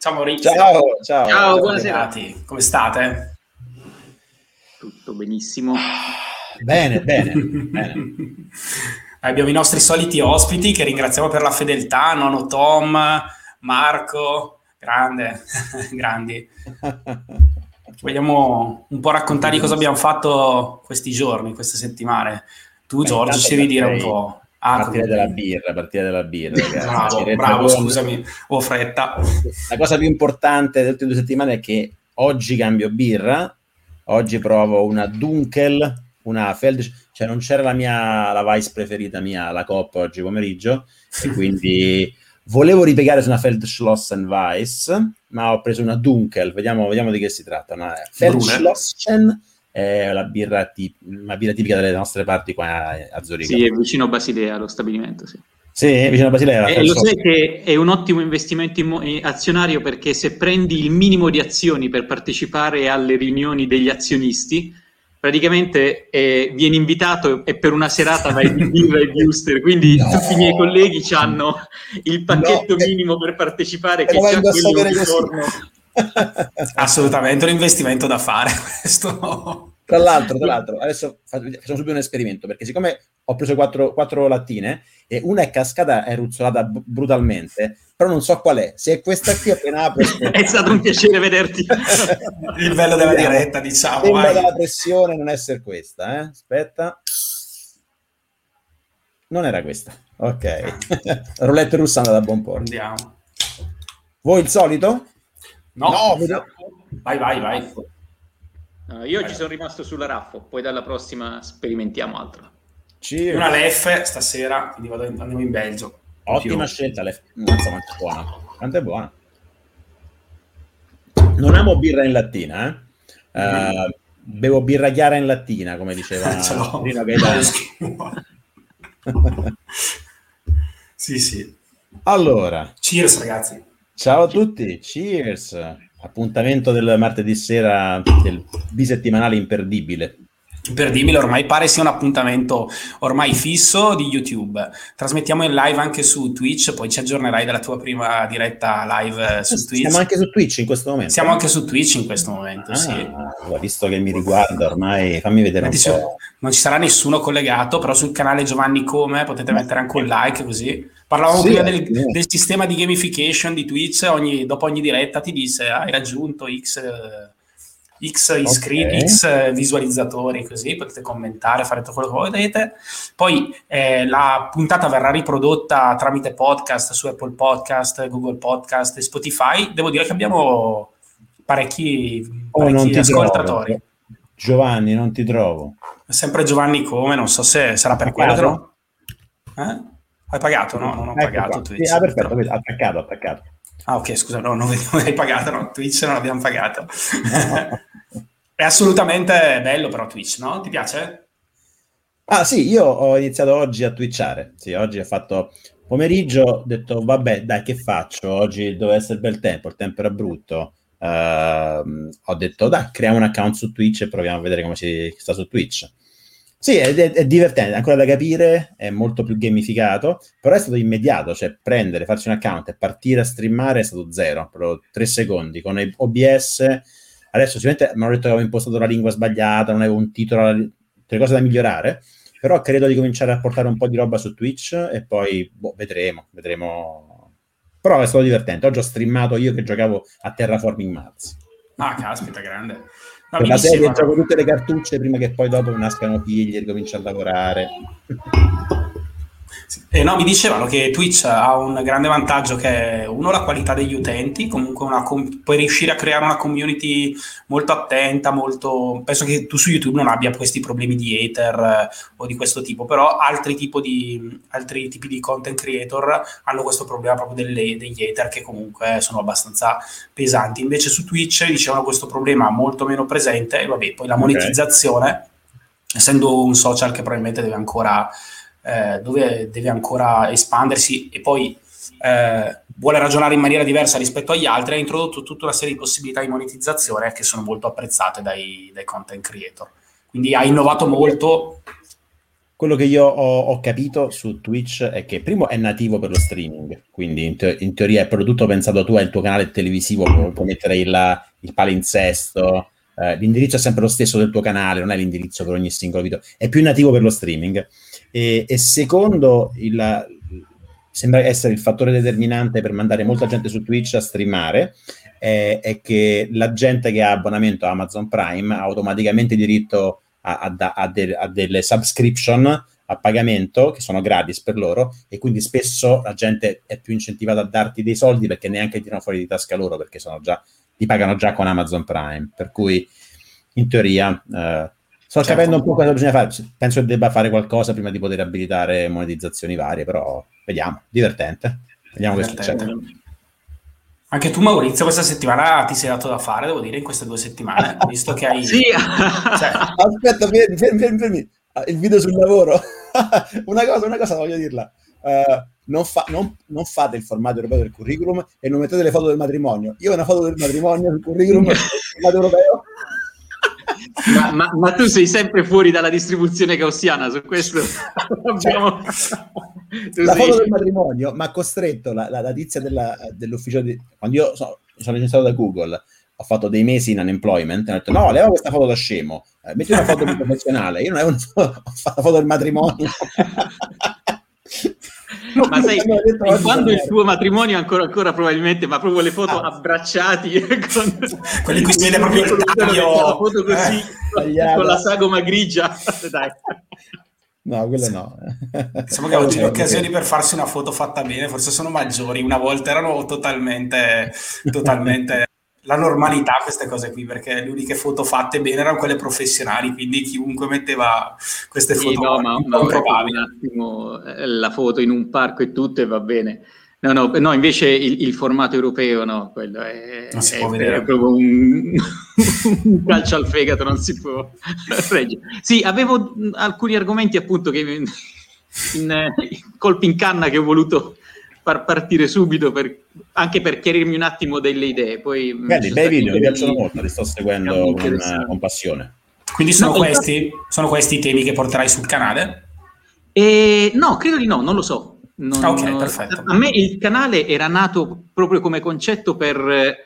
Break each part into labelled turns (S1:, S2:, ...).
S1: Ciao Maurizio.
S2: Ciao, ciao.
S1: Ciao, buonasera. Come state?
S3: Tutto benissimo.
S2: Bene, bene. bene.
S1: Abbiamo i nostri soliti ospiti che ringraziamo per la fedeltà, Nono Tom, Marco, grande, grandi. Vogliamo un po' raccontare cosa abbiamo fatto questi giorni, queste settimane. Tu, Giorgio, ci devi dire un po'.
S2: Ah, partire della birra, partire della birra,
S1: ragazzi. Bravo, bravo scusami, ho fretta.
S2: La cosa più importante delle ultime due settimane è che oggi cambio birra, oggi provo una Dunkel, una Feld, cioè non c'era la mia, la Vice preferita mia, la Coppa oggi pomeriggio, e quindi volevo ripiegare su una Feldschlossen Weiss, ma ho preso una Dunkel, vediamo, vediamo di che si tratta, una Feldschlossen è la birra, tip- una birra tipica delle nostre parti qua a Zurigo.
S3: Sì, è vicino a Basilea lo stabilimento, sì.
S2: Sì, vicino a Basilea.
S3: E lo sai che è un ottimo investimento immo- azionario perché se prendi il minimo di azioni per partecipare alle riunioni degli azionisti, praticamente eh, vieni invitato e per una serata vai di birra e di Uster, quindi no. tutti i miei colleghi hanno il pacchetto no, minimo per partecipare che sia quello di giorno
S1: Assolutamente un investimento da fare questo.
S2: Tra l'altro, tra l'altro, adesso facciamo subito un esperimento, perché siccome ho preso quattro, quattro lattine e una è cascata e ruzzolata b- brutalmente, però non so qual è. Se è questa qui appena apro...
S3: è stato un piacere vederti.
S1: Il bello della diretta, diciamo.
S2: Il bello della pressione non essere questa, eh? Aspetta. Non era questa. Ok. Roulette russa andata da buon porto.
S1: Andiamo.
S2: Voi il solito?
S1: No, no vedo... vai, vai, vai.
S3: No, io ci sono rimasto sulla raffo, poi dalla prossima sperimentiamo altro.
S1: Cheers. Una Lef stasera, quindi vado in, andiamo in Belgio.
S2: Ottima scelta, Lef. Mazza, quanto è buona. Quanto è buona. Non amo birra in lattina, eh? Mm. Uh, bevo birra chiara in lattina, come diceva
S1: Rino Gaetano. sì, sì.
S2: Allora.
S1: Cheers, ragazzi.
S2: Ciao a tutti, cheers! Appuntamento del martedì sera del bisettimanale imperdibile.
S1: Imperdibile, ormai pare sia un appuntamento ormai fisso di YouTube. Trasmettiamo in live anche su Twitch, poi ci aggiornerai della tua prima diretta live su Twitch.
S2: Siamo anche su Twitch in questo momento.
S1: Siamo anche su Twitch in questo momento, ah, sì.
S2: Visto che mi riguarda ormai, fammi vedere un po'.
S1: Non ci sarà nessuno collegato, però sul canale Giovanni Come potete mettere anche un like così Parlavamo sì, prima del, del, sistema di gamification di Twitch, ogni, dopo ogni diretta ti dice hai raggiunto X, X iscritti, okay. X visualizzatori, così potete commentare, fare tutto quello che volete. Poi eh, la puntata verrà riprodotta tramite podcast su Apple Podcast, Google Podcast e Spotify. Devo dire che abbiamo parecchi, parecchi oh, ascoltatori.
S2: Trovo. Giovanni, non ti trovo.
S1: Sempre Giovanni come, non so se sarà per quello. Eh? Hai pagato? No, non ho ecco pagato Twitch.
S2: Sì, ah, perfetto, però... attaccato, attaccato.
S1: Ah, ok, scusa, no, non, non hai pagato, no, Twitch non abbiamo pagato. È assolutamente bello però Twitch, no? Ti piace?
S2: Ah sì, io ho iniziato oggi a twitchare. Sì, oggi ho fatto pomeriggio, ho detto vabbè, dai, che faccio? Oggi doveva essere bel tempo, il tempo era brutto. Uh, ho detto dai, creiamo un account su Twitch e proviamo a vedere come si sta su Twitch. Sì, è, è, è, divertente, ancora da capire, è molto più gamificato, però è stato immediato, cioè prendere, farsi un account e partire a streamare è stato zero, proprio tre secondi, con OBS, adesso sicuramente mi hanno detto che avevo impostato la lingua sbagliata, non avevo un titolo, delle cose da migliorare, però credo di cominciare a portare un po' di roba su Twitch e poi boh, vedremo, vedremo. Però è stato divertente, oggi ho streamato io che giocavo a Terraforming Mars.
S1: Ah, caspita, grande
S2: per la serie gioco tutte le cartucce prima che poi dopo nascano figli e ricominci a lavorare.
S1: Eh, no, mi dicevano che Twitch ha un grande vantaggio che è uno la qualità degli utenti, comunque com- puoi riuscire a creare una community molto attenta, molto... penso che tu su YouTube non abbia questi problemi di hater eh, o di questo tipo, però altri, di, altri, tipi di content creator hanno questo problema proprio delle, degli hater che comunque sono abbastanza pesanti. Invece su Twitch dicevano questo problema molto meno presente e vabbè, poi la monetizzazione, okay. essendo un social che probabilmente deve ancora eh, dove deve ancora espandersi e poi eh, vuole ragionare in maniera diversa rispetto agli altri, ha introdotto tutta una serie di possibilità di monetizzazione che sono molto apprezzate dai, dai content creator. Quindi ha innovato molto.
S2: Quello che io ho, ho, capito su Twitch è che primo è nativo per lo streaming, quindi in, te- in teoria è tutto pensato tu, il tuo canale televisivo, puoi mettere il, il palinsesto, eh, l'indirizzo è sempre lo stesso del tuo canale, non è l'indirizzo per ogni singolo video, è più nativo per lo streaming. E, e secondo, il, sembra essere il fattore determinante per mandare molta gente su Twitch a streamare, è, è che la gente che ha abbonamento a Amazon Prime ha automaticamente diritto a, a, a, de, a delle subscription a pagamento che sono gratis per loro e quindi spesso la gente è più incentivata a darti dei soldi perché neanche tirano fuori di tasca loro perché sono già, ti pagano già con Amazon Prime. Per cui in teoria eh, Sto certo. capendo un po' cosa bisogna fare. Penso che debba fare qualcosa prima di poter abilitare monetizzazioni varie, però vediamo. Divertente. Vediamo che succede.
S1: Anche tu, Maurizio, questa settimana ti sei dato da fare, devo dire, in queste due settimane, visto che hai...
S2: sì! Cioè... Aspetta, fermi, fermi, fermi, Il video sul lavoro. una, cosa, una cosa voglio dirla. Uh, non, fa, non, non, fate il formato europeo del curriculum e non mettete le foto del matrimonio. Io ho una foto del matrimonio sul curriculum del formato europeo
S3: ma, ma, ma, tu sei sempre fuori dalla distribuzione gaussiana, su questo abbiamo...
S2: la foto del matrimonio mi ha costretto la, la, la tizia della, dell'ufficio di... Quando io sono, sono licenziato da Google, ho fatto dei mesi in unemployment e ho detto no, leva questa foto da scemo, eh, metti una foto professionale. Io non avevo una foto, ho fatto la foto del matrimonio.
S3: ma sai, quando il tuo matrimonio ancora, ancora probabilmente, ma proprio le foto ah. abbracciati con...
S1: quelli qui si vede proprio il taglio
S3: la foto così eh, con la sagoma grigia dai
S2: No, quello no.
S1: Diciamo che oggi le occasioni per farsi una foto fatta bene forse sono maggiori. Una volta erano totalmente, totalmente la normalità queste cose qui, perché le uniche foto fatte bene erano quelle professionali, quindi chiunque metteva queste foto sì,
S3: no, ma, ma un attimo eh, la foto in un parco e tutto e va bene. No, no, no invece il, il, formato europeo no, quello è,
S1: non si
S3: è,
S1: può vedere.
S3: è proprio un, un calcio al fegato, non si può reggere. Sì, avevo alcuni argomenti appunto che in, in colpi in canna che ho voluto far partire subito per, anche per chiarirmi un attimo delle idee. Poi
S2: Belli, bei video, mi piacciono molto, li sto seguendo con, con, passione.
S1: Quindi sono, no, questi, sono questi i temi che porterai sul canale?
S3: Eh, no, credo di no, non lo so. Non,
S1: ok, perfetto.
S3: A me il canale era nato proprio come concetto per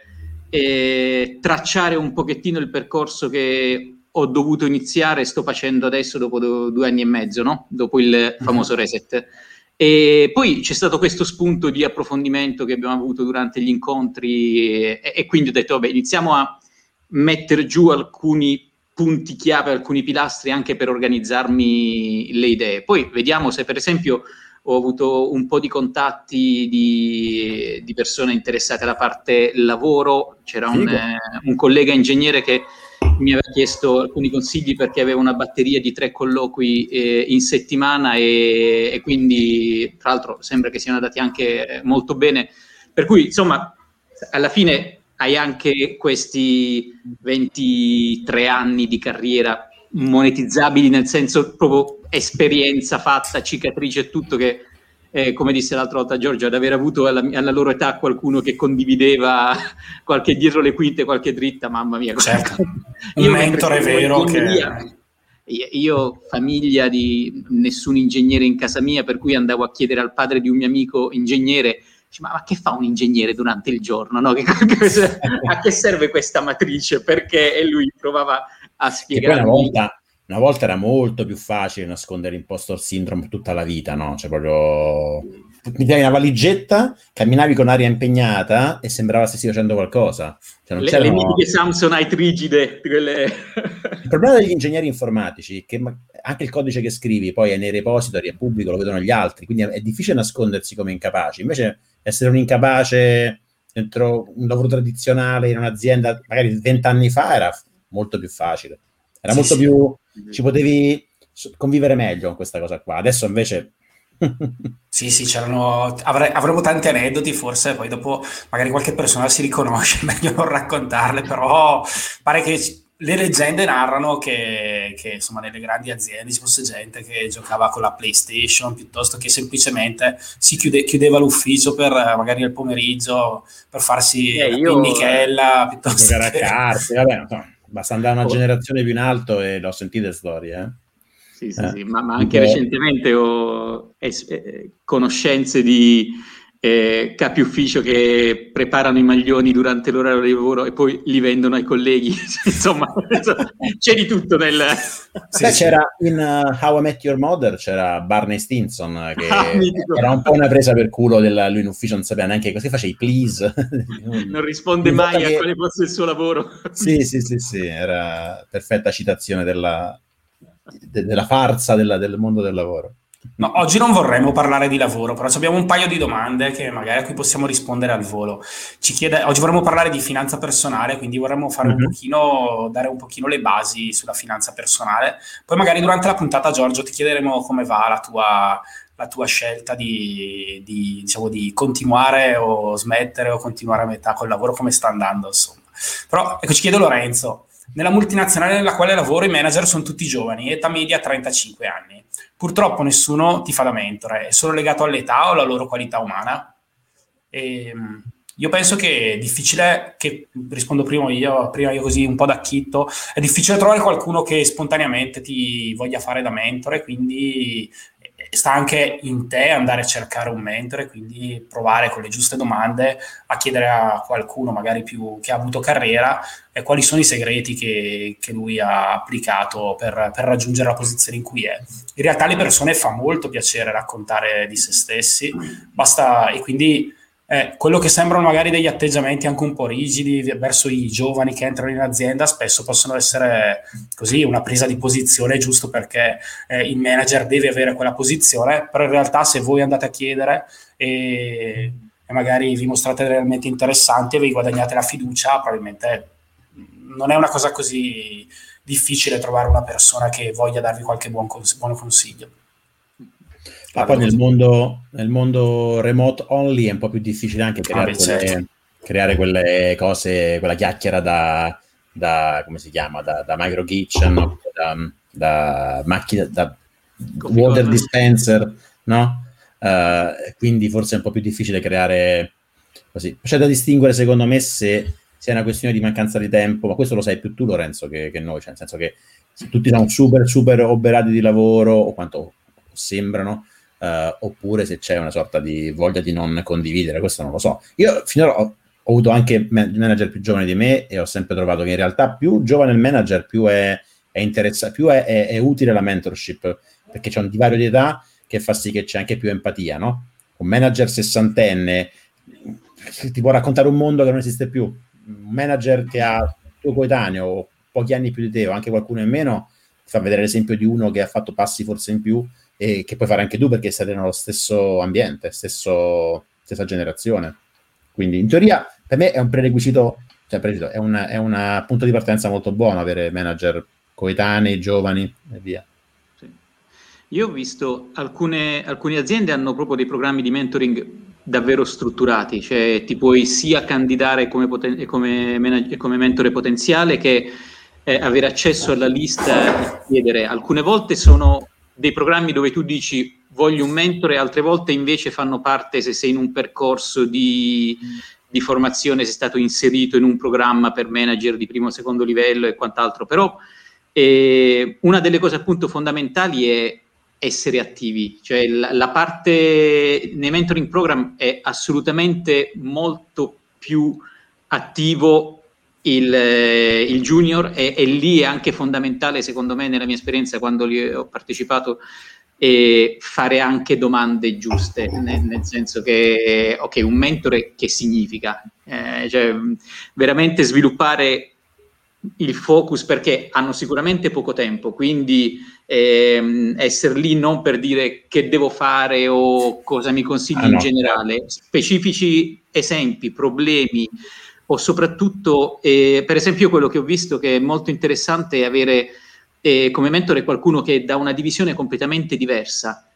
S3: eh, tracciare un pochettino il percorso che ho dovuto iniziare e sto facendo adesso dopo due anni e mezzo, no? dopo il mhm. famoso reset. E poi c'è stato questo spunto di approfondimento che abbiamo avuto durante gli incontri e, e quindi ho detto, vabbè, iniziamo a mettere giù alcuni punti chiave, alcuni pilastri anche per organizzarmi le idee. Poi vediamo se per esempio ho avuto un po' di contatti di, di persone interessate alla parte lavoro, c'era un, eh, un collega ingegnere che mi aveva chiesto alcuni consigli perché aveva una batteria di tre colloqui eh, in settimana e, e, quindi, tra l'altro, sembra che siano andati anche molto bene. Per cui, insomma, alla fine hai anche questi 23 anni di carriera monetizzabili nel senso proprio esperienza fatta, cicatrice e tutto che eh, come disse l'altra volta Giorgio, ad aver avuto alla, alla, loro età qualcuno che condivideva qualche dietro le quinte, qualche dritta, mamma mia.
S1: Certo. Un mentore vero che...
S3: io, famiglia di nessun ingegnere in casa mia, per cui andavo a chiedere al padre di un mio amico ingegnere, ma, ma che fa un ingegnere durante il giorno? No? Che, a che serve questa matrice? Perché e lui provava a spiegare.
S2: Una volta, una volta era molto più facile nascondere impostor syndrome tutta la vita, no? Cioè proprio mi davi una valigetta, camminavi con aria impegnata e sembrava stessi facendo qualcosa.
S3: Cioè, le, le mitiche Samsonite rigide. Quelle...
S2: il problema degli ingegneri informatici è che anche il codice che scrivi poi è nei repository, è pubblico, lo vedono gli altri, quindi è, è difficile nascondersi come incapaci. Invece essere un incapace dentro un lavoro tradizionale in un'azienda, magari vent'anni fa, era molto più facile. Era sì, molto sì. più... ci potevi convivere meglio con questa cosa qua. Adesso invece
S1: sì, sì, c'erano. Avre, avremo tanti aneddoti, forse poi dopo magari qualche persona si riconosce, meglio non raccontarle, però pare che le leggende narrano che, che, insomma nelle grandi aziende ci fosse gente che giocava con la PlayStation piuttosto che semplicemente si chiude, chiudeva l'ufficio per magari il pomeriggio per farsi eh, io... pinnichella piuttosto
S2: giocare che... a carte, vabbè, no, basta andare una oh. generazione più in alto e l'ho sentite storie, eh.
S3: Sì, sì, eh, sì. Ma, ma, anche recentemente ho es- eh, conoscenze di eh, capi ufficio che preparano i maglioni durante l'orario di lavoro e poi li vendono ai colleghi. insomma, c'è di tutto nel...
S2: Sì, c'era in uh, How I Met Your Mother c'era Barney Stinson che ah, era un po' una presa per culo della, lui in ufficio non sapeva neanche cosa faceva i please
S3: non risponde mai che... a quale fosse il suo lavoro
S2: sì sì sì sì era perfetta citazione della, de- della farsa della, del mondo del lavoro.
S1: No, oggi non vorremmo parlare di lavoro, però abbiamo un paio di domande che magari a cui possiamo rispondere al volo. Ci chiede, oggi vorremmo parlare di finanza personale, quindi vorremmo fare un mhm. pochino, dare un pochino le basi sulla finanza personale. Poi magari durante la puntata, Giorgio, ti chiederemo come va la tua, la tua scelta di, di, diciamo, di continuare o smettere o continuare a metà col lavoro, come sta andando, insomma. Però ecco, ci chiede Lorenzo, nella multinazionale nella quale lavoro i manager sono tutti giovani, età media 35 anni. Purtroppo nessuno ti fa da mentore, è solo legato all'età o alla loro qualità umana. E, ehm, io penso che è difficile, che rispondo prima io, prima io così un po' da chitto, è difficile trovare qualcuno che spontaneamente ti voglia fare da mentore, quindi sta anche in te andare a cercare un mentore, quindi provare con le giuste domande a chiedere a qualcuno magari più che ha avuto carriera eh, quali sono i segreti che, che lui ha applicato per, per, raggiungere la posizione in cui è. In realtà alle persone fa molto piacere raccontare di se stessi, basta e quindi eh, quello che sembrano magari degli atteggiamenti anche un po' rigidi verso i giovani che entrano in azienda spesso possono essere così una presa di posizione giusto perché eh, il manager deve avere quella posizione, però in realtà se voi andate a chiedere e, e magari vi mostrate realmente interessanti e vi guadagnate la fiducia, probabilmente non è una cosa così difficile trovare una persona che voglia darvi qualche buon, cons- buon consiglio.
S2: Ma poi nel mondo, nel mondo, remote only è un po' più difficile anche creare, ah, quelle, certo. creare quelle, cose, quella chiacchiera da, da come si chiama, da, da micro kitchen, da, da macchina, da water dispenser, no? Uh, quindi forse è un po' più difficile creare così. C'è da distinguere secondo me se sia una questione di mancanza di tempo, ma questo lo sai più tu Lorenzo che, che noi, cioè nel senso che se tutti siamo super super oberati di lavoro o quanto sembrano, uh, oppure se c'è una sorta di voglia di non condividere, questo non lo so. Io finora ho, ho avuto anche manager più giovani di me e ho sempre trovato che in realtà più giovane il manager, più è, è, interessa- più è, è, è utile la mentorship, perché c'è un divario di età che fa sì che c'è anche più empatia, no? Un manager sessantenne ti può raccontare un mondo che non esiste più. Un manager che ha tuo coetaneo o pochi anni più di te o anche qualcuno in meno ti fa vedere l'esempio di uno che ha fatto passi forse in più e che puoi fare anche tu perché siete nello stesso ambiente, stesso, stessa generazione. Quindi in teoria per me è un prerequisito, cioè prerequisito, è, un è un punto di partenza molto buono avere manager coetanei, giovani e via.
S3: Io ho visto alcune, alcune aziende hanno proprio dei programmi di mentoring davvero strutturati, cioè ti puoi sia candidare come, poten- come, man- come mentore potenziale che eh, avere accesso alla lista e chiedere. Alcune volte sono dei programmi dove tu dici voglio un mentore, altre volte invece fanno parte se sei in un percorso di, di formazione, sei stato inserito in un programma per manager di primo o secondo livello e quant'altro. Però eh, una delle cose appunto fondamentali è essere attivi, cioè la, la, parte nei mentoring program è assolutamente molto più attivo il, eh, il junior e, e, lì è anche fondamentale, secondo me, nella mia esperienza, quando ho partecipato e fare anche domande giuste, nel, nel senso che, ok, un mentore che significa? Eh, cioè, veramente sviluppare il focus perché hanno sicuramente poco tempo, quindi ehm, essere lì non per dire che devo fare o cosa mi consigli ah, in no. generale, specifici esempi, problemi o soprattutto, eh, per esempio, quello che ho visto che è molto interessante è avere eh, come mentore qualcuno che è da una divisione completamente diversa,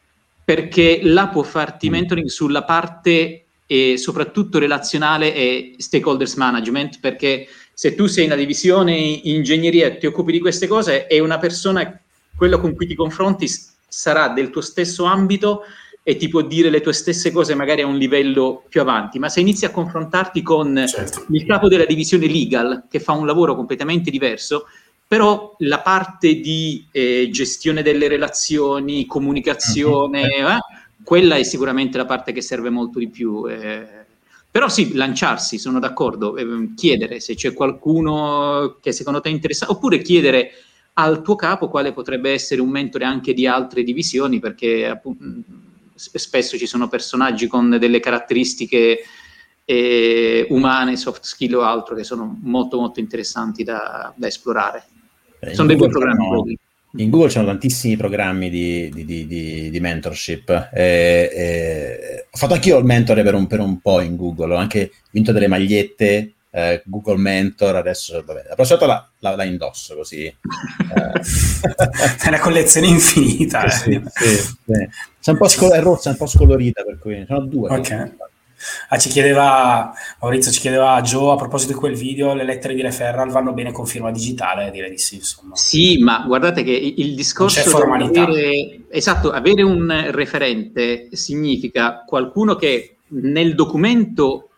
S3: perché là può farti mm. mentoring sulla parte eh, soprattutto relazionale e stakeholders management, perché se tu sei in una divisione ingegneria e ti occupi di queste cose, è una persona, quello con cui ti confronti sarà del tuo stesso ambito e ti può dire le tue stesse cose magari a un livello più avanti, ma se inizi a confrontarti con certo. il capo della divisione legal che fa un lavoro completamente diverso, però la parte di eh, gestione delle relazioni, comunicazione, mm-hmm. eh, quella è sicuramente la parte che serve molto di più. Eh. Però sì, lanciarsi, sono d'accordo, eh, chiedere se c'è qualcuno che secondo te è interessato, oppure chiedere al tuo capo quale potrebbe essere un mentore anche di altre divisioni, perché appunto, spesso ci sono personaggi con delle caratteristiche eh, umane, soft skill o altro che sono molto molto interessanti da, da esplorare.
S2: Eh, Sono dei buoni programmi. In Google c'erano tantissimi programmi di, di, di, di mentorship. E, e, ho fatto anch'io il mentore per un, per un, po' in Google, ho anche vinto delle magliette eh, Google Mentor. Adesso, vabbè, la prossima volta la, la, la indosso così. Eh.
S1: È una collezione infinita. Eh. Sì, sì,
S2: sì. È, un po scol- è rossa, è un po' scolorita, per cui sono due.
S1: Ok. Ah, ci chiedeva Maurizio, ci chiedeva Joe a proposito di quel video, le lettere di referral vanno bene con firma digitale? Direi di sì, insomma.
S3: Sì, ma guardate che il discorso
S1: c'è formalità.
S3: Avere, esatto, avere un referente significa qualcuno che nel documento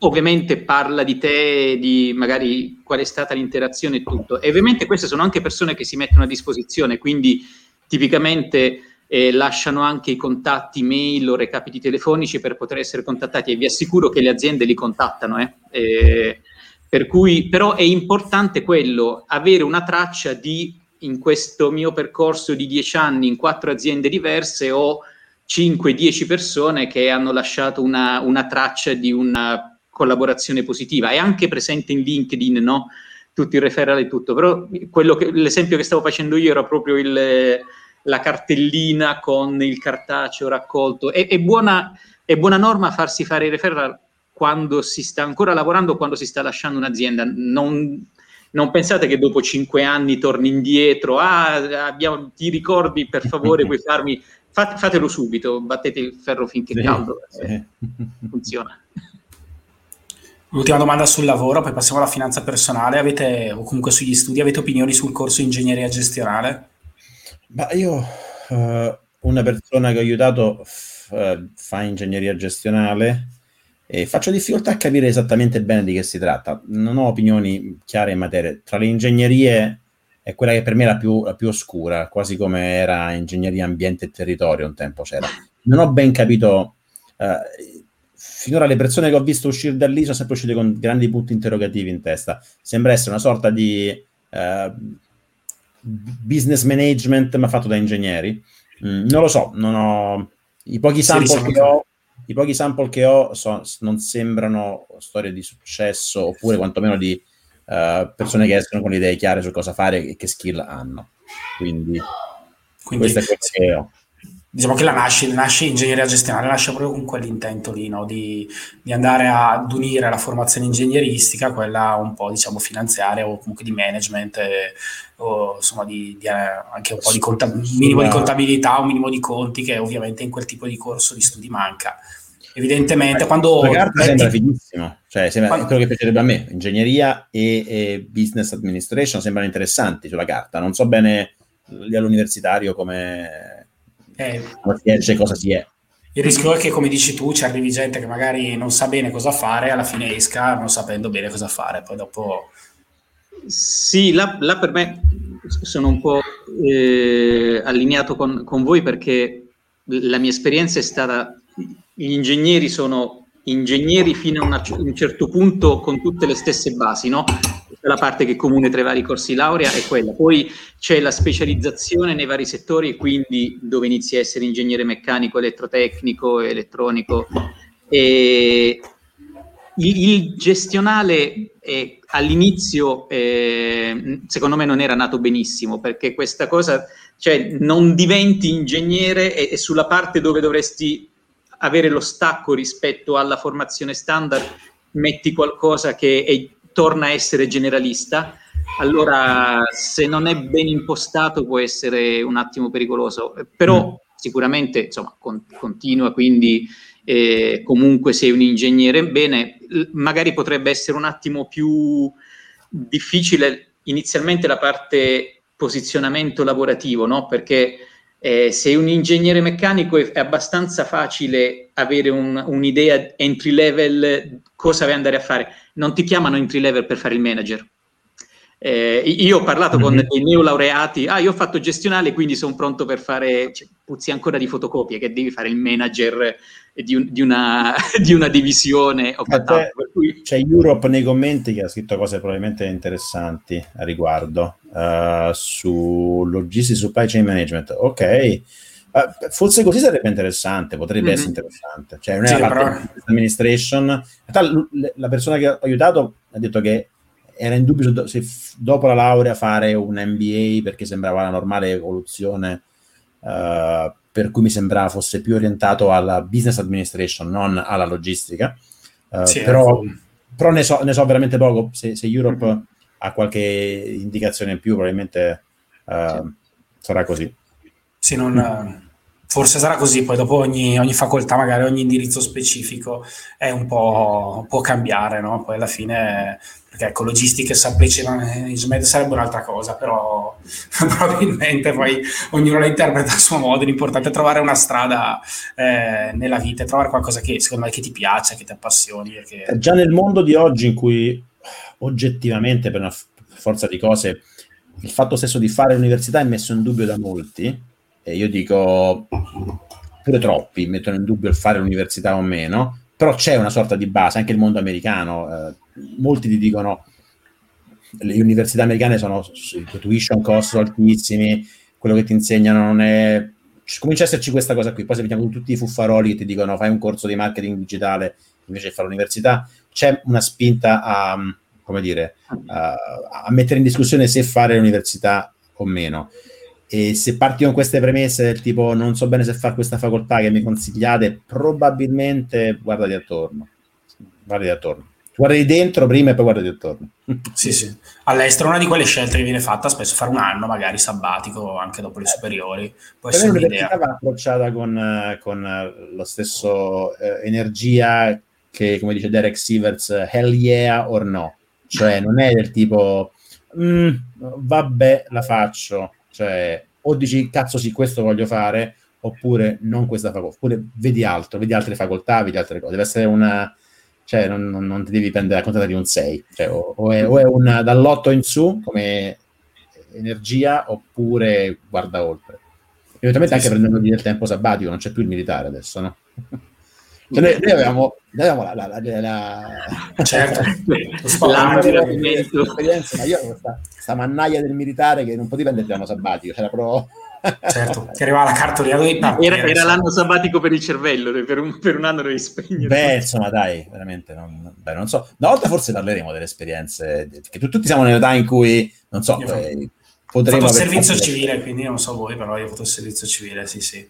S3: ovviamente parla di te, di magari qual è stata l'interazione e tutto. E ovviamente queste sono anche persone che si mettono a disposizione, quindi tipicamente eh, lasciano anche i contatti mail o recapiti telefonici per poter essere contattati e vi assicuro che le aziende li contattano. Eh. Eh, per cui, però è importante quello, avere una traccia di, in questo mio percorso di dieci anni in quattro aziende diverse ho 5-10 persone che hanno lasciato una, una, traccia di una collaborazione positiva. È anche presente in LinkedIn, no? Tutti i referral e tutto, però che, l'esempio che stavo facendo io era proprio il la cartellina con il cartaceo raccolto. È, è, buona, è buona norma farsi fare i referral quando si sta ancora lavorando, quando si sta lasciando un'azienda. Non, non pensate che dopo cinque anni torni indietro, ah, abbiamo, ti ricordi per favore, puoi farmi... Fate, fatelo subito, battete il ferro finché è sì, caldo, sì. funziona.
S1: L'ultima domanda sul lavoro, poi passiamo alla finanza personale. Avete, o comunque sugli studi, avete opinioni sul corso ingegneria gestionale?
S2: Ma io, uh, una persona che ho aiutato f- uh, fa ingegneria gestionale e faccio difficoltà a capire esattamente bene di che si tratta. Non ho opinioni chiare in materia. Tra le ingegnerie è quella che per me è la più, la più oscura, quasi come era ingegneria ambiente e territorio un tempo c'era. Non ho ben capito... Uh, finora le persone che ho visto uscire da lì sono sempre uscite con grandi punti interrogativi in testa. Sembra essere una sorta di uh, business management ma fatto da ingegneri. Mm, non lo so, non ho... I pochi sample che ho, i pochi sample che ho so, non sembrano storie di successo oppure quantomeno di uh, persone che escono con le idee chiare su cosa fare e che skill hanno. Quindi, Quindi questo è quello che
S1: diciamo che la nasce, nasce ingegneria gestionale, nasce proprio con quell'intento lì, no? di, di, andare ad unire la formazione ingegneristica, quella un po' diciamo finanziaria o comunque di management, eh, o insomma di, di, eh, anche un po' di conta- minimo di contabilità, un minimo di conti che ovviamente in quel tipo di corso di studi manca. Evidentemente, quando.
S2: La carta metti... sembra fighissimo, cioè sembra quando... quello che piacerebbe a me. Ingegneria e, e, business administration sembrano interessanti sulla carta. Non so bene all'universitario come eh, cosa si esce, cosa si è.
S1: Il rischio è che, come dici tu, ci arrivi gente che magari non sa bene cosa fare, alla fine esca non sapendo bene cosa fare, poi dopo...
S3: Sì, là, là per me sono un po' eh, allineato con, con, voi perché la mia esperienza è stata, gli ingegneri sono ingegneri fino a una, un certo punto con tutte le stesse basi, no? la parte che è comune tra i vari corsi laurea è quella. Poi c'è la specializzazione nei vari settori quindi dove inizi a essere ingegnere meccanico, elettrotecnico, elettronico. E il, gestionale eh, all'inizio eh, secondo me non era nato benissimo perché questa cosa, cioè non diventi ingegnere e, e sulla parte dove dovresti avere lo stacco rispetto alla formazione standard metti qualcosa che è, torna a essere generalista, allora se non è ben impostato può essere un attimo pericoloso, però mm. sicuramente insomma, con, continua, quindi eh, comunque sei un ingegnere bene, magari potrebbe essere un attimo più difficile inizialmente la parte posizionamento lavorativo, no? perché eh, sei un ingegnere meccanico è, abbastanza facile avere un, un'idea entry level cosa vai andare a fare. Non ti chiamano entry level per fare il manager. Eh, io ho parlato mm-hmm. con dei neolaureati, ah io ho fatto gestionale quindi sono pronto per fare, cioè, puzzi ancora di fotocopie che devi fare il manager di, un, di, una, di una, divisione. O
S2: te, cui... C'è Europe nei commenti che ha scritto cose probabilmente interessanti a riguardo uh, su logistics supply chain management. Ok, uh, forse così sarebbe interessante, potrebbe mm-hmm. essere interessante. Cioè, non è sì, la però... administration. la persona che ho aiutato ha detto che era in dubbio se dopo la laurea fare un MBA perché sembrava la normale evoluzione, uh, per cui mi sembrava fosse più orientato alla business administration, non alla logistica. Uh, sì, però, però ne, so, ne, so, veramente poco. Se, se Europe mm-hmm. ha qualche indicazione in più, probabilmente uh, sì. sarà così.
S1: Sì, non, forse sarà così, poi dopo ogni, ogni, facoltà, magari ogni indirizzo specifico è un po' può cambiare, no? Poi alla fine perché ecco, logistica e supply management sarebbe un'altra cosa, però probabilmente poi ognuno la interpreta a suo modo, l'importante è trovare una strada eh, nella vita, trovare qualcosa che secondo me che ti piace, che ti appassioni. Che...
S2: Già nel mondo di oggi in cui oggettivamente per una forza di cose il fatto stesso di fare l'università è messo in dubbio da molti, e io dico pure troppi mettono in dubbio il fare l'università o meno, però c'è una sorta di base, anche il mondo americano, eh, molti ti dicono le università americane sono i tuition cost altissimi, quello che ti insegnano non è... Comincia a esserci questa cosa qui, poi se vediamo tutti i fuffaroli che ti dicono fai un corso di marketing digitale invece di fare l'università, c'è una spinta a, come dire, a, a mettere in discussione se fare l'università o meno. E se parti con queste premesse del tipo non so bene se fare questa facoltà che mi consigliate, probabilmente guardati attorno. Guardati attorno. Guardi dentro prima e poi guardati attorno.
S1: sì, sì. All'estero una di quelle scelte che viene fatta spesso fare un anno, magari sabbatico, anche dopo le superiori. Può
S2: essere un'idea. va approcciata con, con lo stesso eh, energia che, come dice Derek Sieverts, hell yeah or no. Cioè non è del tipo, mm, vabbè, la faccio cioè, o dici, cazzo sì, questo voglio fare, oppure non questa facoltà, oppure vedi altro, vedi altre facoltà, vedi altre cose. Deve essere una... Cioè, non, non, ti devi prendere la conta di un 6. Cioè, o, o, è, o è un dall'8 in su come energia, oppure guarda oltre. Eventualmente anche sì. prendendo del tempo sabbatico, non c'è più il militare adesso, no? Cioè noi, noi, avevamo, noi avevamo la, la, la, la
S1: certo,
S2: l'esperienza, ma io avevo questa, questa mannaia del militare che non potevi prendere l'anno sabbatico, c'era però...
S1: certo, ti arrivava la cartolina dei
S3: paperi. Era, era l'anno sabbatico per il cervello, per un, per un anno devi spegnere.
S2: Beh, insomma, dai, veramente, non, beh, non so. Una volta forse parleremo delle esperienze, che tutti siamo nell'età in cui, non so, eh,
S1: potremo... Ho fatto il servizio civile, quindi non so voi, però io ho fatto il servizio civile, sì, sì.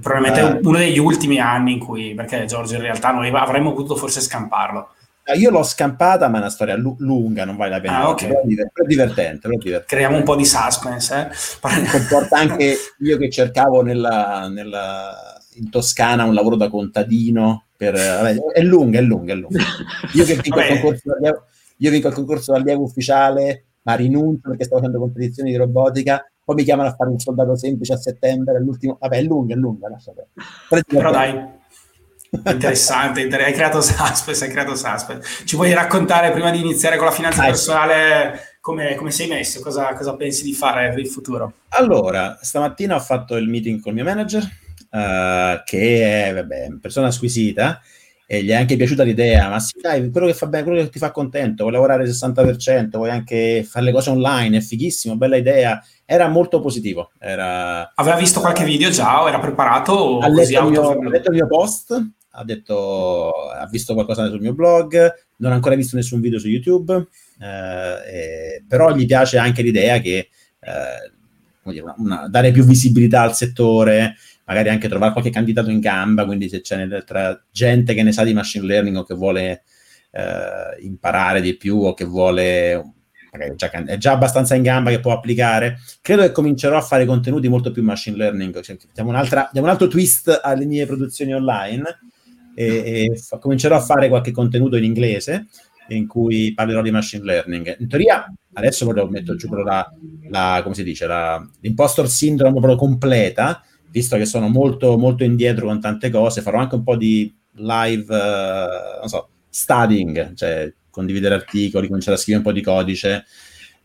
S1: Probabilmente eh. uno degli ultimi anni in cui, perché Giorgio in realtà noi avremmo potuto forse scamparlo.
S2: Io l'ho scampata, ma è una storia lu- lunga, non vale la pena. Ah, okay. però, è divertente, però divertente.
S1: Creiamo un po' di suspense.
S2: Eh? Comporta anche io che cercavo nella, nella, in Toscana un lavoro da contadino. Per, vabbè, è lunga, è lunga, è lunga. Io che vinco, il concorso, io vinco il concorso d'allievo ufficiale, ma rinuncio perché sto facendo competizioni di robotica poi mi chiamano a fare un soldato semplice a settembre, l'ultimo, vabbè è lunga, è lunga, lascia
S1: Però dai, interessante, inter- hai creato suspense, hai creato suspense. Ci vuoi raccontare prima di iniziare con la finanza ah, personale come, come, sei messo, cosa, cosa, pensi di fare per il futuro?
S2: Allora, stamattina ho fatto il meeting con il mio manager, uh, che è vabbè, una persona squisita, e gli è anche piaciuta l'idea, ma sì, dai, quello che fa bene, quello che ti fa contento, vuoi lavorare il 60%, vuoi anche fare le cose online, è fighissimo, bella idea. Era molto positivo. Era...
S1: Aveva visto qualche video già o era preparato?
S2: Ha, letto il mio, ha letto il mio post, ha, detto, ha visto qualcosa sul mio blog, non ha ancora visto nessun video su YouTube, eh, però gli piace anche l'idea che eh, una, una, dare più visibilità al settore, magari anche trovare qualche candidato in gamba, quindi se c'è tra gente che ne sa di machine learning o che vuole eh, imparare di più o che vuole già, è già abbastanza in gamba che può applicare, credo che comincerò a fare contenuti molto più machine learning, cioè, diamo, diamo un altro twist alle mie produzioni online e, e fa, comincerò a fare qualche contenuto in inglese in cui parlerò di machine learning. In teoria, adesso proprio metto giù la, la come si dice, la, l'impostor syndrome proprio completa, visto che sono molto, molto indietro con tante cose, farò anche un po' di live, uh, non so, studying, cioè condividere articoli, cominciare a scrivere un po' di codice.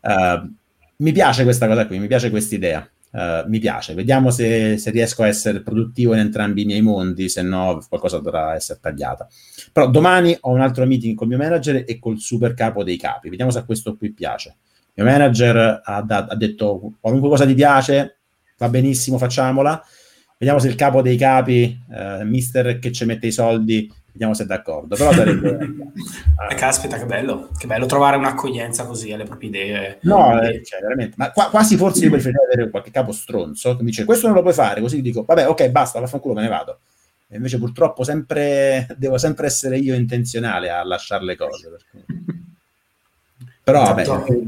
S2: Uh, mi piace questa cosa qui, mi piace questa idea. Uh, mi piace, vediamo se, se, riesco a essere produttivo in entrambi i miei mondi, se no qualcosa dovrà essere tagliata. Però domani ho un altro meeting con il mio manager e col super capo dei capi, vediamo se a questo qui piace. Il mio manager ha, da, ha detto qualunque cosa ti piace, va benissimo, facciamola. Vediamo se il capo dei capi, eh, mister che ci mette i soldi, vediamo se è d'accordo. Però sarebbe...
S1: eh, caspita, che bello, che bello trovare un'accoglienza così alle proprie idee.
S2: No, eh, cioè, veramente. Ma qua, quasi forse io preferirei avere qualche capo stronzo che mi dice questo non lo puoi fare, così dico, vabbè, ok, basta, vaffanculo, me ne vado. E invece purtroppo sempre, devo sempre essere io intenzionale a lasciare le cose. Perché... Però vabbè,
S1: certo.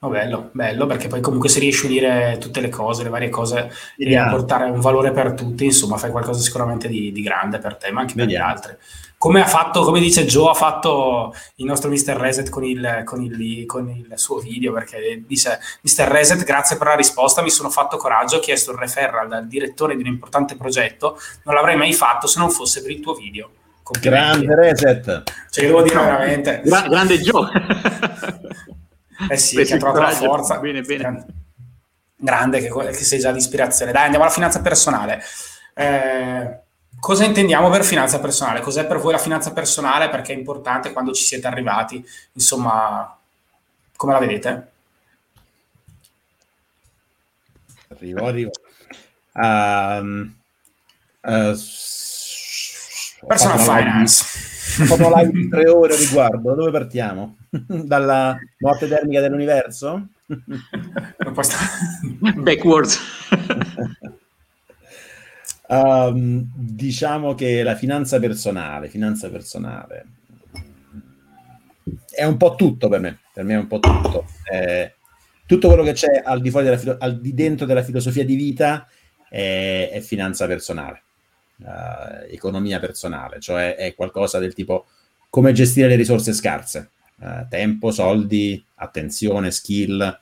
S1: Oh, bello, bello, perché poi comunque se riesci a unire tutte le cose, le varie cose, e a portare un valore per tutti, insomma, fai qualcosa sicuramente di, di grande per te, ma anche Vediamo. per gli altri. Come ha fatto, come dice Joe, ha fatto il nostro Mr. Reset con il, con il, con il suo video, perché dice, Mr. Reset, grazie per la risposta, mi sono fatto coraggio, ho chiesto il referral dal direttore di un importante progetto, non l'avrei mai fatto se non fosse per il tuo video.
S2: Grande Reset!
S1: Cioè, devo dire veramente...
S3: Gra- grande Joe!
S1: Eh sì, che ha trovato la forza. Bene, bene. Grande, che, che sei già di ispirazione. Dai, andiamo alla finanza personale. Eh, cosa intendiamo per finanza personale? Cos'è per voi la finanza personale? Perché è importante quando ci siete arrivati. Insomma, come la vedete?
S2: Arrivo, arrivo. Um, uh,
S1: personal finance.
S2: Fatto live di tre ore riguardo. Da dove partiamo? Dalla morte termica dell'universo?
S3: Backwards.
S2: um, diciamo che la finanza personale, finanza personale è un po' tutto per me. Per me è un po' tutto. Eh, tutto quello che c'è al di fuori della filo- al di dentro della filosofia di vita è, è finanza personale, uh, economia personale, cioè è qualcosa del tipo come gestire le risorse scarse eh, tempo, soldi, attenzione, skill,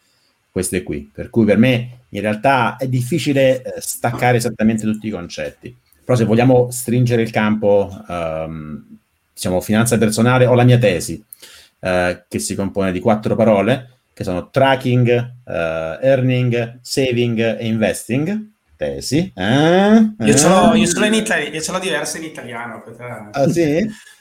S2: queste qui. Per cui per me in realtà è difficile eh, staccare esattamente tutti i concetti. Però se vogliamo stringere il campo, ehm, diciamo, finanza personale, ho la mia tesi, eh, che si compone di quattro parole, che sono tracking, earning, saving e investing. Tesi.
S1: Eh? Io, ce l'ho, io, ce l'ho in Italia, io ce l'ho diverse in italiano.
S2: Ah sì?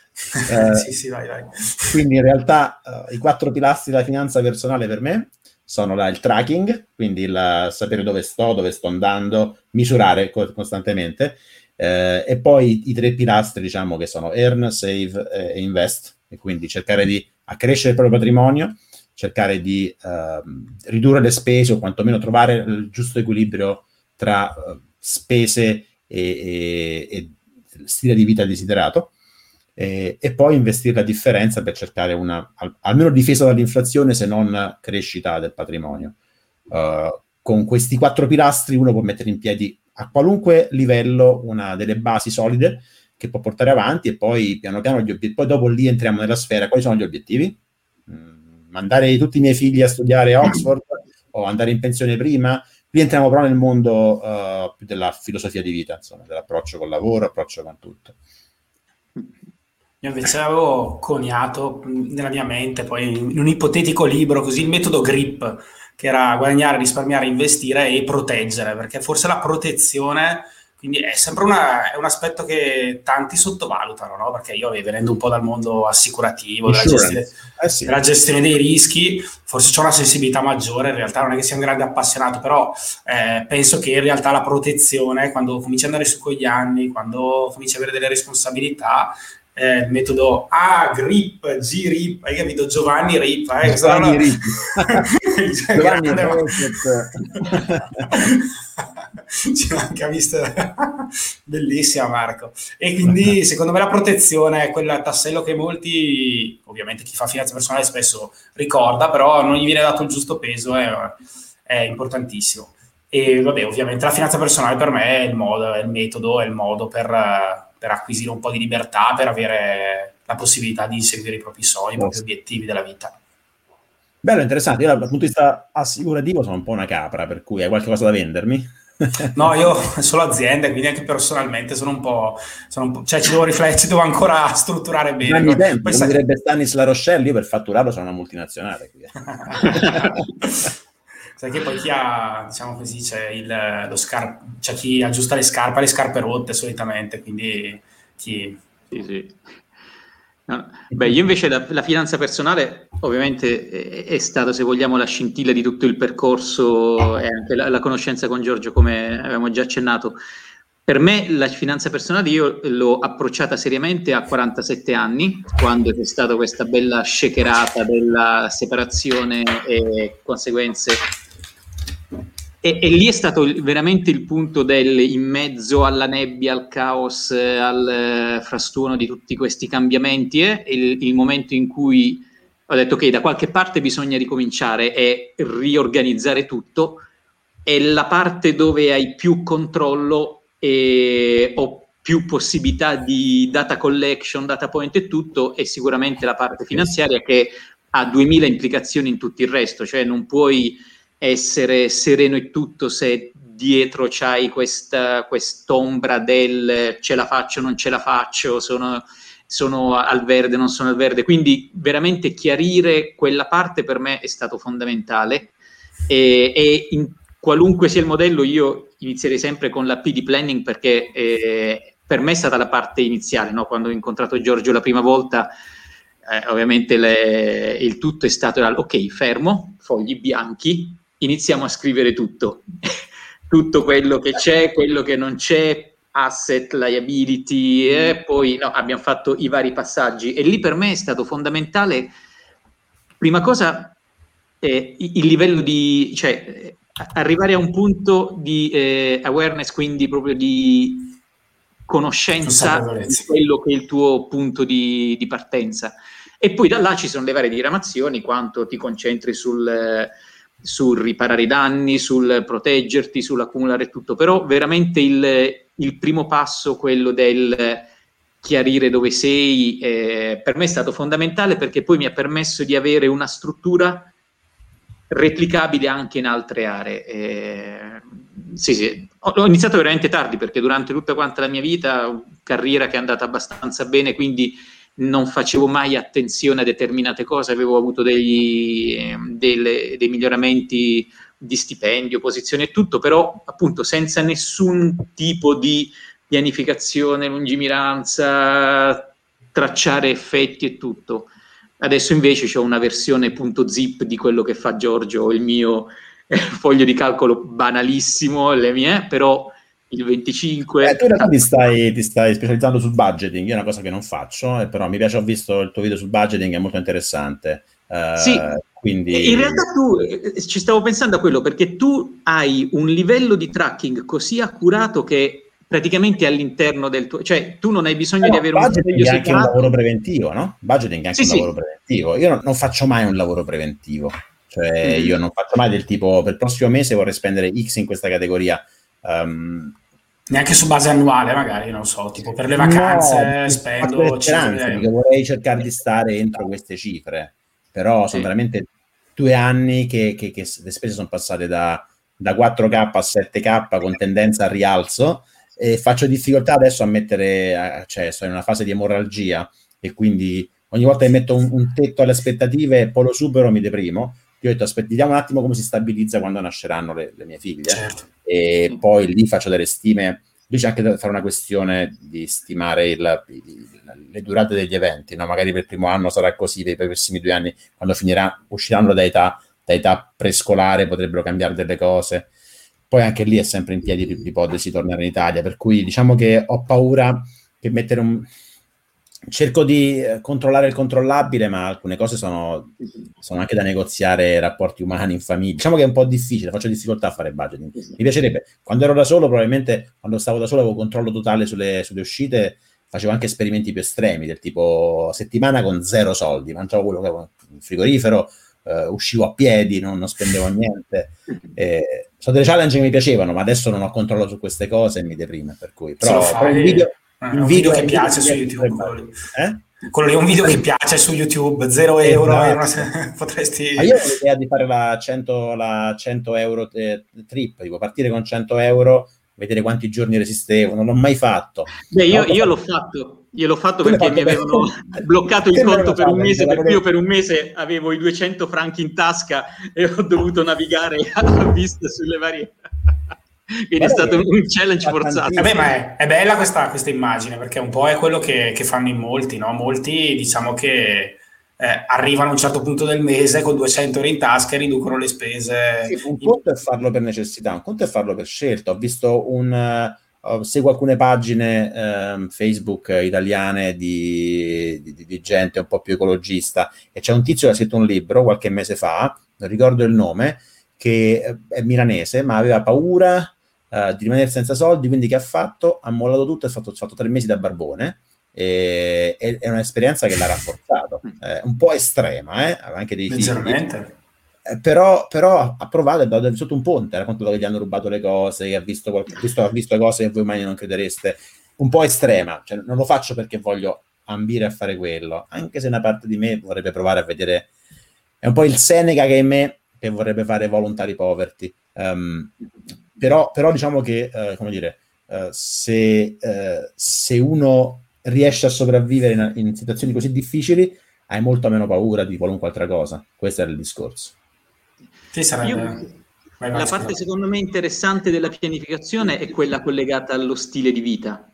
S1: Eh, sì, sì, vai, vai.
S2: Quindi in realtà uh, i quattro pilastri della finanza personale per me sono la, il tracking, quindi il sapere dove sto, dove sto andando, misurare co- costantemente, eh, e poi i tre pilastri, diciamo, che sono earn, save eh, e invest, e quindi cercare di accrescere il proprio patrimonio, cercare di uh, ridurre le spese o quantomeno trovare il giusto equilibrio tra uh, spese e, e, e stile di vita desiderato eh, e poi investire la differenza per cercare una al, almeno difesa dall'inflazione se non crescita del patrimonio. Uh, con questi quattro pilastri uno può mettere in piedi a qualunque livello una delle basi solide che può portare avanti e poi piano piano gli obiettivi, poi dopo lì entriamo nella sfera, quali sono gli obiettivi? Mm, mandare tutti i miei figli a studiare a Oxford o andare in pensione prima? Qui entriamo però nel mondo uh, della filosofia di vita, insomma, dell'approccio col lavoro, approccio con tutto.
S1: Io invece avevo coniato nella mia mente, poi in un ipotetico libro, così il metodo GRIP, che era guadagnare, risparmiare, investire e proteggere, perché forse la protezione, quindi è sempre una, è un aspetto che tanti sottovalutano, no? perché io venendo un po' dal mondo assicurativo, della gestione, eh sì. della gestione, dei rischi, forse ho una sensibilità maggiore, in realtà non è che sia un grande appassionato, però eh, penso che in realtà la protezione, quando cominci ad andare su con gli anni, quando cominci ad avere delle responsabilità, eh, il metodo A, grip, G, rip, hai capito? Giovanni Rip. Eh? Giovanni Rip. Giovanni Ce l'ho anche vista bellissima Marco e quindi secondo me la protezione è quel tassello che molti ovviamente chi fa finanza personale spesso ricorda però non gli viene dato il giusto peso è, è importantissimo e vabbè ovviamente la finanza personale per me è il modo è il metodo è il modo per per acquisire un po' di libertà, per avere la possibilità di seguire i propri sogni, i propri obiettivi della vita.
S2: Bello, interessante. Io dal punto di vista assicurativo sono un po' una capra, per cui hai qualcosa da vendermi?
S1: no, io solo aziende, quindi anche personalmente sono un po', sono un po' cioè ci devo riflettere, ci devo ancora strutturare bene.
S2: Anni tempo, Poi come sai... direbbe Stanis La Rochelle, io per fatturarlo sono una multinazionale.
S1: sai che poi chi ha, diciamo così, c'è, il, lo scar- c'è chi aggiusta le scarpe, le scarpe rotte solitamente, quindi chi...
S3: Sì, sì. No. Beh, io invece la, la, finanza personale ovviamente è, è stata, se vogliamo, la scintilla di tutto il percorso e anche la, la, conoscenza con Giorgio, come avevamo già accennato. Per me la finanza personale io l'ho approcciata seriamente a 47 anni, quando c'è stata questa bella shakerata della separazione e conseguenze e, e, lì è stato veramente il punto del in mezzo alla nebbia, al caos, al eh, frastuono di tutti questi cambiamenti, eh, il, il, momento in cui ho detto che okay, da qualche parte bisogna ricominciare e riorganizzare tutto, è la parte dove hai più controllo e ho più possibilità di data collection, data point e tutto, e sicuramente la parte finanziaria che ha 2000 implicazioni in tutto il resto, cioè non puoi essere sereno e tutto se dietro c'hai questa quest'ombra del ce la faccio, non ce la faccio, sono, sono al verde, non sono al verde. Quindi veramente chiarire quella parte per me è stato fondamentale e, e in qualunque sia il modello io inizierei sempre con la P di planning perché eh, per me è stata la parte iniziale, no? quando ho incontrato Giorgio la prima volta. Eh, ovviamente le, il tutto è stato ok, fermo, fogli bianchi, iniziamo a scrivere tutto, tutto quello che c'è, quello che non c'è, asset, liability, e poi no, abbiamo fatto i vari passaggi. E lì per me è stato fondamentale, prima cosa, eh, il livello di, cioè, arrivare a un punto di eh, awareness, quindi proprio di conoscenza di quello che è il tuo punto di, di, partenza. E poi da là ci sono le varie diramazioni, quanto ti concentri sul... Sul riparare i danni, sul proteggerti, sull'accumulare tutto, però veramente il, il primo passo, quello del chiarire dove sei, eh, per me è stato fondamentale perché poi mi ha permesso di avere una struttura replicabile anche in altre aree. Eh, sì, sì. Ho, ho, iniziato veramente tardi perché durante tutta quanta la mia vita, carriera che è andata abbastanza bene, quindi non facevo mai attenzione a determinate cose, avevo avuto degli, delle, dei miglioramenti di stipendio, posizione e tutto, però appunto senza nessun tipo di pianificazione, lungimiranza, tracciare effetti e tutto. Adesso invece ho una versione .zip di quello che fa Giorgio, il mio eh, foglio di calcolo banalissimo, le mie, però il 25.
S2: Eh, tu in realtà ti stai, ti stai, specializzando sul budgeting, è una cosa che non faccio, eh, però mi piace, ho visto il tuo video sul budgeting, è molto interessante.
S3: Uh, sì, quindi... in realtà tu, eh, ci stavo pensando a quello, perché tu hai un livello di tracking così accurato che praticamente all'interno del tuo, cioè tu non hai bisogno no, di avere
S2: un budgeting è anche un lavoro preventivo, no? Budgeting è anche sì, un lavoro preventivo. Io non, non, faccio mai un lavoro preventivo, cioè mm. io non faccio mai del tipo per il prossimo mese vorrei spendere X in questa categoria. Um,
S1: Neanche su base annuale, magari, non so, tipo per le vacanze no, spendo...
S2: Speranza, vorrei cercare di stare entro queste cifre, però sono veramente due anni che, che, che, le spese sono passate da, da 4K a 7K con tendenza al rialzo e faccio difficoltà adesso a mettere, cioè sono in una fase di emorragia e quindi ogni volta che metto un, un tetto alle aspettative e poi lo supero mi deprimo. Io ho detto, aspetta, vediamo un attimo come si stabilizza quando nasceranno le, le mie figlie. Certo e poi lì faccio delle stime. Lì c'è anche da fare una questione di stimare il, il, le durate degli eventi, no? magari per il primo anno sarà così, per i prossimi due anni, quando finirà, usciranno da età, da età prescolare, potrebbero cambiare delle cose. Poi anche lì è sempre in piedi l'ipotesi di tornare in Italia, per cui diciamo che ho paura che mettere un, cerco di eh, controllare il controllabile, ma alcune cose sono, sono, anche da negoziare rapporti umani in famiglia. Diciamo che è un po' difficile, faccio difficoltà a fare budgeting. Mi piacerebbe, quando ero da solo, probabilmente quando stavo da solo avevo controllo totale sulle, sulle uscite, facevo anche esperimenti più estremi, del tipo settimana con zero soldi, mangiavo quello che avevo in frigorifero, uh, uscivo a piedi, non, non spendevo niente. Eh, sono delle challenge che mi piacevano, ma adesso non ho controllo su queste cose e mi deprime, per cui... Però, però un video
S1: Ah, un, un video, video che piace su YouTube. Eh? Quello lì è un video che piace su YouTube, 0 euro. Esatto. potresti...
S2: Ma io ho l'idea di fare la 100, la 100 euro trip, tipo partire con 100 euro, vedere quanti giorni resistevo, non l'ho mai fatto.
S3: Beh, io, io l'ho fatto, io l'ho fatto perché mi avevano bloccato il conto per un mese, perché io per un mese avevo i 200 franchi in tasca e ho dovuto navigare a vista sulle varie... Quindi è stato un challenge forzato.
S1: Eh ma è, è bella questa, questa, immagine perché un po' è quello che, che fanno in molti, no? Molti diciamo che eh, arrivano a un certo punto del mese con 200 euro in tasca e riducono le spese.
S2: Sì, un conto è farlo per necessità, un conto è farlo per scelta. Ho visto un... Uh, seguo alcune pagine um, Facebook italiane di, di, di, gente un po' più ecologista e c'è un tizio che ha scritto un libro qualche mese fa, non ricordo il nome, che è milanese, ma aveva paura uh, di rimanere senza soldi, quindi che ha fatto? Ha mollato tutto e ha fatto, fatto tre mesi da barbone. E, e, è un'esperienza che l'ha rafforzato, eh, un po' estrema, eh? aveva anche dei figli. Eh, però, però, ha provato e dato sotto un ponte, ha raccontato che gli hanno rubato le cose, che ha visto, qualche, visto, ha visto cose che voi mai non credereste, un po' estrema, cioè, non lo faccio perché voglio ambire a fare quello, anche se una parte di me vorrebbe provare a vedere, è un po' il Seneca che è in me che vorrebbe fare voluntary poverty. Um, però, però diciamo che, eh, come dire, eh, se, eh, se, uno riesce a sopravvivere in, in, situazioni così difficili, hai molto meno paura di qualunque altra cosa. Questo era il discorso.
S3: Sì, sarebbe... Io, la parte secondo me interessante della pianificazione è quella collegata allo stile di vita,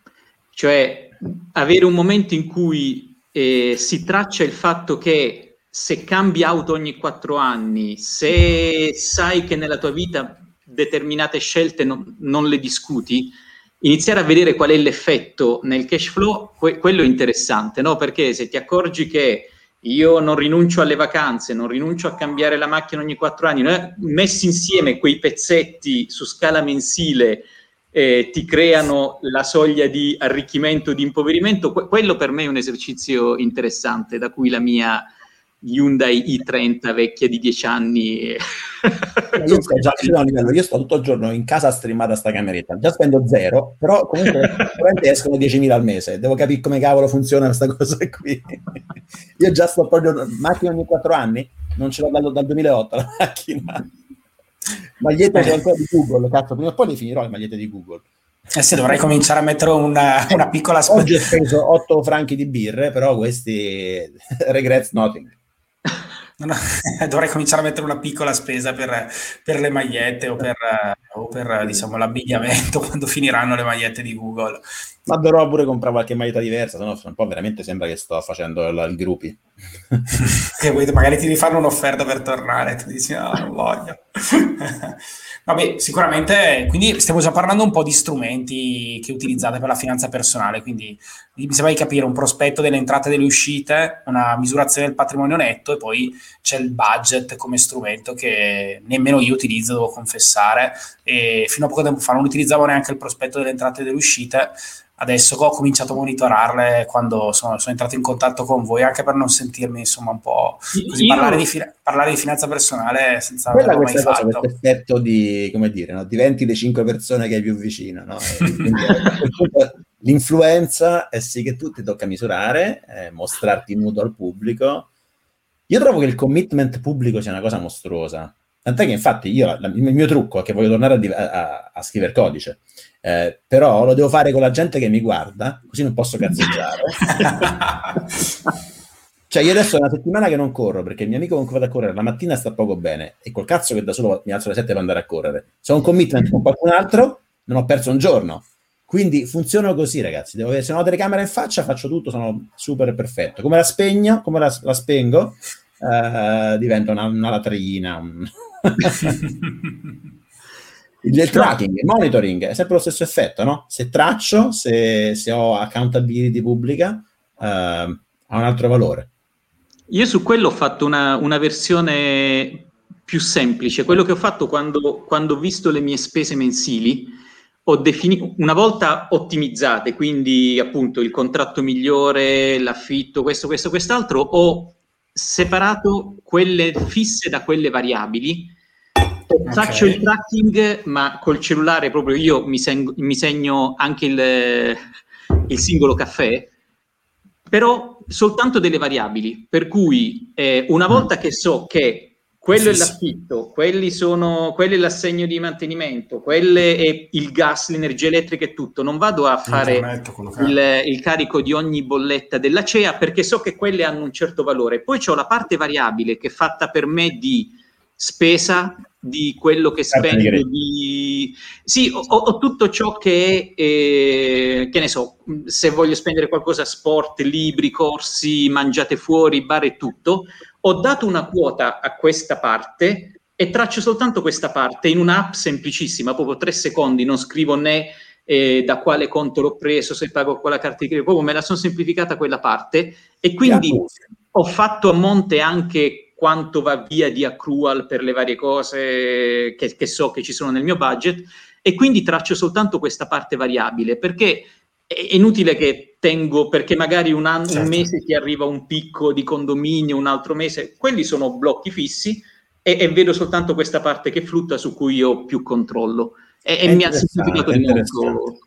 S3: cioè avere un momento in cui eh, si traccia il fatto che se cambi auto ogni quattro anni, se sai che nella tua vita determinate scelte non, non, le discuti, iniziare a vedere qual è l'effetto nel cash flow, que- quello è interessante, no? Perché se ti accorgi che io non rinuncio alle vacanze, non rinuncio a cambiare la macchina ogni quattro anni, no? messi insieme quei pezzetti su scala mensile eh, ti creano la soglia di arricchimento, di impoverimento, que- quello per me è un esercizio interessante da cui la mia Hyundai i30 vecchia di 10 anni.
S2: io, sto già, livello, io sto tutto il giorno in casa streamata sta cameretta, già spendo zero, però comunque escono 10.000 al mese, devo capire come cavolo funziona questa cosa qui. io già sto proprio, macchina ogni 4 anni, non ce l'ho dal, dal 2008 la macchina. Magliette c'è ancora di Google, cazzo, prima o poi le finirò le magliette di Google.
S1: Eh sì, dovrei cominciare a mettere una, una piccola
S2: spesa. Oggi ho speso 8 franchi di birre, però questi regrets nothing.
S1: Dovrei cominciare a mettere una piccola spesa per, per le magliette o per, o per diciamo, l'abbigliamento quando finiranno le magliette di Google.
S2: Ma dovrò pure comprare qualche maglietta diversa, se no un po' veramente sembra che sto facendo il, il gruppi.
S1: che magari ti rifanno un'offerta per tornare, tu dici no, non voglio. Vabbè, sicuramente, quindi stiamo già parlando un po' di strumenti che utilizzate per la finanza personale, quindi di capire un prospetto delle entrate e delle uscite, una misurazione del patrimonio netto e poi c'è il budget come strumento che nemmeno io utilizzo, devo confessare, e fino a poco tempo fa non utilizzavo neanche il prospetto delle entrate e delle uscite, adesso ho cominciato a monitorarle quando sono, sono, entrato in contatto con voi, anche per non sentirmi insomma un po' così, parlare, di fi- parlare, di finanza personale senza
S2: Quella averlo mai fatto. Questo effetto di, come dire, no? diventi le cinque persone che hai più vicino, no? l'influenza è sì che tu ti tocca misurare, eh, mostrarti nudo al pubblico. Io trovo che il commitment pubblico sia una cosa mostruosa. Tant'è che infatti io, la, il mio trucco è che voglio tornare a, a, a scrivere codice, eh, però lo devo fare con la gente che mi guarda, così non posso cazzeggiare. cioè io adesso è una settimana che non corro, perché il mio amico con cui vado a correre la mattina sta poco bene, e col cazzo che da solo mi alzo alle 7 per andare a correre. Se ho un commitment con qualcun altro, non ho perso un giorno. Quindi funziona così, ragazzi. Devo, se ho una telecamera in faccia, faccio tutto, sono super perfetto. Come la spegno, come la, la spengo, uh, diventa una, una latrina. Un... il tracking, il monitoring è sempre lo stesso effetto, no? Se traccio, se, se ho accountability pubblica, uh, ha un altro valore.
S3: Io su quello ho fatto una, una versione più semplice. Quello che ho fatto quando, quando ho visto le mie spese mensili, ho definito una volta ottimizzate, quindi appunto il contratto migliore, l'affitto, questo, questo, quest'altro, ho separato quelle fisse da quelle variabili. Okay. Faccio il tracking, ma col cellulare proprio io mi, seg- mi segno anche il, il singolo caffè, però soltanto delle variabili, per cui eh, una volta che so che quello sì, è l'affitto, quelli sono, quello è l'assegno di mantenimento, quello è il gas, l'energia elettrica e tutto. Non vado a fare il, il, carico di ogni bolletta della CEA perché so che quelle hanno un certo valore. Poi ho la parte variabile che è fatta per me di spesa, di quello che spendo, di... Sì, ho, ho, tutto ciò che è, eh, che ne so, se voglio spendere qualcosa, sport, libri, corsi, mangiate fuori, bar e tutto ho dato una quota a questa parte e traccio soltanto questa parte in un'app semplicissima, proprio tre secondi, non scrivo né eh, da quale conto l'ho preso, se pago quella carta di credito, proprio me la sono semplificata quella parte e quindi ho fatto a monte anche quanto va via di accrual per le varie cose che, che so che ci sono nel mio budget e quindi traccio soltanto questa parte variabile perché è inutile che tengo perché magari un, anno, certo. un mese ti arriva un picco di condominio, un altro mese, quelli sono blocchi fissi e, e vedo soltanto questa parte che flutta su cui io ho più controllo. E, e mi ha semplificato di molto.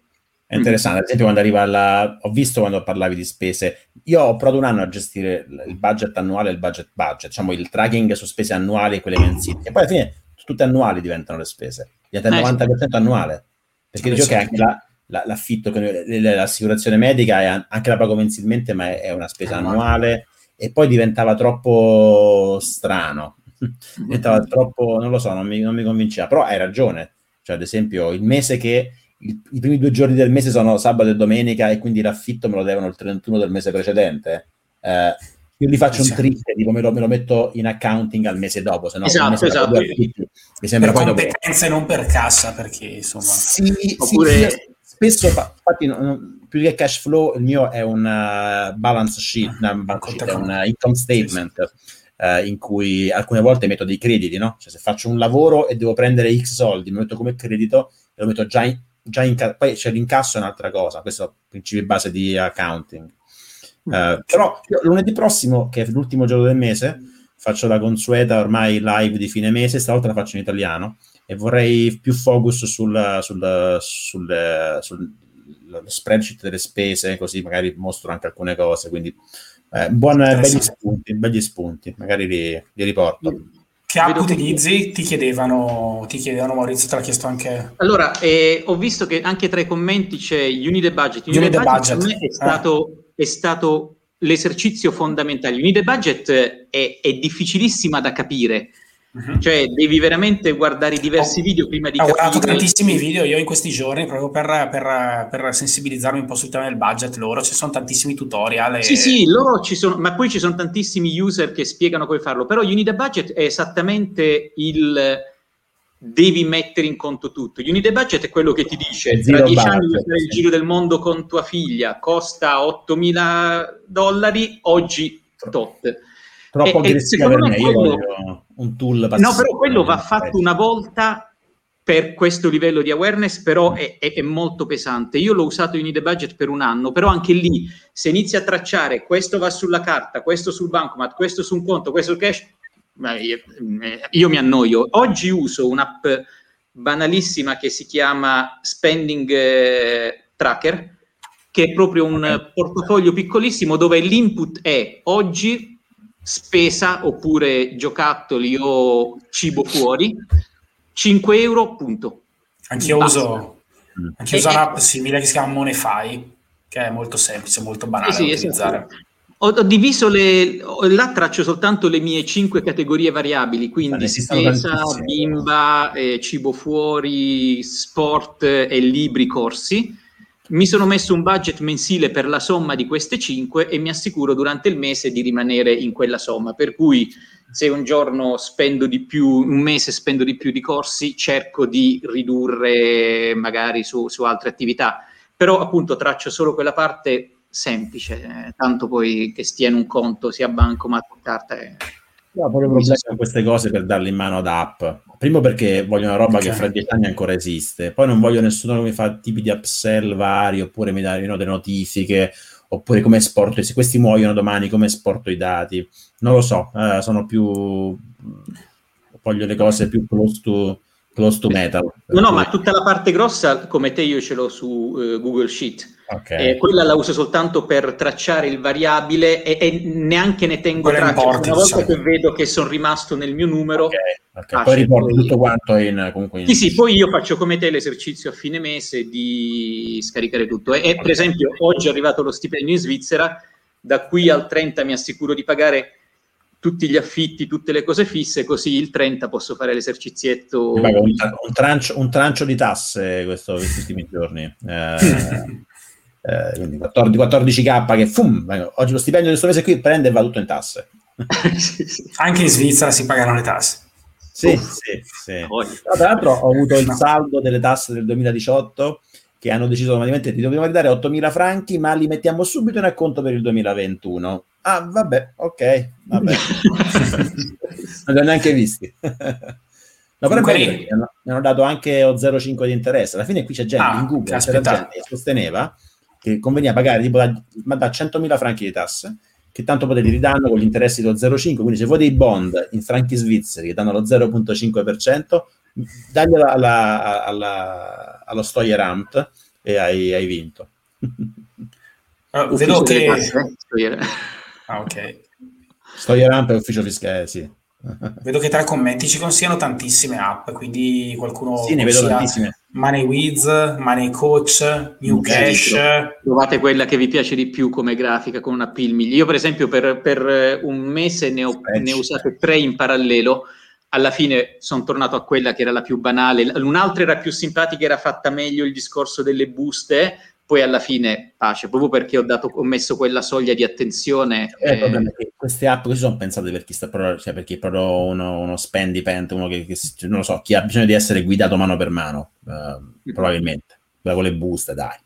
S2: È interessante, ad esempio quando arriva alla... ho visto quando parlavi di spese, io ho provato un anno a gestire il budget annuale e il budget budget, diciamo il tracking su spese annuali e quelle mensili, e poi alla fine tutte annuali diventano le spese, diventa il 90% eh, annuale, perché dicevo che anche la, l'affitto, l'assicurazione medica è, anche la pago mensilmente, ma è, una spesa annuale. E poi diventava troppo strano, diventava troppo, non lo so, non mi, non mi convinceva, però hai ragione, cioè ad esempio il mese che il, i primi due giorni del mese sono sabato e domenica e quindi l'affitto me lo devono il 31 del mese precedente. Eh, io li faccio esatto. un trick, tipo me lo, me lo, metto in accounting al mese dopo, se no
S1: esatto, esatto. Affitti, mi sembra per competenze dopo... non per cassa, perché insomma...
S2: Sì, Oppure... sì, spesso, infatti, no, più che cash flow, il mio è un uh, balance sheet, una balance sheet è un uh, income statement. Uh, in cui alcune volte metto dei crediti, no? Cioè se faccio un lavoro e devo prendere X soldi, mi metto come credito e lo metto già in, già in poi c'è l'incasso è un'altra cosa, questo è il principio base di accounting. Uh, però lunedì prossimo, che è l'ultimo giorno del mese, faccio la consueta ormai live di fine mese, stavolta la faccio in italiano e vorrei più focus sul, sul, sul, sul spreadsheet delle spese, così magari mostro anche alcune cose, quindi eh, buon, begli spunti, begli spunti, magari li, li riporto.
S1: Che app utilizzi? Ti chiedevano, ti chiedevano, Maurizio, te l'ha chiesto anche.
S3: Allora, eh, ho visto che anche tra i commenti c'è Unity Budget. Unity, Unity Budget, budget. È, stato, eh. è stato l'esercizio fondamentale. Unity Budget è, è difficilissima da capire Uh-huh. Cioè, devi veramente guardare diversi ho, video prima di
S1: capire. Ho guardato tantissimi video io in questi giorni proprio per, per, per, sensibilizzarmi un po' sul tema del budget loro. Ci sono tantissimi tutorial. E...
S3: Sì, sì, loro ci sono, ma poi ci sono tantissimi user che spiegano come farlo. Però Unity Budget è esattamente il devi mettere in conto tutto. Unity Budget è quello che ti dice tra dieci anni vuoi fare il giro del mondo con tua figlia, costa 8.000 dollari, oggi tot.
S2: Troppo aggressivo per me, io voglio un tool
S3: passivo. No, però quello va fatto una volta per questo livello di awareness, però è, è, è, molto pesante. Io l'ho usato in budget per un anno, però anche lì, se inizi a tracciare questo va sulla carta, questo sul bancomat, questo su un conto, questo sul cash, io, mi annoio. Oggi uso un'app banalissima che si chiama Spending eh, Tracker, che è proprio un portafoglio piccolissimo dove l'input è oggi spesa oppure giocattoli o cibo fuori, 5 euro, punto.
S1: Anch'io Basta. uso, anch'io uso un'app simile che si chiama Monify, che è molto semplice, molto banale sì, da utilizzare. Esatto.
S3: Ho, ho, diviso le, là traccio soltanto le mie cinque categorie variabili, quindi spesa, bimba, eh, cibo fuori, sport e libri corsi mi sono messo un budget mensile per la somma di queste 5 e mi assicuro durante il mese di rimanere in quella somma. Per cui se un giorno spendo di più, un mese spendo di più di corsi, cerco di ridurre magari su, su altre attività. Però appunto traccio solo quella parte semplice, eh, tanto poi che stia in un conto sia banco ma carta. È...
S2: No, problema con queste cose per darle in mano ad app Primo perché voglio una roba okay. che fra dieci anni ancora esiste, poi non voglio nessuno che mi fa tipi di upsell vari, oppure mi dà no, delle notifiche, oppure come esporto, se questi muoiono domani come esporto i dati. Non lo so, eh, sono più... voglio le cose più close to, close to metal.
S3: No, no, ma tutta la parte grossa, come te, io ce l'ho su uh, Google Sheet Okay. Eh, quella la uso soltanto per tracciare il variabile e, e neanche ne tengo Quella traccia. Importi, Una volta diciamo. che vedo che sono rimasto nel mio numero, okay,
S2: okay. poi riporti tutto quanto in, comunque in...
S3: Sì, sì, poi io faccio come te l'esercizio a fine mese di scaricare tutto. E, e per esempio, oggi è arrivato lo stipendio in Svizzera, da qui al 30 mi assicuro di pagare tutti gli affitti, tutte le cose fisse, così il 30 posso fare l'esercizietto.
S2: Un, un, trancio, un trancio, di tasse questo, questi ultimi giorni. Eh, eh, quindi 14, 14k che fum, oggi lo stipendio di questo mese qui prende e va tutto in tasse.
S1: Anche in Svizzera si pagano le tasse.
S2: Sì, sì, sì. Tra l'altro ho avuto il saldo delle tasse del 2018 che hanno deciso automaticamente di dobbiamo ridare 8.000 franchi, ma li mettiamo subito in acconto per il 2021. Ah, vabbè, ok, vabbè. non li ho neanche visti. No, però mi hanno, mi hanno dato anche 0,5 di interesse. Alla fine qui c'è gente ah, in Google, c'era gente che sosteneva che conveniva pagare tipo da, da 100.000 franchi di tasse, che tanto poi li ridanno con gli interessi dello 0,5, quindi se vuoi dei bond in franchi svizzeri che danno lo 0,5%, daglielo alla, alla, allo Stoyer Amt e hai, hai vinto.
S1: Uh, vedo che... Ah, ok.
S2: Stoyer Amp è ufficio fiscale, sì.
S1: Vedo che tra i commenti ci consigliano tantissime app, quindi qualcuno
S2: sì, ne vedo tantissime.
S1: MoneyWiz, Money Coach, New Cash.
S3: Trovate quella che vi piace di più come grafica con una appeal Io, per esempio, per, per un mese ne ho, ne ho usate tre in parallelo. Alla fine sono tornato a quella che era la più banale. Un'altra era più simpatica, era fatta meglio il discorso delle buste poi alla fine pace, proprio perché ho, dato, ho messo quella soglia di attenzione.
S2: Eh, eh... queste app così sono pensate per chi sta proprio, cioè per chi è proprio uno, uno spendipent, uno che, che, non lo so, chi ha bisogno di essere guidato mano per mano, uh, probabilmente, quella con le buste, dai.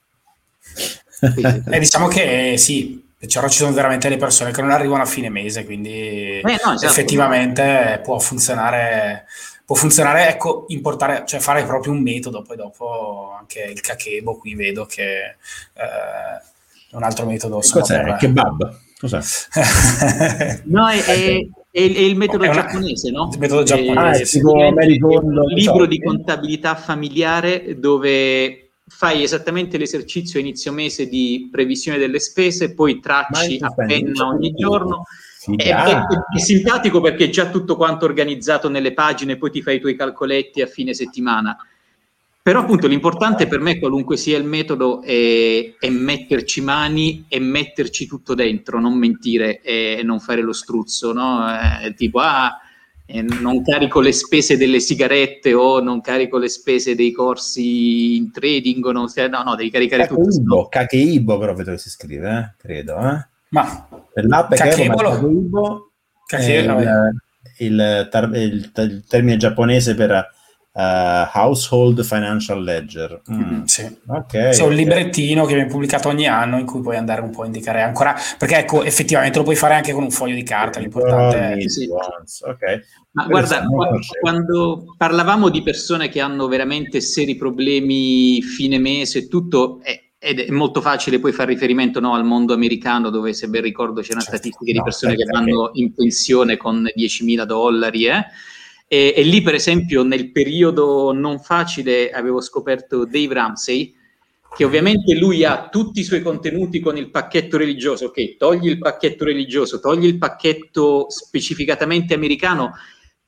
S1: eh, diciamo che sì, cioè, ci sono veramente le persone che non arrivano a fine mese, quindi eh, no, esatto, effettivamente può funzionare può funzionare, ecco, importare, cioè fare proprio un metodo, poi dopo anche il kakebo qui vedo che eh, è un altro metodo.
S2: Cos'è? Per... Kebab? Cos'è?
S3: no, è, è, è, il metodo una, giapponese, no?
S1: Il metodo giapponese.
S3: Ah, sì. un libro di contabilità familiare dove fai esattamente l'esercizio inizio mese di previsione delle spese, poi tracci a penna ogni giorno. È, è, è, simpatico perché è già tutto quanto organizzato nelle pagine, poi ti fai i tuoi calcoletti a fine settimana. Però appunto l'importante per me, qualunque sia il metodo, è, è metterci mani e metterci tutto dentro, non mentire e non fare lo struzzo, no? Eh, tipo, ah, eh, non carico le spese delle sigarette o non carico le spese dei corsi in trading, o non, no, no, devi caricare
S2: Kakeibo,
S3: tutto.
S2: Kakeibo però vedo che si scrive, eh? credo, eh?
S1: Ma
S2: per l'app Kakebo, il, il, il, il, termine giapponese per uh, Household Financial Ledger.
S1: Mm. Mm, sì. Okay, C'è un librettino che viene pubblicato ogni anno in cui puoi andare un po' a indicare ancora, perché ecco, effettivamente lo puoi fare anche con un foglio di carta, l'importante è... Sì.
S3: Okay. Ma guarda, quando parlavamo di persone che hanno veramente seri problemi fine mese e tutto, eh, ed è molto facile poi fare riferimento no, al mondo americano dove se ben ricordo c'erano certo, statistiche no, di persone che vanno in pensione con 10.000 dollari eh? E, e, lì per esempio nel periodo non facile avevo scoperto Dave Ramsey che ovviamente lui ha tutti i suoi contenuti con il pacchetto religioso ok togli il pacchetto religioso togli il pacchetto specificatamente americano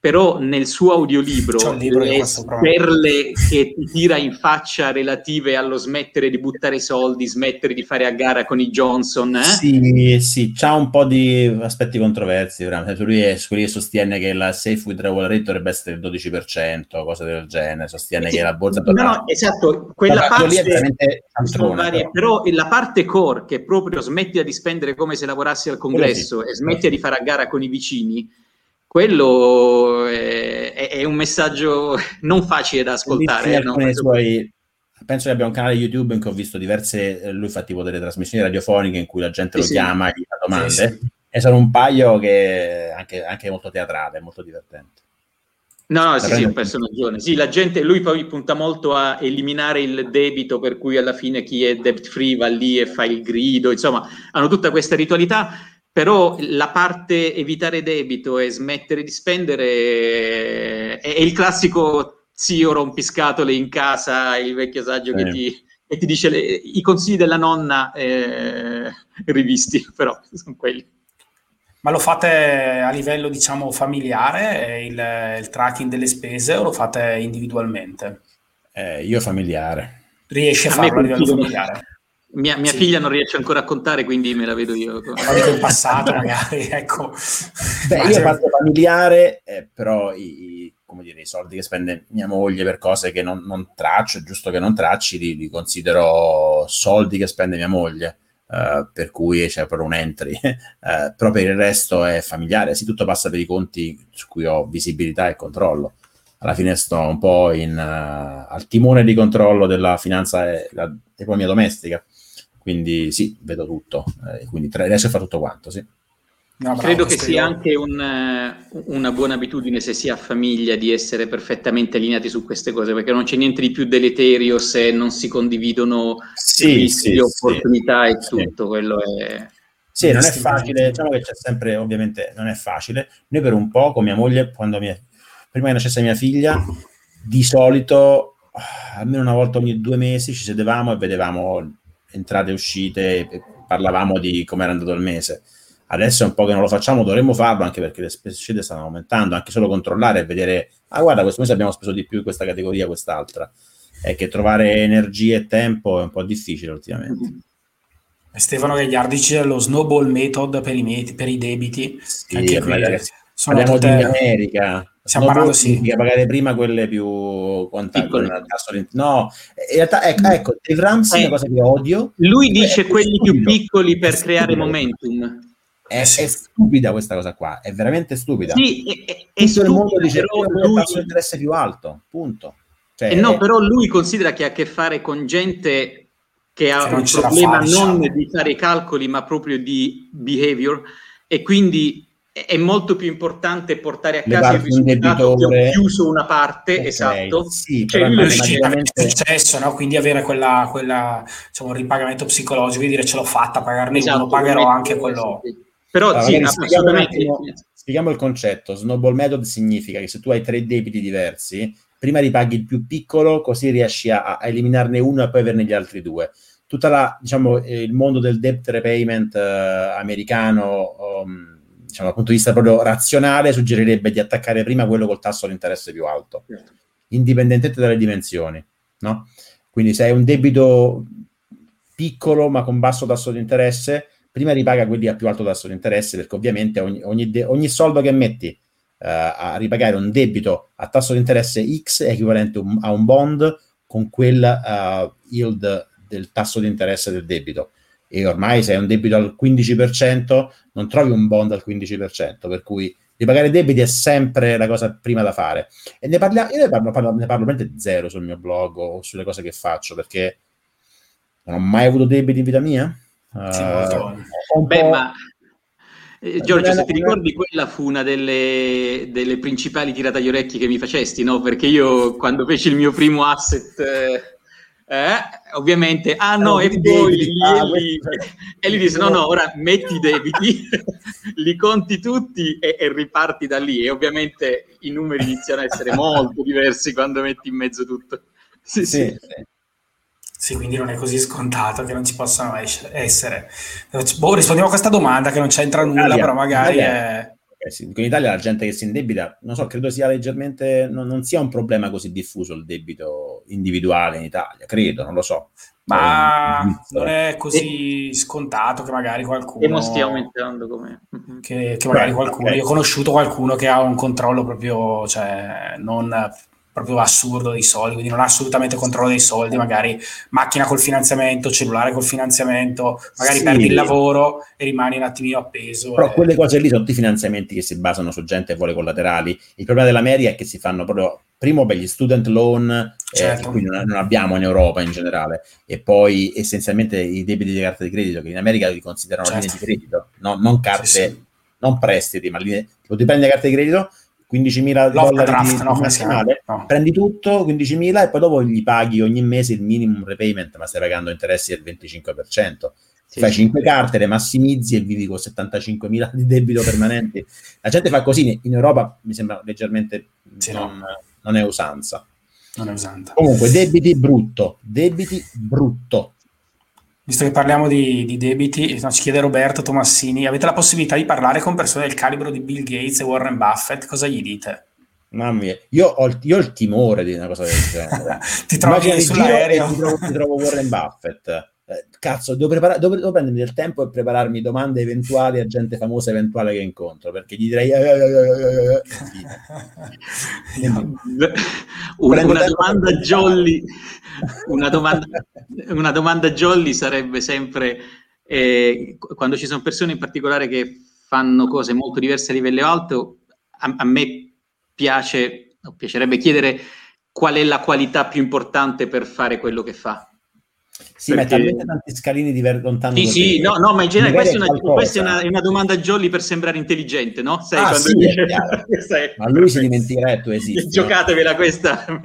S3: però nel suo audiolibro le perle che ti tira in faccia relative allo smettere di buttare soldi, smettere di fare a gara con i Johnson. Eh?
S2: Sì, sì, c'ha un po' di aspetti controversi, veramente. Lui, è, lui sostiene che la safe withdrawal rate dovrebbe essere il 12%, cose del genere, sostiene sì, che la borsa...
S3: No, no, esatto, quella parte... Varie, però. però la parte core, che proprio smettila di spendere come se lavorassi al congresso sì, e smettila di fare a gara con i vicini quello è, è, un messaggio non facile da ascoltare. Eh, no?
S2: suoi, penso che abbia un canale YouTube in cui ho visto diverse, eh, lui fa tipo delle trasmissioni radiofoniche in cui la gente lo sì, chiama e gli fa domande, sì, sì. e sono un paio che anche, anche molto teatrale, molto divertente.
S3: No, no, sì, sì, ho perso ragione. Sì, la gente, lui poi punta molto a eliminare il debito, per cui alla fine chi è debt free va lì e fa il grido, insomma, hanno tutta questa ritualità però la parte evitare debito e smettere di spendere è, è il classico zio rompiscatole in casa, il vecchio saggio eh. che, ti, che, ti, dice le, i consigli della nonna eh, rivisti, però sono quelli.
S1: Ma lo fate a livello, diciamo, familiare, il, il tracking delle spese, o lo fate individualmente?
S2: Eh, io familiare.
S1: Riesci a, a farlo a livello familiare?
S3: Mia, mia sì. figlia non riesce ancora a contare, quindi me la vedo io.
S1: Dico in passato, magari, ecco.
S2: Beh, io parto familiare, eh, però i, come dire, i soldi che spende mia moglie per cose che non, non traccio, è giusto che non tracci, li, li considero soldi che spende mia moglie. Uh, per cui c'è proprio un entry, uh, però per il resto è familiare, sì, tutto passa per i conti su cui ho visibilità e controllo. Alla fine sto un po' in, uh, al timone di controllo della finanza e l'economia domestica quindi sì, vedo tutto, eh, quindi tra, riesce a fare tutto quanto, sì.
S3: No, bravo, Credo che sia anche un, eh, una buona abitudine se si ha famiglia di essere perfettamente allineati su queste cose, perché non c'è niente di più deleterio se non si condividono
S2: sì,
S3: sì, opportunità sì, e tutto, quello è...
S2: Sì, non è facile, diciamo che c'è sempre, ovviamente non è facile. Noi per un po' con mia moglie, quando mia, prima che nascesse mia figlia, di solito almeno una volta ogni due mesi ci sedevamo e vedevamo entrate e uscite parlavamo di come era andato il mese. Adesso è un po' che non lo facciamo, dovremmo farlo anche perché le spese uscite stanno aumentando, anche solo controllare e vedere, ah guarda, questo mese abbiamo speso di più in questa categoria, quest'altra. È che trovare energia e tempo è un po' difficile ultimamente.
S1: Stefano Gagliardi dice lo snowball method per i, met- per i debiti.
S2: Sì, anche qui, sono parliamo tutte... di America. Stiamo parlando sì. pagare prima quelle più contabili. No, in realtà ecco, ecco Dave Ramsey eh, è una cosa che odio.
S3: Lui dice quelli stupido. più piccoli per creare momentum.
S2: È, è, stupida questa cosa qua, è veramente stupida.
S3: Sì, è, è, è Tutto il mondo
S2: dice che lui... il tasso di interesse più alto, punto.
S3: Cioè, eh no, però lui considera che ha a che fare con gente che ha un problema fa, non diciamo. di fare i calcoli, ma proprio di behavior e quindi è molto più importante portare a casa il risultato che ho chiuso una parte, okay, esatto.
S1: Sì, cioè, lui è successo, no? quindi avere quella, quella diciamo, rimpagamento psicologico, di dire ce l'ho fatta, pagarne esatto, uno, pagherò anche quello.
S3: Sì. Però allora, sì, assolutamente.
S2: Spieghiamo il concetto. Snowball method significa che se tu hai tre debiti diversi, prima ripaghi il più piccolo, così riesci a, a eliminarne uno e poi averne gli altri due. Tutta la, diciamo, il mondo del debt repayment uh, americano um, diciamo, dal punto di vista proprio razionale, suggerirebbe di attaccare prima quello col tasso di interesse più alto, certo. indipendentemente dalle dimensioni. No? Quindi se hai un debito piccolo ma con basso tasso di interesse, prima ripaga quelli a più alto tasso di interesse, perché ovviamente ogni, ogni, de- ogni soldo che metti uh, a ripagare un debito a tasso di interesse X è equivalente un, a un bond con quel uh, yield del tasso di interesse del debito e ormai se hai un debito al 15% non trovi un bond al 15%, per cui ripagare debiti è sempre la cosa prima da fare. E ne parliamo, io ne parlo, parlo, ne parlo veramente zero sul mio blog o sulle cose che faccio, perché non ho mai avuto debiti in vita mia.
S3: Sì, uh, Beh, ma eh, Giorgio, se ti ricordi, quella fu una delle, delle principali tirate agli orecchi che mi facesti, no? Perché io quando feci il mio primo asset... Eh, eh, ovviamente, ah no, no e poi lì, ah, lì, e gli dice no, no, ora metti i debiti, li conti tutti e, e, riparti da lì. E ovviamente i numeri iniziano a essere molto diversi quando metti in mezzo tutto.
S1: Sì, sì. sì. sì quindi non è così scontato che non ci possano essere. Boh, rispondiamo a questa domanda che non c'entra nulla, però magari è...
S2: Okay, sì. In Italia la gente che si indebita, non so, credo sia leggermente, non, non, sia un problema così diffuso il debito individuale in Italia, credo, non lo so.
S1: Ma non è così scontato che magari qualcuno...
S3: E stia aumentando come...
S1: Che, che magari qualcuno... Io ho conosciuto qualcuno che ha un controllo proprio, cioè, non proprio assurdo dei soldi, quindi non ha assolutamente controllo dei soldi, magari macchina col finanziamento, cellulare col finanziamento, magari sì. perdi il lavoro e rimani un attimino appeso.
S2: Però e... quelle cose lì sono tutti finanziamenti che si basano su gente e vuole collaterali. Il problema della media è che si fanno proprio, primo per gli student loan, eh, certo. eh, che non, non abbiamo in Europa in generale, e poi essenzialmente i debiti di carta di credito, che in America li considerano certo. linee di credito, no? non carte, sì, sì. non prestiti, ma linee, tipo ti prendi la carta di credito, 15.000 dollari di, no, nazionale, no. prendi tutto, 15.000 e poi dopo gli paghi ogni mese il minimum repayment, ma stai pagando interessi del 25%. Sì, fai 5 carte, le massimizzi e vivi con 75.000 di debito permanenti. La gente fa così, in Europa mi sembra leggermente sì, non, no. non, è usanza.
S1: Non è usanza.
S2: Comunque, debiti brutto, debiti brutto
S1: visto che parliamo di, di debiti, no, ci chiede Roberto Tomassini, avete la possibilità di parlare con persone del calibro di Bill Gates e Warren Buffett, cosa gli dite?
S2: Mamma mia, io ho, io ho il timore di una cosa del genere.
S1: ti trovi sull'aereo?
S2: Ti trovo, ti trovo Warren Buffett. Eh, cazzo, devo, prepara- devo, devo, prendermi del tempo e prepararmi domande eventuali a gente famosa eventuale che incontro, perché gli direi... Eh, eh,
S3: una, una domanda jolly una, domanda, una domanda jolly sarebbe sempre, eh, quando ci sono persone in particolare che fanno cose molto diverse a livello alto, a, a me piace, piacerebbe chiedere qual è la qualità più importante per fare quello che fa.
S2: Sì, perché... ma talmente tanti scalini diver- lontano.
S3: Sì, sì, no, no, ma in generale questa, è una, questa è, una, è una, domanda jolly per sembrare intelligente, no?
S2: Sai, ah, sì, dice... è... Ma lui si dimenticherà che tu esisti.
S3: Giocatevela questa.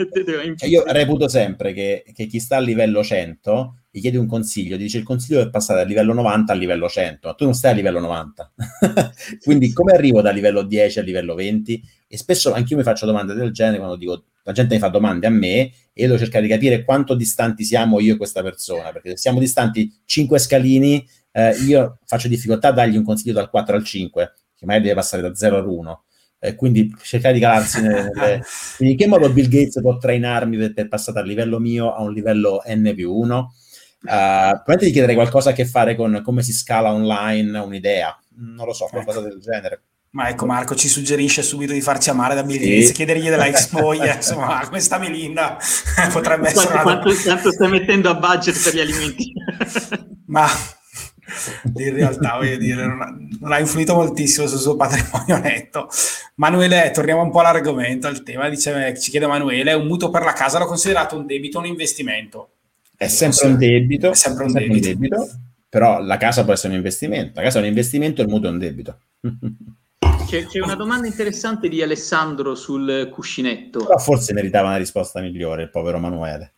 S2: Cioè, io reputo sempre che, che, chi sta a livello 100 gli chiede un consiglio, dice il consiglio è passare dal livello 90 al livello 100, ma tu non stai a livello 90. Quindi come arrivo da livello 10 a livello 20? E spesso anch'io mi faccio domande del genere quando dico la gente mi fa domande a me e io devo cercare di capire quanto distanti siamo io e questa persona, perché se siamo distanti 5 scalini, eh, io faccio difficoltà a dargli un consiglio dal 4 al 5, che magari deve passare da 0 all'1. Eh, quindi cercare di calarsi nelle... quindi in che modo Bill Gates può trainarmi per, per passare dal livello mio a un livello N più 1? Uh, probabilmente ti chiederei qualcosa a che fare con come si scala online un'idea, non lo so, qualcosa ecco. del genere.
S1: Ma ecco, Marco ci suggerisce subito di farci amare da Bill Gates, sì. chiedergli della ex moglie, insomma, come sta Melinda potrebbe
S3: quanto,
S1: essere
S3: una... quanto, quanto stai mettendo a budget per gli alimenti?
S1: Ma in realtà, voglio dire, non ha, non ha, influito moltissimo sul suo patrimonio netto. Manuele, torniamo un po' all'argomento, al tema, dice, ci chiede Emanuele, un mutuo per la casa l'ho considerato un debito o un investimento?
S2: È sempre un debito.
S1: È sempre un, sempre debito. un debito.
S2: Però la casa può essere un investimento. La casa è un investimento e il mutuo è un debito.
S3: C'è, c'è, una domanda interessante di Alessandro sul cuscinetto.
S2: Però forse meritava una risposta migliore il povero Manuele.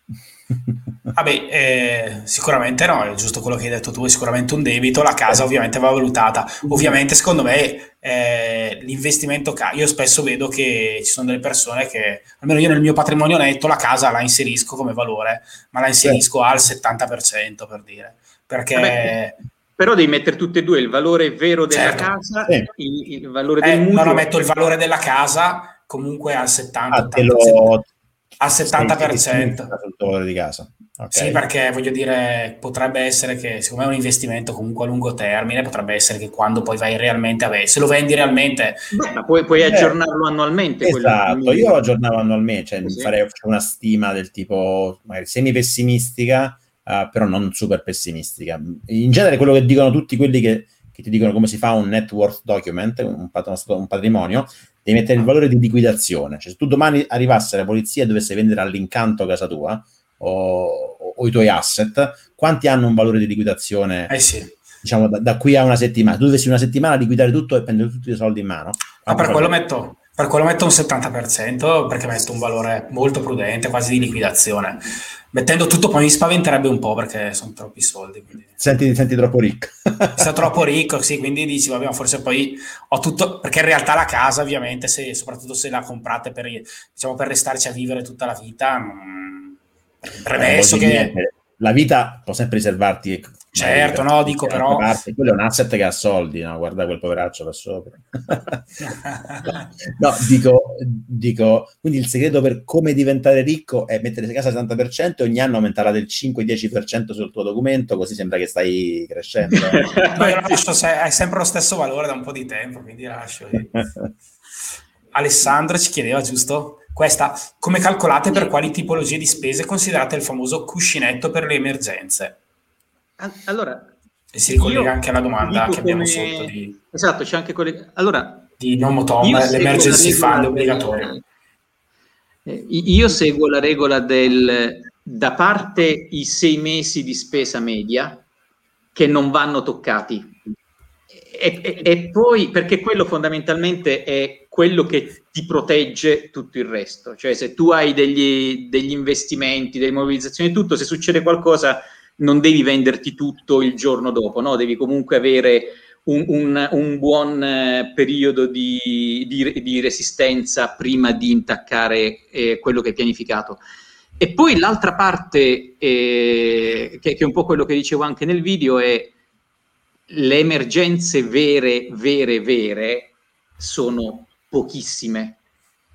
S1: Vabbè, eh, sicuramente no, è giusto quello che hai detto tu, è sicuramente un debito, la casa ovviamente va valutata. Ovviamente secondo me eh, l'investimento, ca- io spesso vedo che ci sono delle persone che, almeno io nel mio patrimonio netto, la casa la inserisco come valore, ma la inserisco al 70% per dire. Perché... Vabbè
S3: però devi mettere tutte e due, il valore vero della certo. casa e sì. il, il, valore
S1: eh,
S3: del mutuo.
S1: No, no, metto il valore della casa comunque al 70%.
S2: Ah, lo...
S1: Al 70%.
S2: Sul valore di casa.
S1: Okay. Sì, perché voglio dire, potrebbe essere che, siccome è un investimento comunque a lungo termine, potrebbe essere che quando poi vai realmente a vedere, se lo vendi realmente...
S3: Beh, puoi, puoi eh, aggiornarlo annualmente.
S2: Esatto, io lo aggiornavo annualmente, cioè sì. farei una stima del tipo magari semi-pessimistica, uh, però non super pessimistica. In genere quello che dicono tutti quelli che, che ti dicono come si fa un net worth document, un, pat- un patrimonio, devi mettere il valore di liquidazione. Cioè se tu domani arrivasse la polizia e dovesse vendere all'incanto casa tua o, o, i tuoi asset, quanti hanno un valore di liquidazione?
S1: Eh sì.
S2: Diciamo da, da, qui a una settimana. Tu dovessi una settimana liquidare tutto e prendere tutti i soldi in mano.
S1: Ma per quello metto per quello metto un 70% perché metto un valore molto prudente, quasi di liquidazione. Mettendo tutto poi mi spaventerebbe un po' perché sono troppi soldi. Quindi...
S2: Senti, senti troppo ricco.
S1: Sei troppo ricco, sì, quindi dici, vabbè, forse poi ho tutto, perché in realtà la casa ovviamente, se, soprattutto se la comprate per, diciamo, per restarci a vivere tutta la vita, non... premesso eh, che...
S2: Niente la vita può sempre riservarti
S1: Certo, no, dico però...
S2: Parte, quello è un asset che ha soldi, no? guarda quel poveraccio là sopra. no, dico, dico, quindi il segreto per come diventare ricco è mettere a casa il 70% e ogni anno aumentarla del 5-10% sul tuo documento, così sembra che stai crescendo.
S1: no, io lascio, se, hai sempre lo stesso valore da un po' di tempo, quindi lascio. Alessandro ci chiedeva, giusto? Questa, come calcolate per quali tipologie di spese considerate il famoso cuscinetto per le emergenze?
S3: Allora,
S1: e si ricollega anche alla domanda che abbiamo come... sotto di...
S3: Esatto, c'è anche collega... Allora,
S1: di Nomo Tom, l'emergency fund è obbligatorio.
S3: Eh, io seguo la regola del da parte i sei mesi di spesa media che non vanno toccati. E, e, poi perché quello fondamentalmente è quello che ti protegge tutto il resto. Cioè, se tu hai degli, degli investimenti, delle mobilizzazioni, tutto, se succede qualcosa non devi venderti tutto il giorno dopo, no? devi comunque avere un, un, un buon eh, periodo di, di, di, resistenza prima di intaccare eh, quello che hai pianificato. E poi l'altra parte, eh, che, che, è un po' quello che dicevo anche nel video, è le emergenze vere, vere, vere sono pochissime.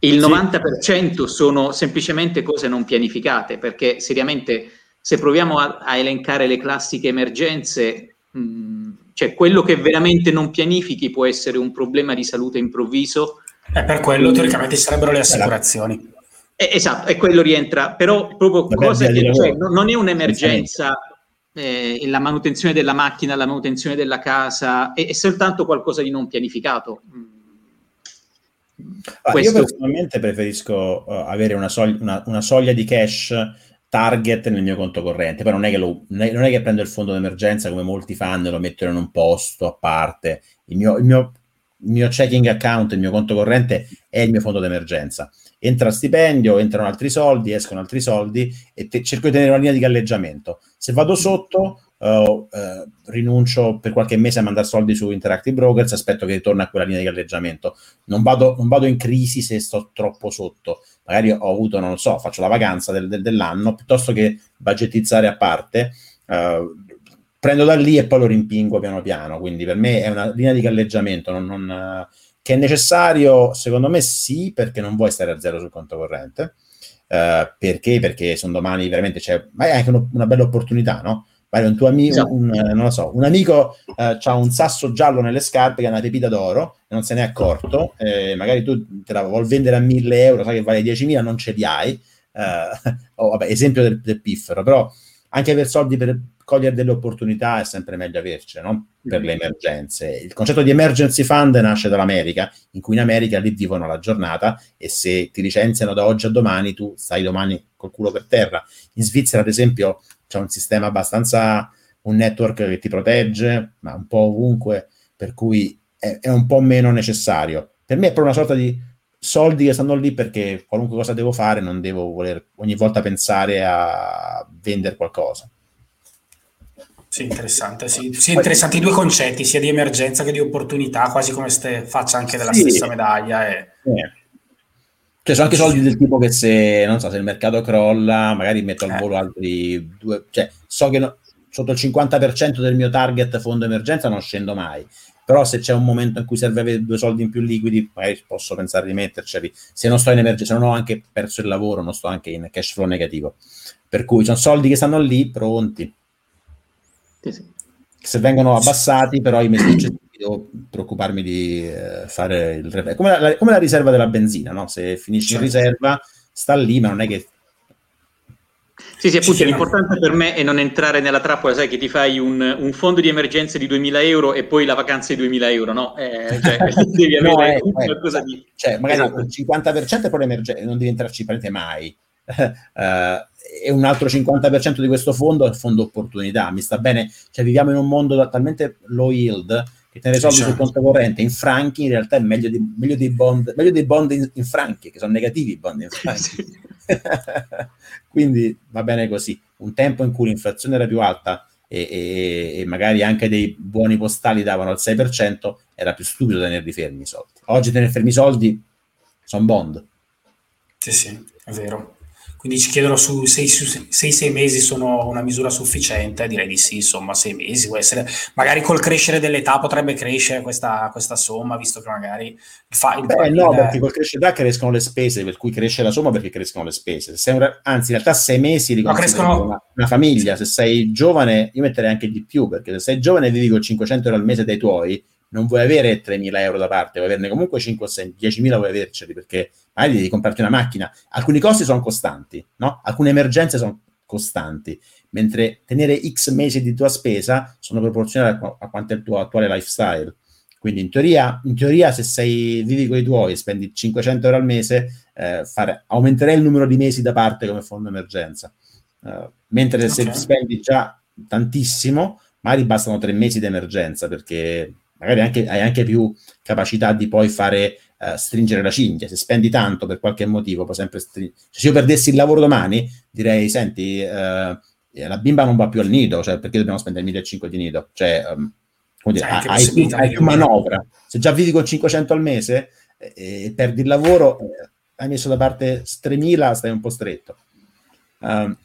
S3: Il 90% sono semplicemente cose non pianificate, perché seriamente se proviamo a, a elencare le classiche emergenze, mh, mm, cioè quello che veramente non pianifichi può essere un problema di salute improvviso.
S1: E per quello teoricamente sarebbero le assicurazioni.
S3: Eh, esatto, e quello rientra, però proprio Vabbè, cose che cioè, non è un'emergenza eh, la manutenzione della macchina, la manutenzione della casa, è, è soltanto qualcosa di non pianificato.
S2: Ah, Questo... Io personalmente preferisco uh, avere una, soglia, una, una, soglia di cash target nel mio conto corrente. Poi non è che, lo, non è, che prendo il fondo d'emergenza come molti fanno e lo mettono in un posto a parte. Il mio, il, mio, il mio, checking account, il mio conto corrente è il mio fondo d'emergenza. Entra stipendio, entrano altri soldi, escono altri soldi e te, cerco di tenere una linea di galleggiamento. Se vado sotto, uh, uh, rinuncio per qualche mese a mandare soldi su Interactive Brokers, aspetto che ritorni a quella linea di galleggiamento. Non vado, non vado in crisi se sto troppo sotto magari ho avuto, non lo so, faccio la vacanza del, del, dell'anno, piuttosto che budgetizzare a parte, uh, prendo da lì e poi lo rimpingo piano piano. Quindi per me è una linea di galleggiamento non, non, che è necessario, secondo me sì, perché non vuoi stare a zero sul conto corrente. Uh, perché? Perché sono domani veramente c'è, ma è anche uno, una bella opportunità, no? Magari un tuo amico, esatto. un, non lo so, un amico uh, ha un sasso giallo nelle scarpe che è una pepita d'oro e non se n'è accorto, eh, magari tu te la vuoi vendere a 1000 euro, sai che vale 10.000, non ce li hai. Uh, oh, vabbè, esempio del, del piffero, però anche avere soldi per cogliere delle opportunità è sempre meglio avercene, no? per mm-hmm. le emergenze. Il concetto di emergency fund nasce dall'America, in cui in America lì vivono la giornata e se ti licenziano da oggi a domani, tu stai domani col culo per terra. In Svizzera, ad esempio, c'è un sistema abbastanza, un network che ti protegge, ma un po' ovunque, per cui è, è un po' meno necessario. Per me è proprio una sorta di soldi che stanno lì perché qualunque cosa devo fare non devo voler ogni volta pensare a vendere qualcosa.
S1: Sì, interessante. Sì. sì, interessanti i due concetti, sia di emergenza che di opportunità, quasi come ste faccia anche della sì. stessa medaglia. E...
S2: Eh. Cioè, sono anche soldi del tipo che se, non so, se il mercato crolla, magari metto al eh. volo altri due... Cioè, so che no, sotto il 50% del mio target fondo emergenza non scendo mai. Però se c'è un momento in cui serve avere due soldi in più liquidi, magari posso pensare di metterceli. Se non sto in emergenza, se non ho anche perso il lavoro, non sto anche in cash flow negativo. Per cui sono soldi che stanno lì, pronti. Sì, sì. Se vengono abbassati, però i mesi devo preoccuparmi di eh, fare il reperto. Come la, come la riserva della benzina, no? Se finisci certo. in riserva, sta lì, ma non è che
S3: sì, sì, appunto, l'importante per me è non entrare nella trappola, sai che ti fai un, un, fondo di emergenza di 2000 euro e poi la vacanza di 2000 euro, no? Eh, cioè, devi avere no, eh, qualcosa
S2: eh, di... Cioè, magari esatto. il 50% è per l'emergenza, non devi entrarci prende mai. Uh, e un altro 50% di questo fondo è il fondo opportunità. Mi sta bene, cioè viviamo in un mondo talmente low yield che tenere soldi sul conto corrente in franchi in realtà è meglio, di, meglio dei bond, meglio dei bond in, in, franchi, che sono negativi i bond in franchi. Quindi va bene così. Un tempo in cui l'inflazione era più alta e, e, e, magari anche dei buoni postali davano al 6%, era più stupido tenerli fermi i soldi. Oggi tenere fermi i soldi sono bond.
S1: Sì, sì, è vero. Quindi ci chiedono su 6-6 mesi sono una misura sufficiente, direi di sì, insomma 6 mesi può essere, magari col crescere dell'età potrebbe crescere questa, questa somma, visto che magari
S2: fa il... Beh, no, perché col crescere d'età crescono le spese, per cui cresce la somma perché crescono le spese. Un, anzi, in realtà 6 mesi
S1: no, crescono...
S2: una, una, famiglia, se sei giovane, io metterei anche di più, perché se sei giovane e vivi con 500 euro al mese dei tuoi, non vuoi avere 3.000 euro da parte, vuoi averne comunque 5 o 6, 10.000 vuoi averceli, perché magari devi comprarti una macchina. Alcuni costi sono costanti, no? Alcune emergenze sono costanti, mentre tenere X mesi di tua spesa sono proporzionali a, a quanto è il tuo attuale lifestyle. Quindi in teoria, in teoria se sei, vivi con i tuoi e spendi 500 euro al mese, eh, fare, aumenterei il numero di mesi da parte come fondo emergenza. Uh, mentre okay. se spendi già tantissimo, magari bastano tre mesi di emergenza perché magari anche, hai anche più capacità di poi fare uh, stringere la cinghia. Se spendi tanto per qualche motivo, puoi sempre stringere. Cioè, se io perdessi il lavoro domani, direi: Senti, uh, la bimba non va più al nido, cioè perché dobbiamo spendere 1.500 di nido? Cioè, um, come dire, hai, hai, più, hai più manovra. Se già vivi con 500 al mese e, e perdi il lavoro, eh, hai messo da parte 3.000, stai un po' stretto. Um,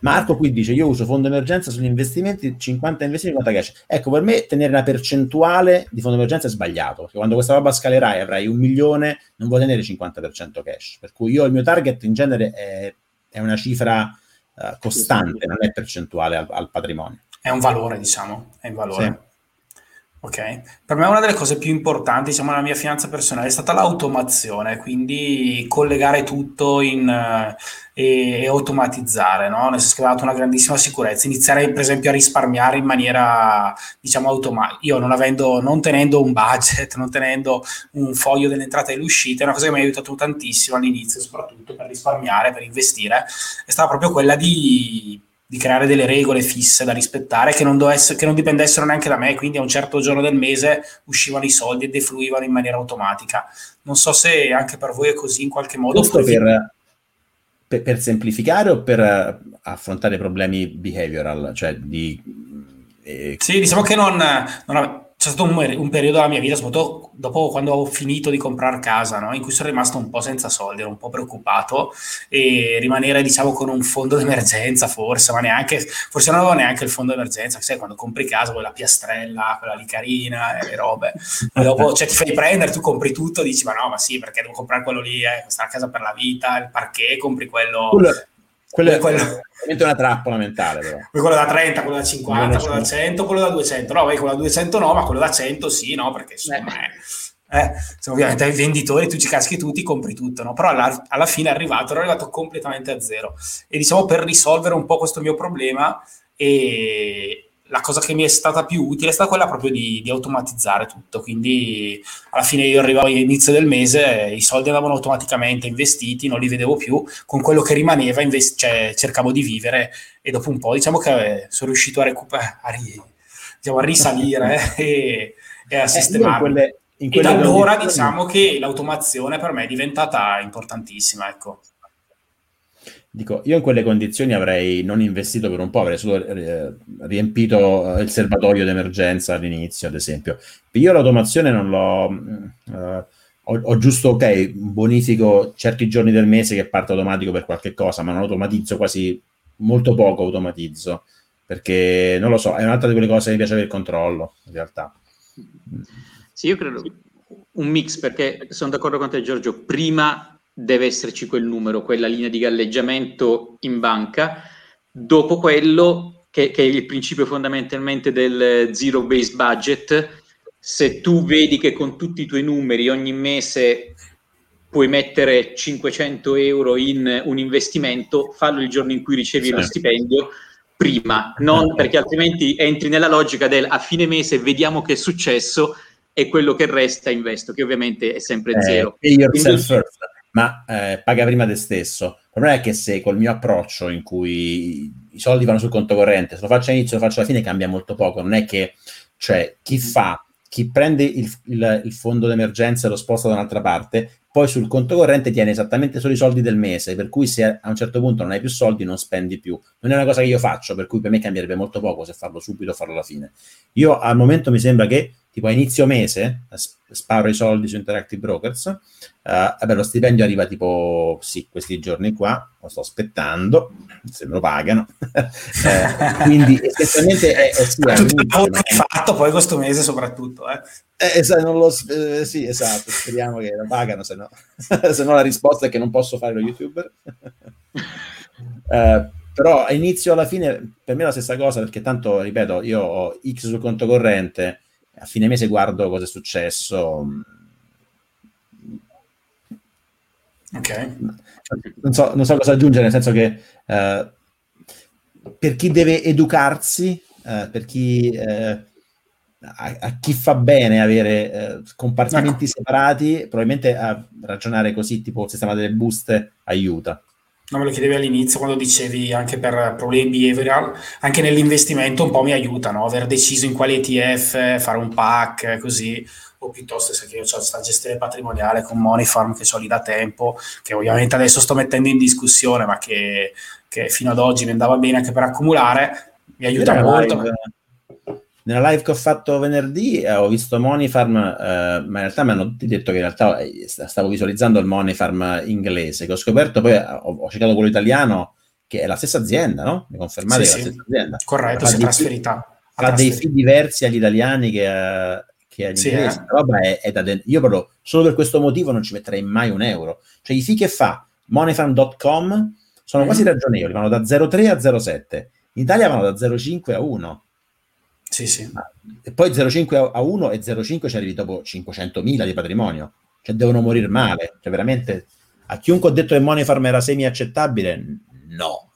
S2: Marco qui dice io uso fondo emergenza sugli investimenti 50 investimenti 50 cash. Ecco per me tenere una percentuale di fondo emergenza è sbagliato perché quando questa roba scalerai e avrai un milione non vuoi tenere 50% cash. Per cui io il mio target in genere è, è una cifra uh, costante non è percentuale al, al, patrimonio.
S1: È un valore diciamo è un valore. Sì. Ok, per me una delle cose più importanti, diciamo, nella mia finanza personale è stata l'automazione, quindi collegare tutto in, eh, e, e, automatizzare, no? Nel senso che ha dato una grandissima sicurezza. Iniziare, per esempio, a risparmiare in maniera, diciamo, automatica. Io non avendo, non tenendo un budget, non tenendo un foglio delle entrate e delle uscite, è una cosa che mi ha aiutato tantissimo all'inizio, soprattutto per risparmiare, per investire, è stata proprio quella di di creare delle regole fisse da rispettare che non, dovesse, che non dipendessero neanche da me, quindi a un certo giorno del mese uscivano i soldi e defluivano in maniera automatica. Non so se anche per voi è così in qualche modo.
S2: Questo per, per, per, semplificare o per eh, affrontare problemi behavioral, cioè di...
S1: Eh... Sì, diciamo che non, non, c'è stato un, un, periodo della mia vita, soprattutto dopo quando ho finito di comprare casa, no? in cui sono rimasto un po' senza soldi, ero un po' preoccupato e rimanere, diciamo, con un fondo d'emergenza forse, ma neanche, forse non avevo neanche il fondo d'emergenza, sai, quando compri casa, quella piastrella, quella lì carina e le robe, e dopo cioè, ti fai prendere, tu compri tutto, dici, ma no, ma sì, perché devo comprare quello lì, eh, questa è la casa per la vita, il parquet, compri quello...
S2: Quello, quello è una trappola mentale, però.
S1: Quello da 30, quello da 50, quello da 100, quello da 200. No, quello da 200 no, ma quello da 100 sì, no, perché insomma, eh. Eh, ovviamente ai venditori tu ci caschi tutti, compri tutto, no? però alla, alla, fine è arrivato, ero arrivato completamente a zero. E diciamo per risolvere un po' questo mio problema e, la cosa che mi è stata più utile è stata quella proprio di, di, automatizzare tutto. Quindi alla fine io arrivavo all'inizio del mese, i soldi andavano automaticamente investiti, non li vedevo più, con quello che rimaneva invest- cioè, cercavo di vivere e dopo un po' diciamo che sono riuscito a recuperare, a, ri- diciamo, a risalire eh, e, e, a sistemarmi. Eh, e da allora diciamo che l'automazione per me è diventata importantissima. Ecco.
S2: Dico, io in quelle condizioni avrei non investito per un po', avrei solo eh, riempito il serbatoio d'emergenza all'inizio, ad esempio. Io l'automazione non l'ho... Eh, ho, giusto, ok, bonifico certi giorni del mese che parte automatico per qualche cosa, ma non automatizzo quasi, molto poco automatizzo, perché non lo so, è un'altra di quelle cose che mi piace avere il controllo, in realtà.
S3: Sì, io credo un mix, perché sono d'accordo con te Giorgio, prima deve esserci quel numero, quella linea di galleggiamento in banca. Dopo quello, che, che, è il principio fondamentalmente del zero base budget, se tu vedi che con tutti i tuoi numeri ogni mese puoi mettere 500 euro in un investimento, fallo il giorno in cui ricevi sì. lo stipendio prima, non perché altrimenti entri nella logica del a fine mese vediamo che è successo e quello che resta investo, che ovviamente è sempre eh, zero.
S2: Yourself Quindi, first ma eh, paga prima te stesso. Il problema è che se col mio approccio in cui i soldi vanno sul conto corrente, se lo faccio all'inizio, lo faccio alla fine, cambia molto poco. Non è che, cioè, chi fa, chi prende il, il, il fondo d'emergenza e lo sposta da un'altra parte, poi sul conto corrente tiene esattamente solo i soldi del mese, per cui se a un certo punto non hai più soldi non spendi più. Non è una cosa che io faccio, per cui per me cambierebbe molto poco se farlo subito o farlo alla fine. Io al momento mi sembra che tipo a inizio mese, sparo i soldi su Interactive Brokers, uh, vabbè, lo stipendio arriva tipo, sì, questi giorni qua, lo sto aspettando, se me lo pagano, eh, quindi essenzialmente è, è sì,
S1: tutto il che hai fatto poi questo mese soprattutto, eh.
S2: Eh, non lo, eh, sì, esatto, speriamo che lo pagano, se no, se no la risposta è che non posso fare lo youtuber. Eh, però a inizio alla fine per me è la stessa cosa perché tanto, ripeto, io ho X sul conto corrente, a fine mese guardo cosa è successo.
S1: Ok.
S2: Non so, non so cosa aggiungere, nel senso che eh, per chi deve educarsi, eh, per chi... Eh, a, a, chi fa bene avere eh, compartimenti ecco. separati, probabilmente a ragionare così, tipo il sistema delle buste, aiuta.
S1: No, me lo chiedevi all'inizio quando dicevi anche per problemi behavioral, anche nell'investimento un po' mi aiuta, no? Aver deciso in quale ETF, fare un pack, così, o piuttosto se io ho questa gestione patrimoniale con Moneyfarm che ho lì da tempo, che ovviamente adesso sto mettendo in discussione, ma che, che fino ad oggi mi andava bene anche per accumulare, mi aiuta molto. Live
S2: nella live che ho fatto venerdì eh, ho visto Moneyfarm, eh, ma in realtà mi hanno tutti detto che in realtà eh, stavo visualizzando il Moneyfarm inglese, che ho scoperto, poi eh, ho, ho cercato quello italiano, che è la stessa azienda, no? Mi confermate
S1: sì, che è la stessa azienda? Corretto, si è trasferita.
S2: Ha dei fee diversi agli italiani che, uh, che agli sì, inglesi. Eh. roba è, è da de- io proprio, solo per questo motivo non ci metterei mai un euro. Cioè i fee che fa moneyfarm.com sono mm. quasi ragionevoli, vanno da 0,3 a 0,7. In Italia vanno da 0,5 a 1
S1: sì, sì.
S2: E poi 0,5 a 1 e 0,5 ci arrivi dopo 500.000 di patrimonio. Cioè devono morire male. Cioè veramente, a chiunque ho detto che Money Farm era semi accettabile, no.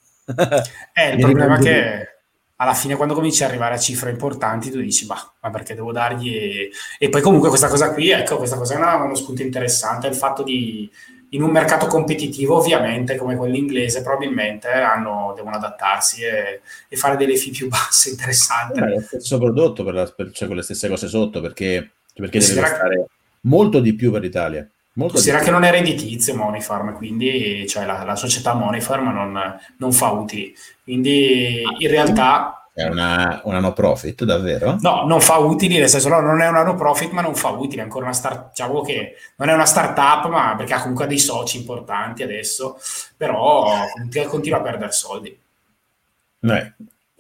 S1: Eh, il problema è che alla fine quando cominci ad arrivare a cifre importanti tu dici, bah, ma perché devo dargli... E, e poi comunque questa cosa qui, ecco, questa cosa è una, uno spunto interessante, il fatto di in un mercato competitivo, ovviamente, come quello inglese, probabilmente hanno, devono adattarsi e, e, fare delle fee più basse, interessanti.
S2: È lo stesso prodotto, per la, per, cioè con le stesse cose sotto, perché, perché deve costare molto di più per l'Italia.
S1: Molto Considera che non è redditizio Moneyfarm, quindi cioè la, la società Moneyfarm non, non fa utili. Quindi in realtà
S2: è una, una, no profit, davvero?
S1: No, non fa utili, nel senso no, non è una no profit, ma non fa utili. È ancora una start, diciamo che non è una startup, ma perché ha comunque dei soci importanti adesso, però continua a perdere soldi.
S2: Eh.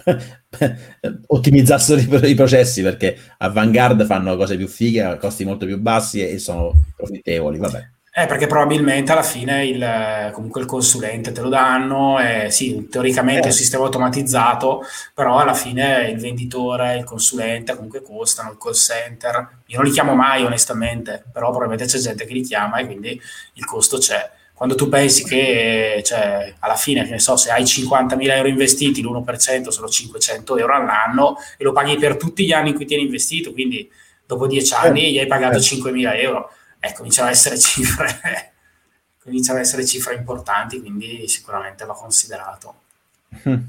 S2: Ottimizzassero i, i, processi perché a Vanguard fanno cose più fighe a costi molto più bassi e, e sono profittevoli, vabbè.
S1: Eh, perché probabilmente alla fine il, comunque il consulente te lo danno, eh, sì, teoricamente è un eh. sistema automatizzato, però alla fine il venditore, il consulente comunque costano, il call center. Io non li chiamo mai onestamente, però probabilmente c'è gente che li chiama e quindi il costo c'è. Quando tu pensi che cioè, alla fine, che ne so, se hai 50.000 euro investiti, l'1% sono 500 euro all'anno e lo paghi per tutti gli anni in cui ti hai investito, quindi dopo 10 anni gli hai pagato 5.000 euro eh, cominciano ad essere cifre cominciano ad essere cifre importanti, quindi sicuramente va considerato. Mm.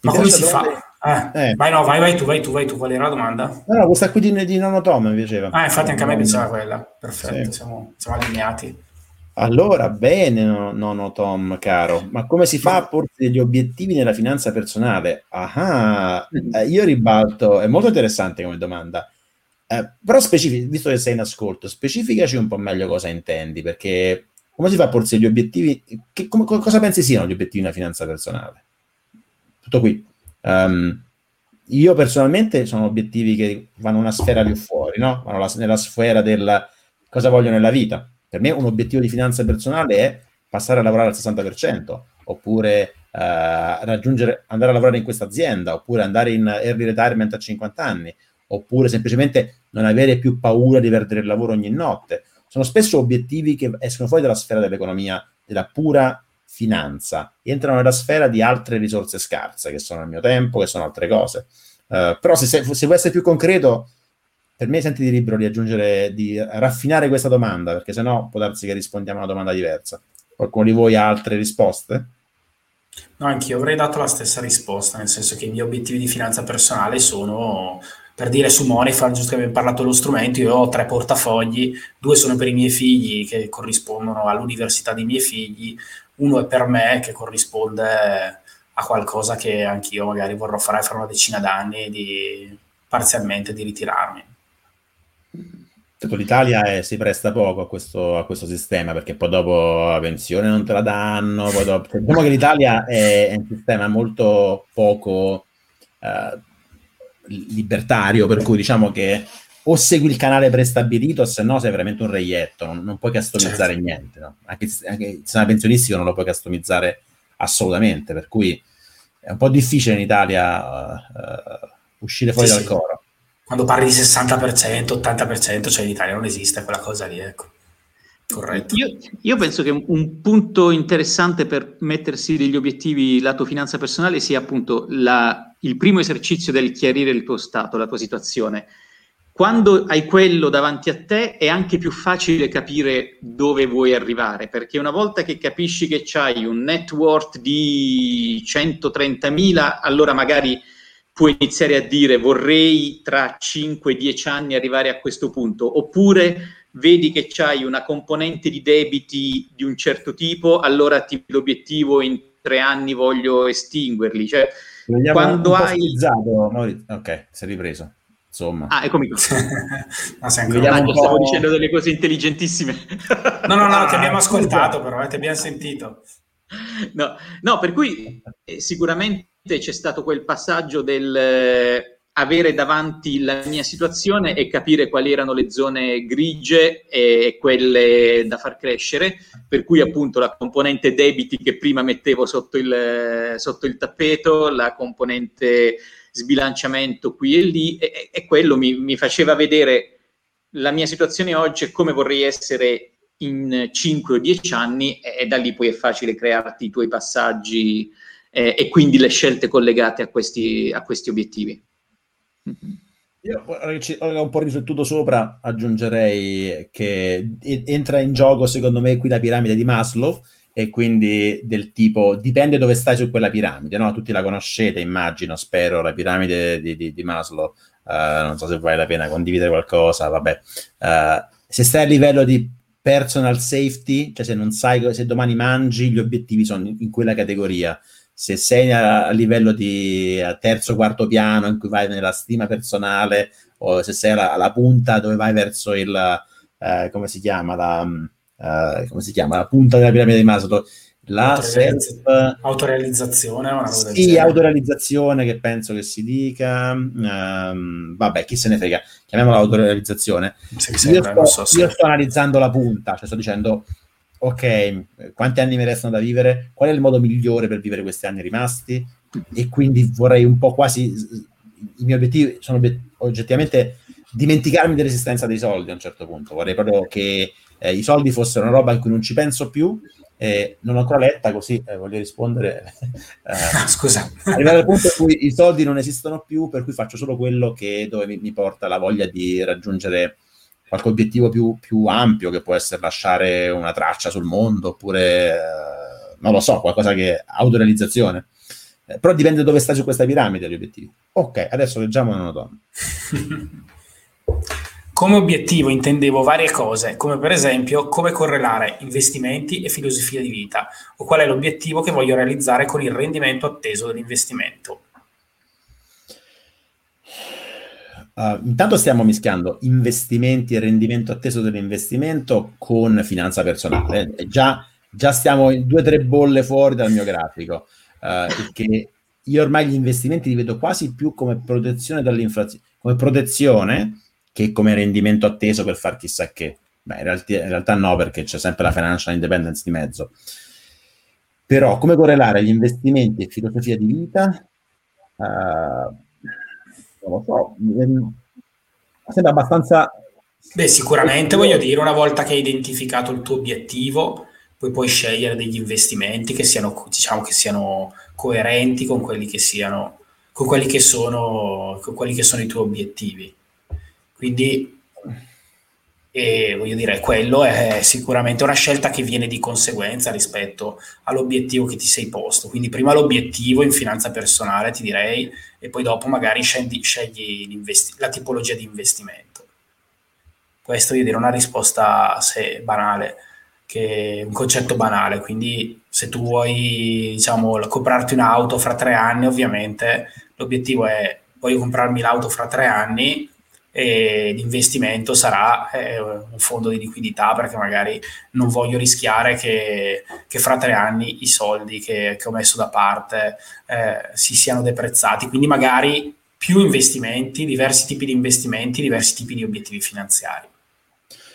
S1: Ma come si fa? Eh, eh. Vai, no, vai, vai tu, vai tu, vai tu. Qual era la domanda?
S2: No, no questa qui di, di Nonotom mi piaceva.
S1: Ah, infatti anche a me piaceva quella. Perfetto, sì. siamo, siamo, allineati.
S2: Allora, bene, Nono Tom, caro. Ma come si fa a porre degli obiettivi nella finanza personale? Ah, io ribalto, è molto interessante come domanda. Eh, però specific- visto che sei in ascolto, specificaci un po' meglio cosa intendi, perché come si fa a porsi gli obiettivi? Che, com- cosa pensi siano gli obiettivi nella finanza personale? Tutto qui. Um, io personalmente sono obiettivi che vanno una sfera più fuori, no? Vanno la, nella sfera del cosa voglio nella vita. Per me un obiettivo di finanza personale è passare a lavorare al 60%, oppure uh, raggiungere, andare a lavorare in questa azienda, oppure andare in early retirement a 50 anni, oppure semplicemente non avere più paura di perdere il lavoro ogni notte. Sono spesso obiettivi che escono fuori dalla sfera dell'economia, della pura finanza, entrano nella sfera di altre risorse scarse, che sono il mio tempo, che sono altre cose. Uh, però se, se, se vuoi essere più concreto, per me senti di libero di aggiungere, di raffinare questa domanda, perché sennò può darsi che rispondiamo a una domanda diversa. Qualcuno di voi ha altre risposte?
S1: No, anch'io avrei dato la stessa risposta, nel senso che i miei obiettivi di finanza personale sono per dire su Moneyfarm, giusto che abbiamo parlato dello strumento, io ho tre portafogli, due sono per i miei figli che corrispondono all'università dei miei figli, uno è per me che corrisponde a qualcosa che anch'io magari vorrò fare fra una decina d'anni di parzialmente di ritirarmi.
S2: L'Italia è, si presta poco a questo, a questo, sistema perché poi dopo la pensione non te la danno. Poi dopo... Cioè, diciamo che l'Italia è, è, un sistema molto poco eh, libertario, per cui diciamo che o segui il canale prestabilito, se no sei veramente un reietto, non, non puoi customizzare certo. niente. No? Anche, anche il sistema pensionistico non lo puoi customizzare assolutamente, per cui è un po' difficile in Italia uh, uscire fuori sì, dal coro.
S1: Quando parli di 60%, 80%, cioè in Italia non esiste quella cosa lì, ecco. Corretto.
S3: Io, io, penso che un punto interessante per mettersi degli obiettivi lato finanza personale sia appunto la, il primo esercizio del chiarire il tuo stato, la tua situazione. Quando hai quello davanti a te è anche più facile capire dove vuoi arrivare, perché una volta che capisci che hai un net worth di 130.000, allora magari puoi iniziare a dire vorrei tra 5-10 anni arrivare a questo punto, oppure vedi che c'hai una componente di debiti di un certo tipo, allora ti l'obiettivo in tre anni voglio estinguerli. Cioè,
S2: quando hai... Ok, si è ripreso. Insomma.
S3: Ah, eccomi qua. Ancora... ah, stavo dicendo delle cose intelligentissime.
S1: no, no, no, ti abbiamo ascoltato però, eh, ti abbiamo sentito.
S3: No, no, per cui eh, sicuramente c'è stato quel passaggio del eh, avere davanti la mia situazione e capire quali erano le zone grigie e quelle da far crescere, per cui appunto la componente debiti che prima mettevo sotto il, sotto il tappeto, la componente sbilanciamento qui e lì, e, e quello mi, mi faceva vedere la mia situazione oggi e come vorrei essere in 5 o 10 anni e, da lì poi è facile crearti i tuoi passaggi eh, e quindi le scelte collegate a questi, a questi obiettivi.
S2: Io ho un po' riflettuto sopra, aggiungerei che entra in gioco secondo me qui la piramide di Maslow e quindi del tipo dipende dove stai su quella piramide, no? Tutti la conoscete, immagino, spero, la piramide di, di, di Maslow, uh, non so se vale la pena condividere qualcosa, vabbè. Uh, se stai a livello di personal safety, cioè se non sai se domani mangi, gli obiettivi sono in, in quella categoria se sei a, a livello di terzo, quarto piano in cui vai nella stima personale o se sei alla, alla punta dove vai verso il, eh, come si chiama, la, uh, come si chiama, la punta della piramide di Maslow, la
S1: self... autorealizzazione una
S2: cosa sì, autorealizzazione che penso che si dica. Um, vabbè, chi se ne frega. Chiamiamola autorealizzazione. Sì, io, sto, so se... io sto analizzando la punta cioè sto dicendo ok, quanti anni mi restano da vivere, qual è il modo migliore per vivere questi anni rimasti e quindi vorrei un po' quasi, i miei obiettivi sono oggettivamente dimenticarmi dell'esistenza dei soldi a un certo punto, vorrei proprio che eh, i soldi fossero una roba in cui non ci penso più, eh, non ho ancora letta, così eh, voglio rispondere.
S1: Eh, Scusa.
S2: Arrivare al punto in cui i soldi non esistono più, per cui faccio solo quello che dove mi, mi porta la voglia di raggiungere qualche obiettivo più, più, ampio che può essere lasciare una traccia sul mondo oppure eh, non lo so, qualcosa che autorealizzazione. Eh, però dipende dove stai su questa piramide gli obiettivi. Ok, adesso leggiamo una donna.
S1: Come obiettivo intendevo varie cose, come per esempio come correlare investimenti e filosofia di vita, o qual è l'obiettivo che voglio realizzare con il rendimento atteso dell'investimento.
S2: Uh, intanto stiamo mischiando investimenti e rendimento atteso dell'investimento con finanza personale. Eh, già, già, stiamo in due o tre bolle fuori dal mio grafico, uh, perché io ormai gli investimenti li vedo quasi più come protezione dall'inflazione, come protezione che come rendimento atteso per far chissà che. Beh, in realtà, in realtà no, perché c'è sempre la financial independence di mezzo. Però come correlare gli investimenti e filosofia di vita? Uh, non so, sembra abbastanza...
S1: Beh, sicuramente voglio dire, una volta che hai identificato il tuo obiettivo, poi puoi scegliere degli investimenti che siano, diciamo, che siano coerenti con quelli che siano, con quelli che sono, con quelli che sono i tuoi obiettivi. Quindi e voglio dire, quello è sicuramente una scelta che viene di conseguenza rispetto all'obiettivo che ti sei posto. Quindi prima l'obiettivo in finanza personale, ti direi, e poi dopo magari scegli, scegli la tipologia di investimento. Questo voglio dire una risposta se, banale, che è un concetto banale. Quindi se tu vuoi, diciamo, comprarti un'auto fra tre anni, ovviamente l'obiettivo è voglio comprarmi l'auto fra tre anni, e l'investimento sarà eh, un fondo di liquidità perché magari non voglio rischiare che, che fra tre anni i soldi che, che ho messo da parte eh, si siano deprezzati. Quindi magari più investimenti, diversi tipi di investimenti, diversi tipi di obiettivi finanziari.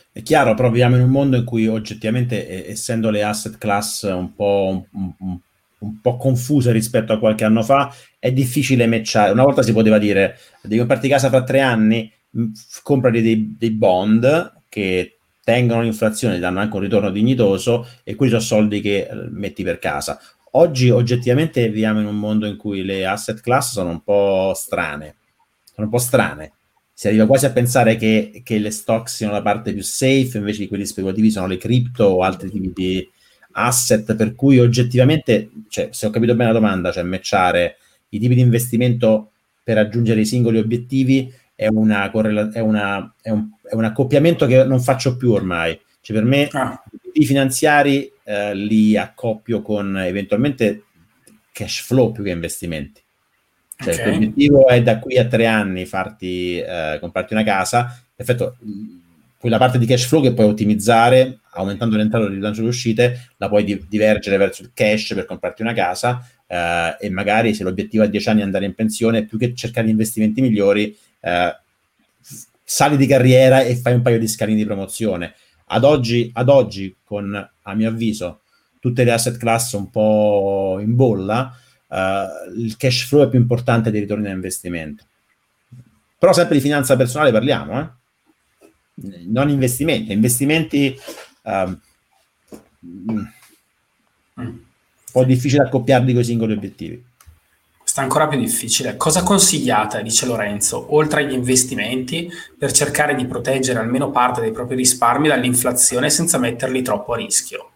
S2: È chiaro, però viviamo in un mondo in cui oggettivamente, essendo le asset class un po', un, un, un po' confuse rispetto a qualche anno fa, è difficile matchare. Una volta si poteva dire, devi comprarti casa fra tre anni, comprati dei, dei bond che tengono l'inflazione, danno anche un ritorno dignitoso e quelli sono soldi che eh, metti per casa. Oggi oggettivamente viviamo in un mondo in cui le asset class sono un po' strane, sono un po' strane. Si arriva quasi a pensare che, che le stock siano la parte più safe, invece di quelli speculativi sono le cripto o altri tipi di asset, per cui oggettivamente, cioè, se ho capito bene la domanda, cioè matchare i tipi di investimento per raggiungere i singoli obiettivi è, una correla- è, una, è, un, è un accoppiamento che non faccio più ormai. Cioè per me ah. i finanziari eh, li accoppio con eventualmente cash flow più che investimenti. Cioè, okay. L'obiettivo è da qui a tre anni farti eh, comprarti una casa. Perfetto, quella parte di cash flow che puoi ottimizzare aumentando l'entrata e il rilancio delle uscite, la puoi di- divergere verso il cash per comprarti una casa eh, e magari se l'obiettivo a dieci anni è andare in pensione, più che cercare investimenti migliori, eh, sali di carriera e fai un paio di scalini di promozione. Ad oggi, ad oggi, con a mio avviso tutte le asset class un po' in bolla, eh, il cash flow è più importante dei ritorni da investimento. Però sempre di finanza personale parliamo, eh? non investimenti. Investimenti um, un po' difficile accoppiarli con i singoli obiettivi.
S1: Sta ancora più difficile. Cosa consigliate, dice Lorenzo, oltre agli investimenti, per cercare di proteggere almeno parte dei propri risparmi dall'inflazione senza metterli troppo a rischio?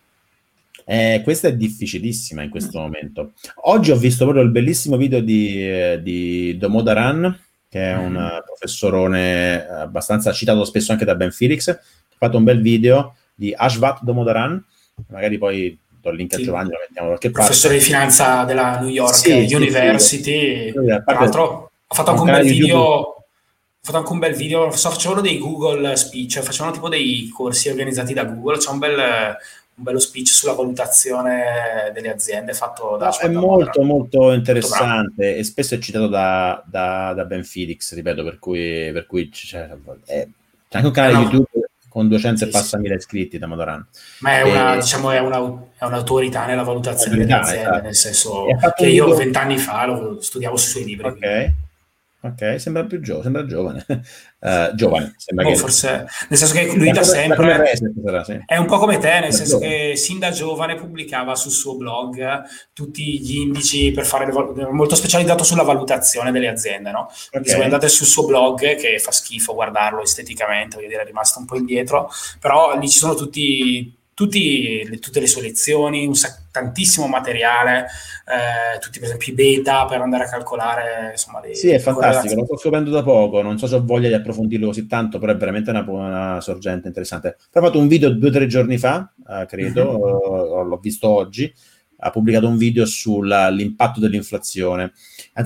S2: Eh, questa è difficilissima in questo momento. Oggi ho visto proprio il bellissimo video di, eh, di Domodaran, che è un mm. professorone abbastanza citato spesso anche da Ben Felix. Ha fatto un bel video di Ashvat Domodaran, magari poi do il link sì. a Giovanni, lo mettiamo da qualche
S1: parte. Professore di finanza della New York sì, University, sì, tra l'altro ha fatto anche un bel video... ho fatto anche un bel video, facevano dei Google speech, facevano tipo dei corsi organizzati da Google, c'è un bel, un bello speech sulla valutazione delle aziende fatto da... No,
S2: è molto molto interessante molto e spesso è citato da, da, da Ben Felix, ripeto, per cui, per cui c'è, è, c'è anche un canale no. YouTube con 200 sì, e passa mila iscritti da Modoran.
S1: Ma è, una, e, diciamo, è, una, è un'autorità nella valutazione delle aziende, esatto. nel senso che io vent'anni fa lo studiavo sui suoi libri.
S2: Ok. Ok, sembra più giovane, sembra giovane. Uh, giovane, sembra
S1: oh, che... forse, nel senso che lui da sempre reset, sì. è un po' come te, nel senso giovane. che sin da giovane pubblicava sul suo blog tutti gli indici per fare le, molto specializzato sulla valutazione delle aziende, no? Okay. se voi andate sul suo blog, che fa schifo guardarlo esteticamente, voglio dire, è rimasto un po' indietro, però lì ci sono tutti tutti, le, tutte le sue lezioni, sac- tantissimo materiale, eh, tutti per esempio i beta per andare a calcolare insomma
S2: dei, Sì, è fantastico, lo sto scoprendo da poco, non so se ho voglia di approfondirlo così tanto, però è veramente una buona sorgente interessante. Ho fatto un video due o tre giorni fa, eh, credo, mm-hmm. l'ho visto oggi, ha pubblicato un video sull'impatto dell'inflazione.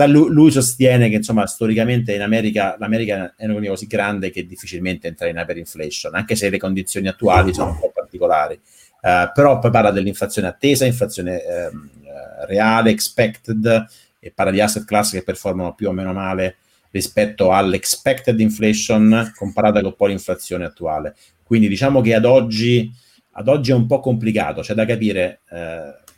S2: Lui, lui, sostiene che, insomma, storicamente in America l'America è un'economia così grande che difficilmente entra in hyperinflation, anche se le condizioni attuali sono un po' particolari. Uh, però poi parla dell'inflazione attesa, inflazione uh, reale, expected, e parla di asset class che performano più o meno male rispetto all'expected inflation comparata con poi l'inflazione attuale. Quindi diciamo che ad oggi, ad oggi è un po' complicato, c'è da capire uh,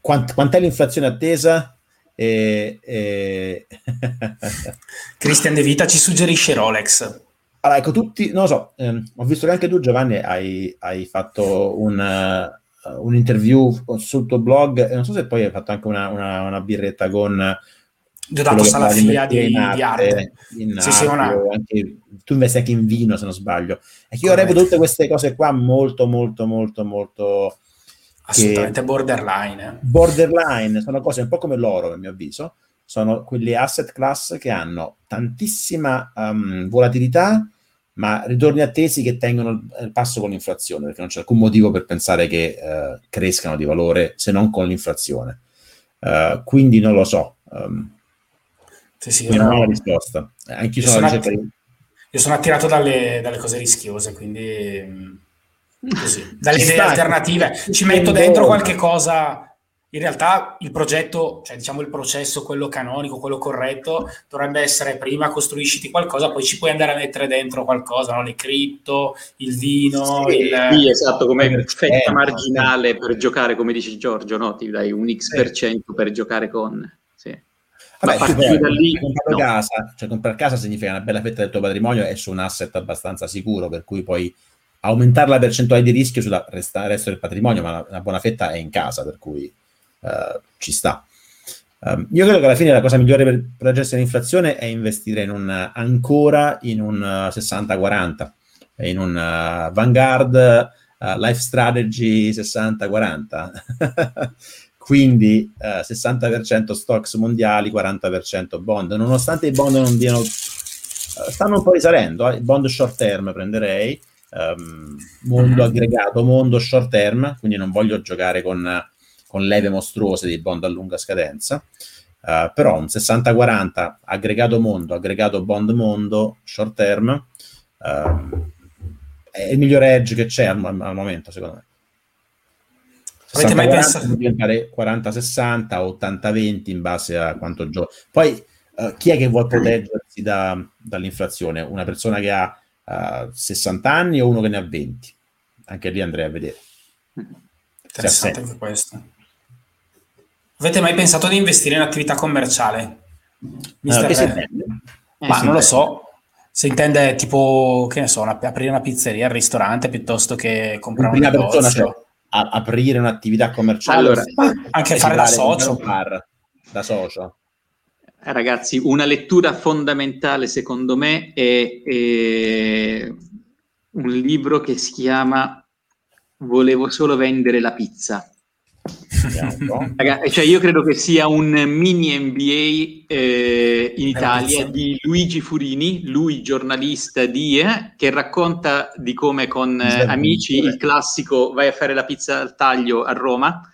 S2: quant, quant'è l'inflazione attesa? E, e...
S1: Christian De Vita ci suggerisce Rolex.
S2: Allora, ecco, tutti, non lo so, ehm, ho visto che anche tu Giovanni hai, hai fatto un, uh, un, interview sul tuo blog e non so se poi hai fatto anche una, una, una birretta con...
S1: Gli ho dato salafia di, di, arte. Di arte.
S2: In sì, sì, una... anche, tu investi anche in vino, se non sbaglio. E io reputo tutte queste cose qua molto, molto, molto, molto
S1: Assolutamente borderline. Eh.
S2: Borderline, sono cose un po' come l'oro, a mio avviso, sono quelle asset class che hanno tantissima um, volatilità, ma ritorni attesi che tengono il passo con l'inflazione, perché non c'è alcun motivo per pensare che uh, crescano di valore se non con l'inflazione. Uh, quindi non lo so. Um, sì, sì, non ho la risposta.
S1: Anche io sono, sono, att- io sono attirato dalle, dalle cose rischiose, quindi mm, così, dalle idee alternative. Ci metto dentro qualche cosa in realtà il progetto, cioè diciamo il processo, quello canonico, quello corretto, dovrebbe essere prima costruisciti qualcosa, poi ci puoi andare a mettere dentro qualcosa, no? le cripto, il vino.
S3: Sì,
S1: il...
S3: sì esatto, come fetta marginale per giocare, come dice Giorgio, no? ti dai un X% per cento per giocare con... Sì.
S2: Vabbè, poi, da lì, comprare no. casa, cioè comprare casa significa una bella fetta del tuo patrimonio e su un asset abbastanza sicuro, per cui poi aumentare la percentuale di rischio sul resto del patrimonio, ma una buona fetta è in casa, per cui uh, ci sta. Um, io credo che alla fine la cosa migliore per, gestione dell'inflazione è investire in un, ancora in un uh, 60-40, in un uh, Vanguard Life Strategy 60-40. Quindi 60% stocks mondiali, 40% bond. Nonostante i bond non diano, stanno un po' risalendo, i bond short term prenderei, um, mondo mhm. aggregato, mondo short term, quindi non voglio giocare con con leve mostruose di bond a lunga scadenza. Uh, però un 60-40 aggregato mondo, aggregato bond mondo, short term, uh, è il migliore edge che c'è al, al momento, secondo me. Avete mai pensato? diventare 40-60 o 80-20 in base a quanto gioca. Poi uh, chi è che vuole proteggersi da, dall'inflazione? Una persona che ha 60 anni o uno che ne ha 20? Anche lì andrei a vedere.
S1: Interessante anche questo. Avete mai pensato di investire in attività commerciale?
S2: Allora,
S1: eh, Ma non lo so. Se intende tipo, che ne so, una, aprire una pizzeria, un ristorante piuttosto che comprare un negozio. Persona, cioè,
S2: a, aprire un'attività commerciale.
S1: Allora, anche fare da socio.
S2: Bar, da socio.
S3: Eh, ragazzi, una lettura fondamentale secondo me è, è un libro che si chiama Volevo solo vendere la pizza Ragazzi, cioè io credo che sia un mini NBA eh, in Italia di Luigi Furini, lui giornalista di eh, che racconta di come con eh, amici il classico vai a fare la pizza al taglio a Roma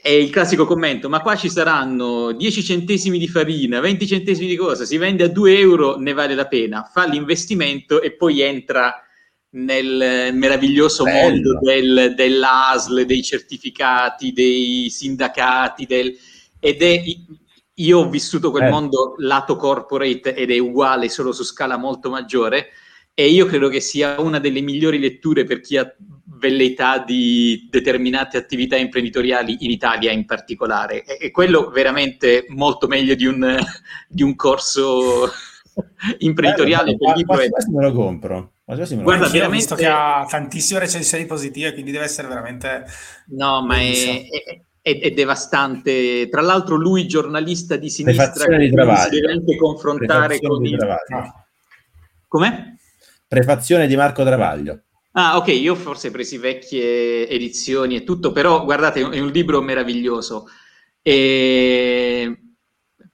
S3: e il classico commento, ma qua ci saranno 10 centesimi di farina, 20 centesimi di cosa, si vende a 2 euro, ne vale la pena, fa l'investimento e poi entra nel meraviglioso Bello. mondo del, dell'ASL, dei certificati, dei sindacati, del, ed è, io ho vissuto quel eh. mondo lato corporate ed è uguale solo su scala molto maggiore e io credo che sia una delle migliori letture per chi ha velleità di determinate attività imprenditoriali in Italia in particolare e, e quello veramente molto meglio di un, di un corso imprenditoriale.
S2: Bello, ma, ma, ma, me lo compro.
S1: Guarda, veramente... ho visto che ha tantissime recensioni positive, quindi deve essere veramente...
S3: No, ma è, è, è, devastante. Tra l'altro lui, giornalista di sinistra, che
S2: di
S3: si deve anche confrontare con il...
S2: No.
S3: Come?
S2: Prefazione di Marco Travaglio.
S3: Ah, ok, io forse ho presi vecchie edizioni e tutto, però guardate, è un libro meraviglioso. E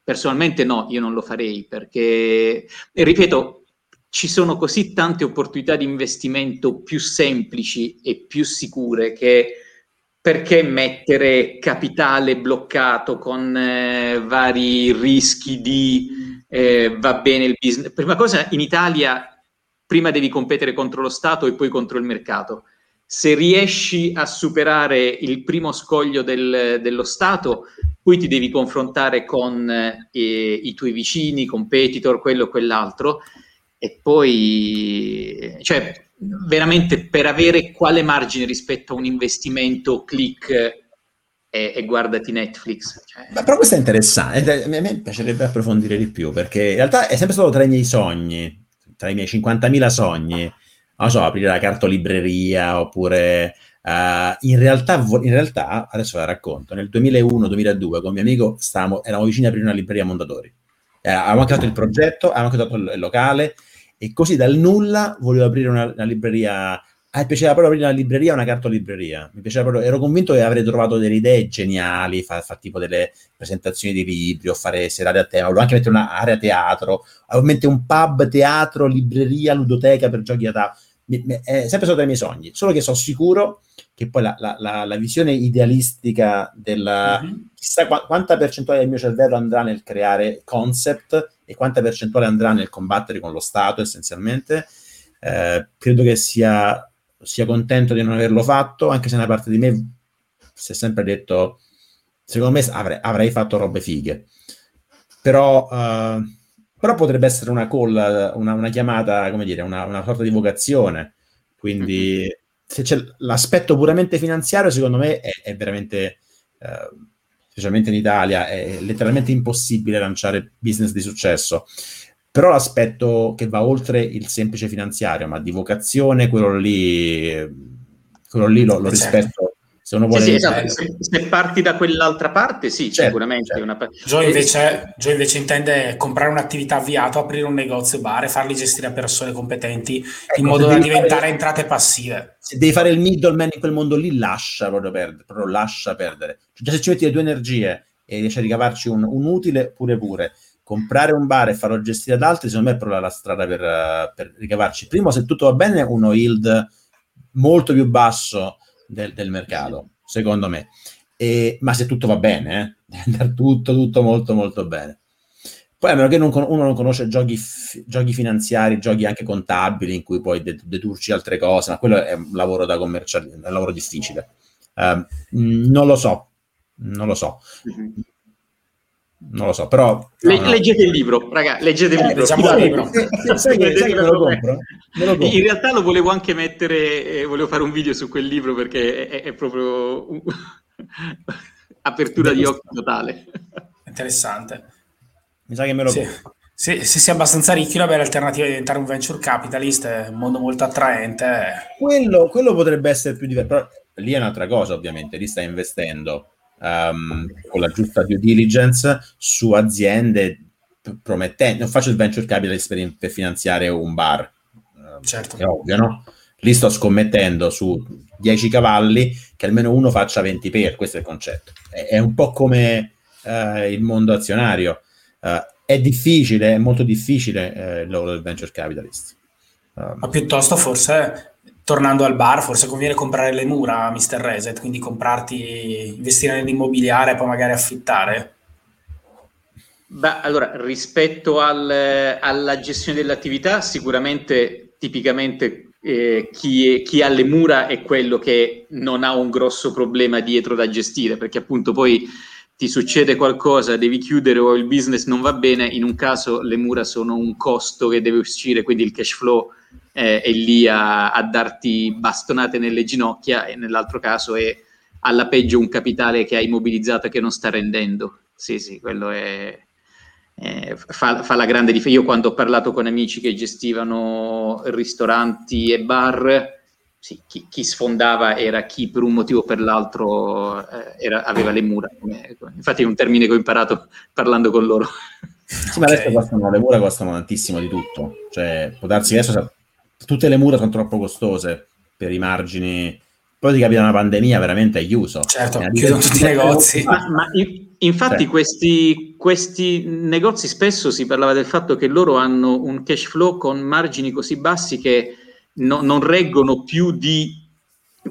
S3: personalmente no, io non lo farei perché, ripeto, ci sono così tante opportunità di investimento più semplici e più sicure che perché mettere capitale bloccato con eh, vari rischi di eh, va bene il business? Prima cosa, in Italia prima devi competere contro lo Stato e poi contro il mercato. Se riesci a superare il primo scoglio del, dello Stato, poi ti devi confrontare con eh, i tuoi vicini, competitor, quello o quell'altro e poi, cioè, veramente per avere quale margine rispetto a un investimento click e, e guardati Netflix. Cioè...
S2: Ma però questo è interessante, a me piacerebbe approfondire di più, perché in realtà è sempre stato tra i miei sogni, tra i miei 50.000 sogni, non so, aprire la cartolibreria oppure... Uh, in, realtà, in realtà, adesso la racconto, nel 2001-2002 con mio amico stavamo, eravamo vicini a aprire una libreria Mondadori. Eh, avevamo creato il progetto, avevamo creato il locale, e così dal nulla volevo aprire una, una libreria. Ah, mi piaceva proprio aprire una libreria, una cartolibreria. Mi piaceva proprio, ero convinto che avrei trovato delle idee geniali, fare fa tipo delle presentazioni di libri o fare serate a tema, volevo anche mettere un'area teatro, avevo un pub, teatro, libreria, ludoteca per giochi a tavola. È sempre stato tra i miei sogni, solo che sono sicuro che poi la, la, la, la visione idealistica della... Mm-hmm. chissà qu- quanta percentuale del mio cervello andrà nel creare concept e quanta percentuale andrà nel combattere con lo Stato essenzialmente. Eh, credo che sia, sia contento di non averlo fatto, anche se una parte di me si è sempre detto, secondo me avrei, avrei fatto robe fighe. Però, uh, però potrebbe essere una call, una, una chiamata, come dire, una, una, sorta di vocazione. Quindi mm-hmm. Se c'è l'aspetto puramente finanziario, secondo me è, è veramente... Uh, specialmente in Italia, è letteralmente impossibile lanciare business di successo. Però l'aspetto che va oltre il semplice finanziario, ma di vocazione, quello lì, quello lì lo, lo certo. rispetto
S3: se uno vuole... Sì, sì, esatto. se, se, parti da quell'altra parte, sì, certo, sicuramente. Certo.
S1: Una... Joe, invece, Joe invece intende comprare un'attività avviato, aprire un negozio bar e farli gestire a persone competenti ecco, in modo da diventare fare... entrate passive.
S2: Se devi fare il middleman in quel mondo lì, lascia proprio perdere. Proprio lascia perdere. Cioè, se ci metti le tue energie e riesci a ricavarci un, un, utile, pure pure. Comprare un bar e farlo gestire ad altri, secondo me è proprio la strada per, per ricavarci. Primo, se tutto va bene, uno yield molto più basso del, del mercato, secondo me. E, ma se tutto va bene, eh? andare tutto, tutto molto, molto bene. Poi a meno che non, uno non conosce giochi, giochi, finanziari, giochi anche contabili in cui puoi dedurci altre cose, ma quello è un lavoro da commerciale, è un lavoro difficile. Uh, non lo so, non lo so. Non lo so, però...
S3: Le, no, leggete il libro, raga, leggete il eh, libro.
S2: il libro. sai che, sai che me lo compro?
S3: Me lo compro. In realtà lo volevo anche mettere, eh, volevo fare un video su quel libro perché è, è proprio apertura di occhi totale.
S1: Interessante.
S2: Mi sa che me lo
S1: sì.
S2: compro.
S1: Se, se si è abbastanza ricchi, una bella alternativa di diventare un venture capitalist è un mondo molto attraente.
S2: Quello, quello potrebbe essere più diverso, però lì è un'altra cosa, ovviamente, lì stai investendo um, con la giusta due diligence su aziende promettenti. Non faccio il venture capitalist per, per finanziare un bar,
S1: certo.
S2: è ovvio, no? Lì sto scommettendo su 10 cavalli che almeno uno faccia 20 per, questo è il concetto. È, è un po' come uh, il mondo azionario. Uh, è difficile, è molto difficile uh, il lavoro del venture capitalist.
S1: Ma piuttosto forse tornando al bar, forse conviene comprare le mura Mr. Reset, quindi comprarti, investire nell'immobiliare e poi magari affittare?
S3: Beh, allora, rispetto al, alla gestione dell'attività, sicuramente, tipicamente, eh, chi, è, chi, ha le mura è quello che non ha un grosso problema dietro da gestire, perché appunto poi ti succede qualcosa, devi chiudere o il business non va bene, in un caso le mura sono un costo che deve uscire, quindi il cash flow eh, è lì a, a, darti bastonate nelle ginocchia e nell'altro caso è alla peggio un capitale che hai immobilizzato e che non sta rendendo. Sì, sì, quello è, è, fa, fa, la grande differenza. Io quando ho parlato con amici che gestivano ristoranti e bar, sì, chi, chi, sfondava era chi per un motivo o per l'altro eh, era, aveva le mura. Infatti è un termine che ho imparato parlando con loro.
S2: Sì, ma okay. adesso costano, le mura costano tantissimo di tutto. Cioè, può darsi che adesso tutte le mura sono troppo costose per i margini. Poi ti capita una pandemia, veramente è chiuso.
S1: Certo, eh, chiudono tutti i negozi.
S3: Ma, ma infatti sì. questi, questi, negozi spesso si parlava del fatto che loro hanno un cash flow con margini così bassi che no, non reggono più di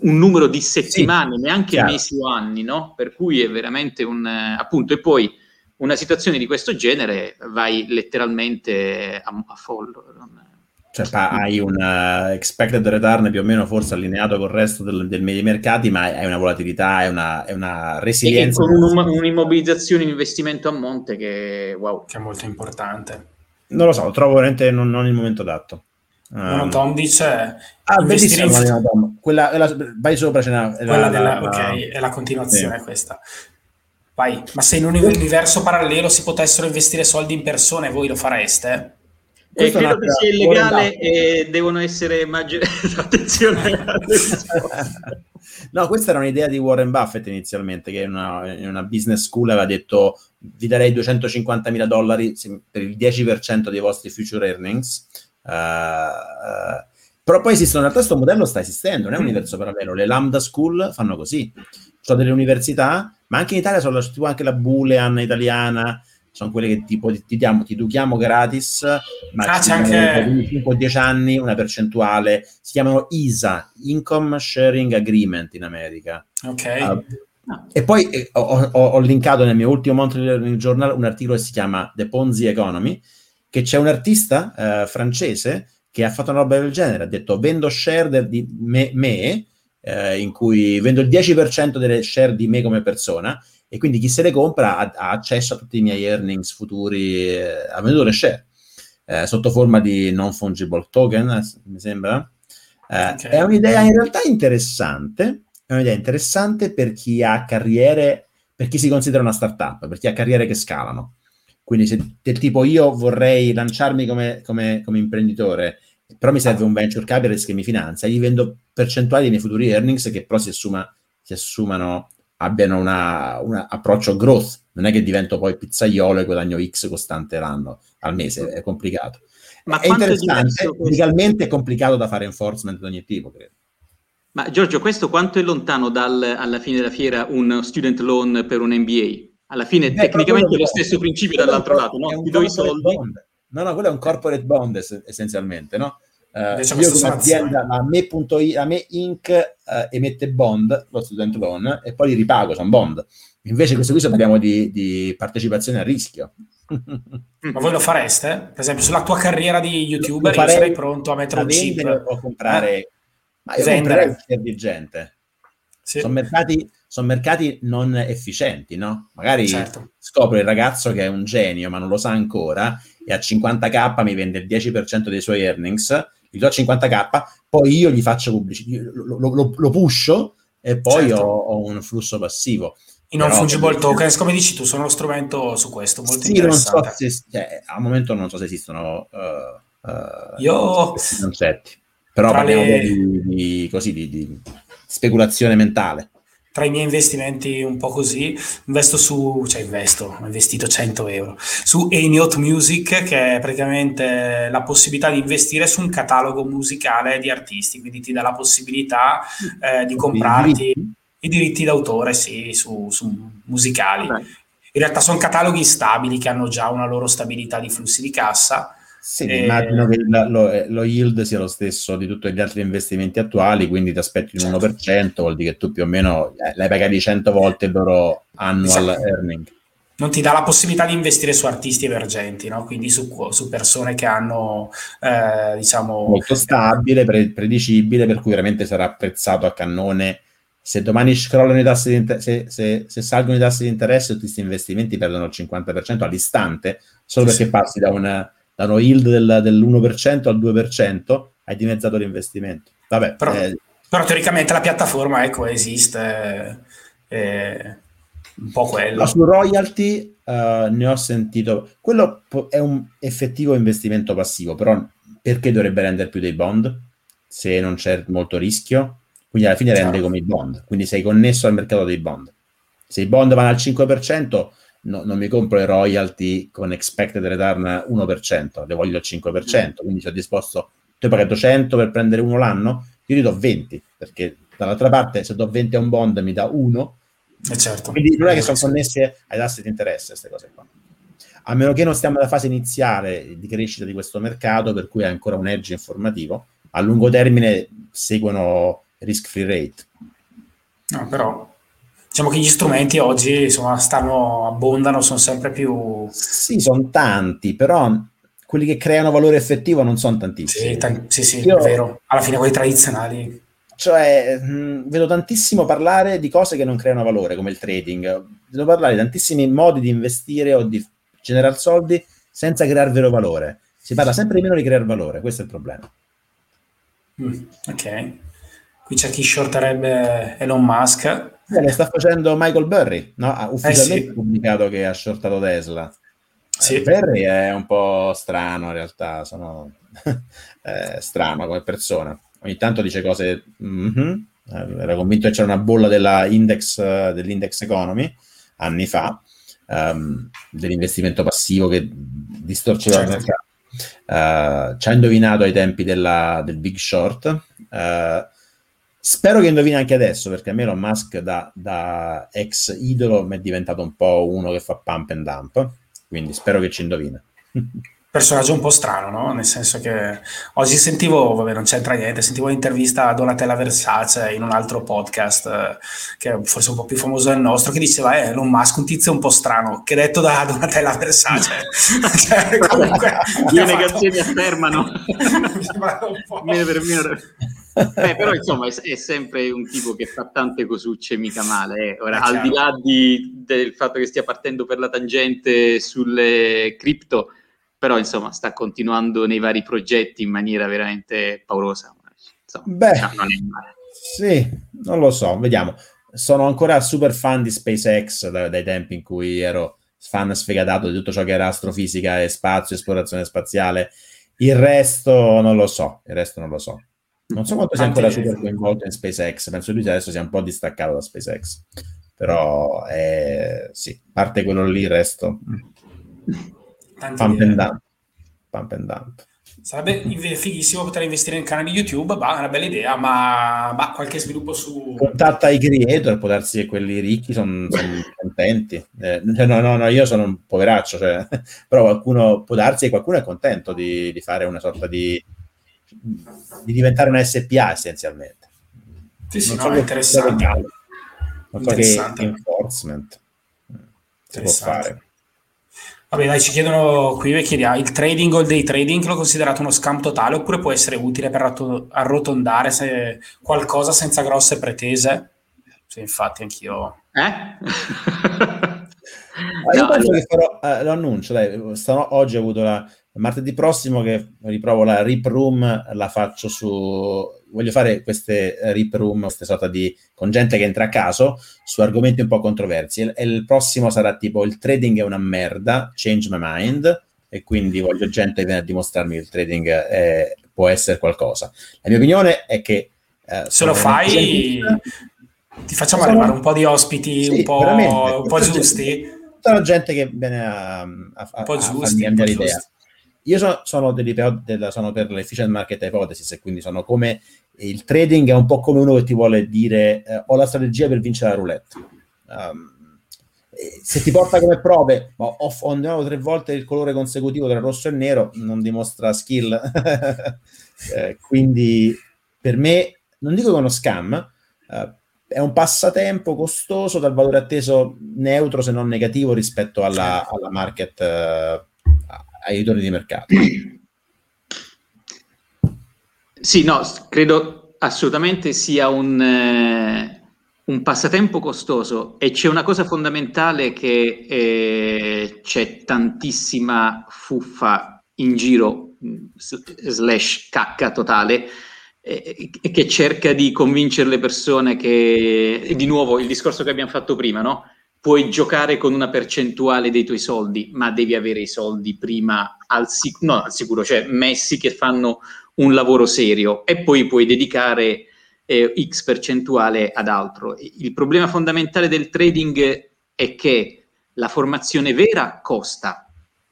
S3: un numero di settimane, sì, neanche chiaro. mesi o anni, no? Per cui è veramente un... appunto, e poi una situazione di questo genere vai letteralmente a, a follo. Non,
S2: cioè, hai un uh, expected return più o meno forse allineato con il resto del, del dei mercati, ma hai una volatilità, è una, una, resilienza.
S3: E con un, un'immobilizzazione, un investimento a monte che, wow.
S1: che è molto importante.
S2: Non lo so, trovo veramente non, non il momento adatto.
S1: Um, no, Tom dice
S2: ah, bellissima in... Tom. Quella, quella, vai sopra, ce n'è
S1: quella la, della, la, ok, è la continuazione sì. questa. Vai, ma se in un universo parallelo si potessero investire soldi in persone, voi lo fareste?
S3: Eh, credo che sia illegale e devono essere maggiori. attenzione.
S2: no, questa era un'idea di Warren Buffett inizialmente, che in una, in una business school aveva detto vi darei 250 mila dollari per il 10% dei vostri future earnings. Uh, uh, però poi esistono, in realtà questo modello sta esistendo, non è un universo parallelo. Le Lambda School fanno così. Sono delle università, ma anche in Italia sono tipo anche la Boolean italiana, sono quelle che tipo ti, ti, diamo, ti educhiamo gratis, ma ah, c'è anche 5 10 anni una percentuale, si chiamano ISA, Income Sharing Agreement in America.
S1: Ok.
S2: Uh, e poi eh, ho, ho, ho, linkato nel mio ultimo Learning Journal un articolo che si chiama The Ponzi Economy, che c'è un artista eh, francese che ha fatto una roba del genere, ha detto vendo share di me, me eh, in cui vendo il 10% delle share di me come persona e quindi chi se le compra ha, ha accesso a tutti i miei earnings futuri, eh, ha venduto le share eh, sotto forma di non fungible token, mi sembra. Eh, okay. È un'idea in realtà interessante, è un'idea interessante per chi ha carriere, per chi si considera una startup, per chi ha carriere che scalano. Quindi se del tipo io vorrei lanciarmi come, come, come imprenditore, però mi serve un venture capitalist che mi finanzia, gli vendo percentuali dei miei futuri earnings che però si, assuma, si assumano, abbiano un approccio growth. Non è che divento poi pizzaiolo e guadagno X costante l'anno, al mese, è complicato. Ma è interessante, è legalmente è complicato da fare enforcement di ogni tipo, credo.
S3: Ma Giorgio, questo quanto è lontano dal, alla fine della fiera un student loan per un MBA? Alla fine Beh, tecnicamente è lo stesso principio dall'altro lato, no? Ti do i soldi.
S2: Bond. No, no, quello è un corporate bond essenzialmente, no? Uh, io come azienda, la me.i, la me Inc. Uh, emette bond, lo student loan, e poi li ripago, sono bond. Invece questo qui parliamo di, di partecipazione a rischio.
S1: Ma voi lo fareste? Per esempio, sulla tua carriera di youtuber, io sarei pronto a mettere un chip.
S2: O comprare... Eh? Ma io comprerei di gente. Sì. Sono, mercati, sono mercati non efficienti, no? Magari certo. scopro il ragazzo che è un genio, ma non lo sa ancora, e a 50k mi vende il 10% dei suoi earnings, gli do 50k, poi io gli faccio pubblicità, lo, lo, lo, pusho e poi certo. ho, ho, un flusso passivo.
S1: I non fungible tokens, come dici tu, sono uno strumento su questo molto sì, interessante.
S2: Non so se, cioè, al momento non so se esistono uh, uh,
S1: Io...
S2: concetti, però parliamo le... di, di, così, di, di speculazione mentale
S1: tra i miei investimenti un po' così, investo su, cioè investo, ho investito 100 euro, su Anyot Music, che è praticamente la possibilità di investire su un catalogo musicale di artisti, quindi ti dà la possibilità eh, di comprarti i diritti d'autore, sì, su, su musicali. In realtà sono cataloghi stabili che hanno già una loro stabilità di flussi di cassa,
S2: sì, e... immagino che il, lo, eh, lo, yield sia lo stesso di tutti gli altri investimenti attuali, quindi ti aspetti un certo. 1%, vuol dire che tu più o meno eh, l'hai pagato 100 volte il loro annual esatto. earning.
S1: Non ti dà la possibilità di investire su artisti emergenti, no? quindi su, su, persone che hanno, eh, diciamo...
S2: Molto stabile, pre- predicibile, per cui veramente sarà apprezzato a cannone. Se domani scrollano i tassi di inter- se, se, se, salgono i tassi di interesse, tutti questi investimenti perdono il 50% all'istante, solo sì, perché sì. passi da un da uno yield del, dell'1% al 2%, hai dimezzato l'investimento. Vabbè,
S1: però, eh, però teoricamente la piattaforma ecco, esiste, eh, un po' quello.
S2: Su royalty uh, ne ho sentito, quello è un effettivo investimento passivo, però perché dovrebbe rendere più dei bond se non c'è molto rischio? Quindi alla fine rende come i bond, quindi sei connesso al mercato dei bond. Se i bond vanno al 5%, no, non mi compro le royalty con expected return 1%, le voglio al 5%, mm. quindi sono disposto, tu hai pagato 100 per prendere uno l'anno, io gli do 20, perché dall'altra parte se do 20 a un bond mi dà 1,
S1: eh certo.
S2: quindi non è che sono connesse ai tassi di interesse queste cose qua. A meno che non stiamo nella fase iniziale di crescita di questo mercato, per cui è ancora un edge informativo, a lungo termine seguono risk free rate.
S1: No, però diciamo che gli strumenti oggi insomma, stanno, abbondano, sono sempre più...
S2: Sì, sono tanti, però quelli che creano valore effettivo non sono tantissimi.
S1: Sì, t- sì, sì Io, è vero. Alla fine quelli tradizionali...
S2: Cioè, mh, vedo tantissimo parlare di cose che non creano valore, come il trading. Vedo parlare di tantissimi modi di investire o di generare soldi senza creare vero valore. Si parla sempre di meno di creare valore, questo è il problema.
S1: Mm, ok. Qui c'è chi shorterebbe Elon Musk
S2: eh, le sta facendo Michael Burry, no? ha ufficialmente eh sì. pubblicato che ha shortato Tesla. Sì. Burry è un po' strano in realtà, sono eh, strano come persona. Ogni tanto dice cose... Mm-hmm. Era convinto che c'era una bolla index, dell'index economy anni fa, um, dell'investimento passivo che distorceva certo. il mercato. Uh, ci ha indovinato ai tempi della, del Big Short. Uh, Spero che indovini anche adesso, perché a me Elon Musk da, da ex idolo mi è diventato un po' uno che fa pump and dump, quindi spero che ci indovina.
S1: personaggio un po' strano, no? Nel senso che oggi sentivo, vabbè, non c'entra niente, sentivo un'intervista a Donatella Versace in un altro podcast, eh, che è forse un po' più famoso del nostro, che diceva, eh, Elon Musk, un tizio un po' strano, che detto da Donatella Versace.
S3: cioè, comunque... Le negazioni affermano. meno per meno. Beh, però insomma è, è, sempre un tipo che fa tante cosucce mica male. Eh. Ora, al di là di, del fatto che stia partendo per la tangente sulle cripto, però insomma sta continuando nei vari progetti in maniera veramente paurosa.
S2: Insomma, Beh, no, non sì, non lo so, vediamo. Sono ancora super fan di SpaceX da, dai tempi in cui ero fan sfegatato di tutto ciò che era astrofisica e spazio, esplorazione spaziale. Il resto non lo so, il resto non lo so. Non so quanto sia ancora super coinvolto in SpaceX, penso lui adesso sia un po' distaccato da SpaceX. Però eh, sì, parte quello lì, il resto. Pump and dump. Pump and dump.
S1: Sarebbe fighissimo poter investire in canali YouTube, bah, è una bella idea, ma bah, qualche sviluppo su...
S2: Contatta i creator, può darsi che quelli ricchi sono son contenti. Eh, no, no, no, io sono un poveraccio, cioè, però qualcuno, può darsi che qualcuno è contento di, di fare una sorta di... di diventare una SPA essenzialmente.
S1: Sì, sì, non no, so è interessante.
S2: Non so che enforcement si può fare.
S1: Vabbè, dai, ci chiedono qui, chiediamo, il trading all day trading lo considerato uno scam totale oppure può essere utile per arrotondare se qualcosa senza grosse pretese? Sì, infatti anch'io...
S3: Eh?
S2: io penso che farò, eh, lo annuncio, dai, stano, oggi ho avuto la, martedì prossimo che riprovo la Rip Room, la faccio su voglio fare queste rip room, queste sorta di con gente che entra a caso su argomenti un po' controversi. E, e il prossimo sarà tipo il trading è una merda, change my mind. E quindi voglio gente che viene a dimostrarmi che il trading è, può essere qualcosa. La mia opinione è che
S1: eh, se lo fai, ti facciamo sono... arrivare un po' di ospiti sì, un po', un po giusti.
S2: Tutta la gente che viene a, a, a, un po giusti, a cambiare idea. Io sono, sono, della, sono per l'efficient market hypothesis e quindi sono come il trading è un po' come uno che ti vuole dire eh, ho la strategia per vincere la roulette. Um, se ti porta come prove, ma ho, andato tre volte il colore consecutivo tra rosso e nero, non dimostra skill. eh, quindi per me, non dico che è uno scam, eh, è un passatempo costoso dal valore atteso neutro se non negativo rispetto alla, alla market, eh, ai ritorni di mercato.
S3: Sì, no, credo assolutamente sia un, eh, un passatempo costoso e c'è una cosa fondamentale che eh, c'è tantissima fuffa in giro slash cacca totale eh, che cerca di convincere le persone che, di nuovo, il discorso che abbiamo fatto prima, no? Puoi giocare con una percentuale dei tuoi soldi, ma devi avere i soldi prima al, sic- no, al sicuro, cioè messi che fanno un lavoro serio e poi puoi dedicare eh, X percentuale ad altro. Il problema fondamentale del trading è che la formazione vera costa,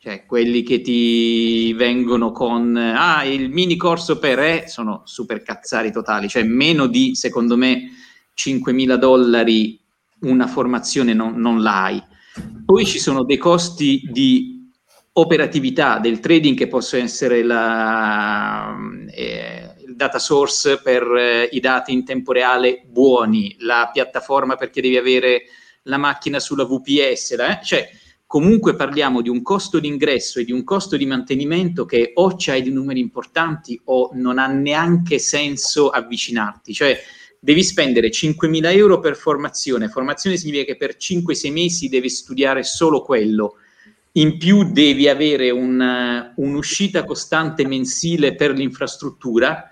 S3: cioè quelli che ti vengono con ah, il mini corso per E sono super cazzari totali, cioè meno di secondo me 5.000 dollari una formazione non, non l'hai. Poi ci sono dei costi di operatività del trading che possono essere la, eh, il data source per eh, i dati in tempo reale buoni, la piattaforma perché devi avere la macchina sulla VPS, eh? cioè comunque parliamo di un costo di ingresso e di un costo di mantenimento che o c'hai dei numeri importanti o non ha neanche senso avvicinarti, cioè devi spendere 5.000 euro per formazione, formazione significa che per 5-6 mesi devi studiare solo quello, in più devi avere un, un'uscita costante mensile per l'infrastruttura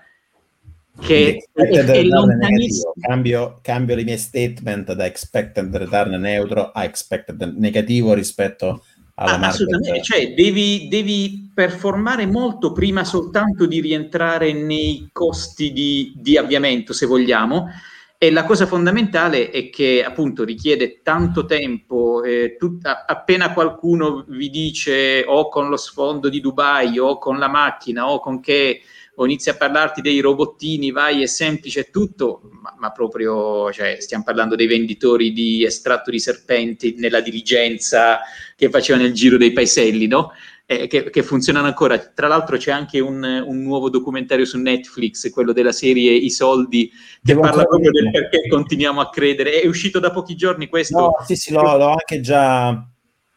S3: che è, è
S2: lontanissimo. Cambio, cambio i miei statement da expected return neutro a expected negativo rispetto alla ah,
S3: Assolutamente, cioè devi, devi, performare molto prima soltanto di rientrare nei costi di, di avviamento, se vogliamo, e la cosa fondamentale è che appunto richiede tanto tempo, eh, tutta, appena qualcuno vi dice o con lo sfondo di Dubai o con la macchina o con che o inizia a parlarti dei robottini, vai, è semplice, è tutto, ma, ma proprio, cioè, stiamo parlando dei venditori di estratto di serpenti nella diligenza che facevano il giro dei paeselli, no? eh, che, che, funzionano ancora. Tra l'altro c'è anche un, un, nuovo documentario su Netflix, quello della serie I soldi, che Devo parla proprio del perché continuiamo a credere. È uscito da pochi giorni questo.
S2: No, sì, sì, l'ho, l'ho anche già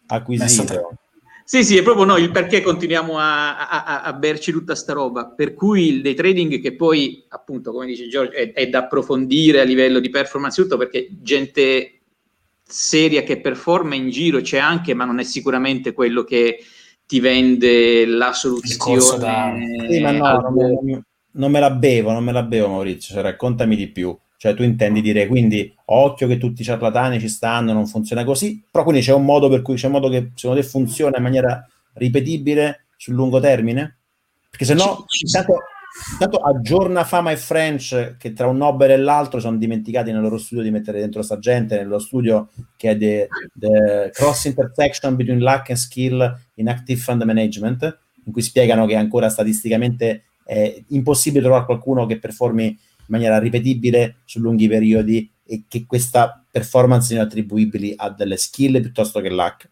S2: acquisito.
S3: Sì, sì, è proprio noi il perché continuiamo a, a, a, berci tutta sta roba. Per cui il day trading, che poi, appunto, come dice Giorgio, è, è da approfondire a livello di performance, tutto perché gente seria che performa in giro c'è anche, ma non è sicuramente quello che ti vende la soluzione. Da...
S2: Sì, ma no, al... non, me, non, me, la bevo, non me la bevo Maurizio, cioè, raccontami di più. Cioè tu intendi dire quindi occhio che tutti i ciarlatani ci stanno, non funziona così, però quindi c'è un modo per cui c'è un modo che secondo te funziona in maniera ripetibile sul lungo termine? Perché se no, intanto Intanto aggiorna Fama e French che tra un Nobel e l'altro sono dimenticati nel loro studio di mettere dentro sta gente, nello studio che è the, cross intersection between luck and skill in active fund management, in cui spiegano che ancora statisticamente è impossibile trovare qualcuno che performi maniera ripetibile su lunghi periodi e che questa performance siano attribuibili a delle skill piuttosto che luck.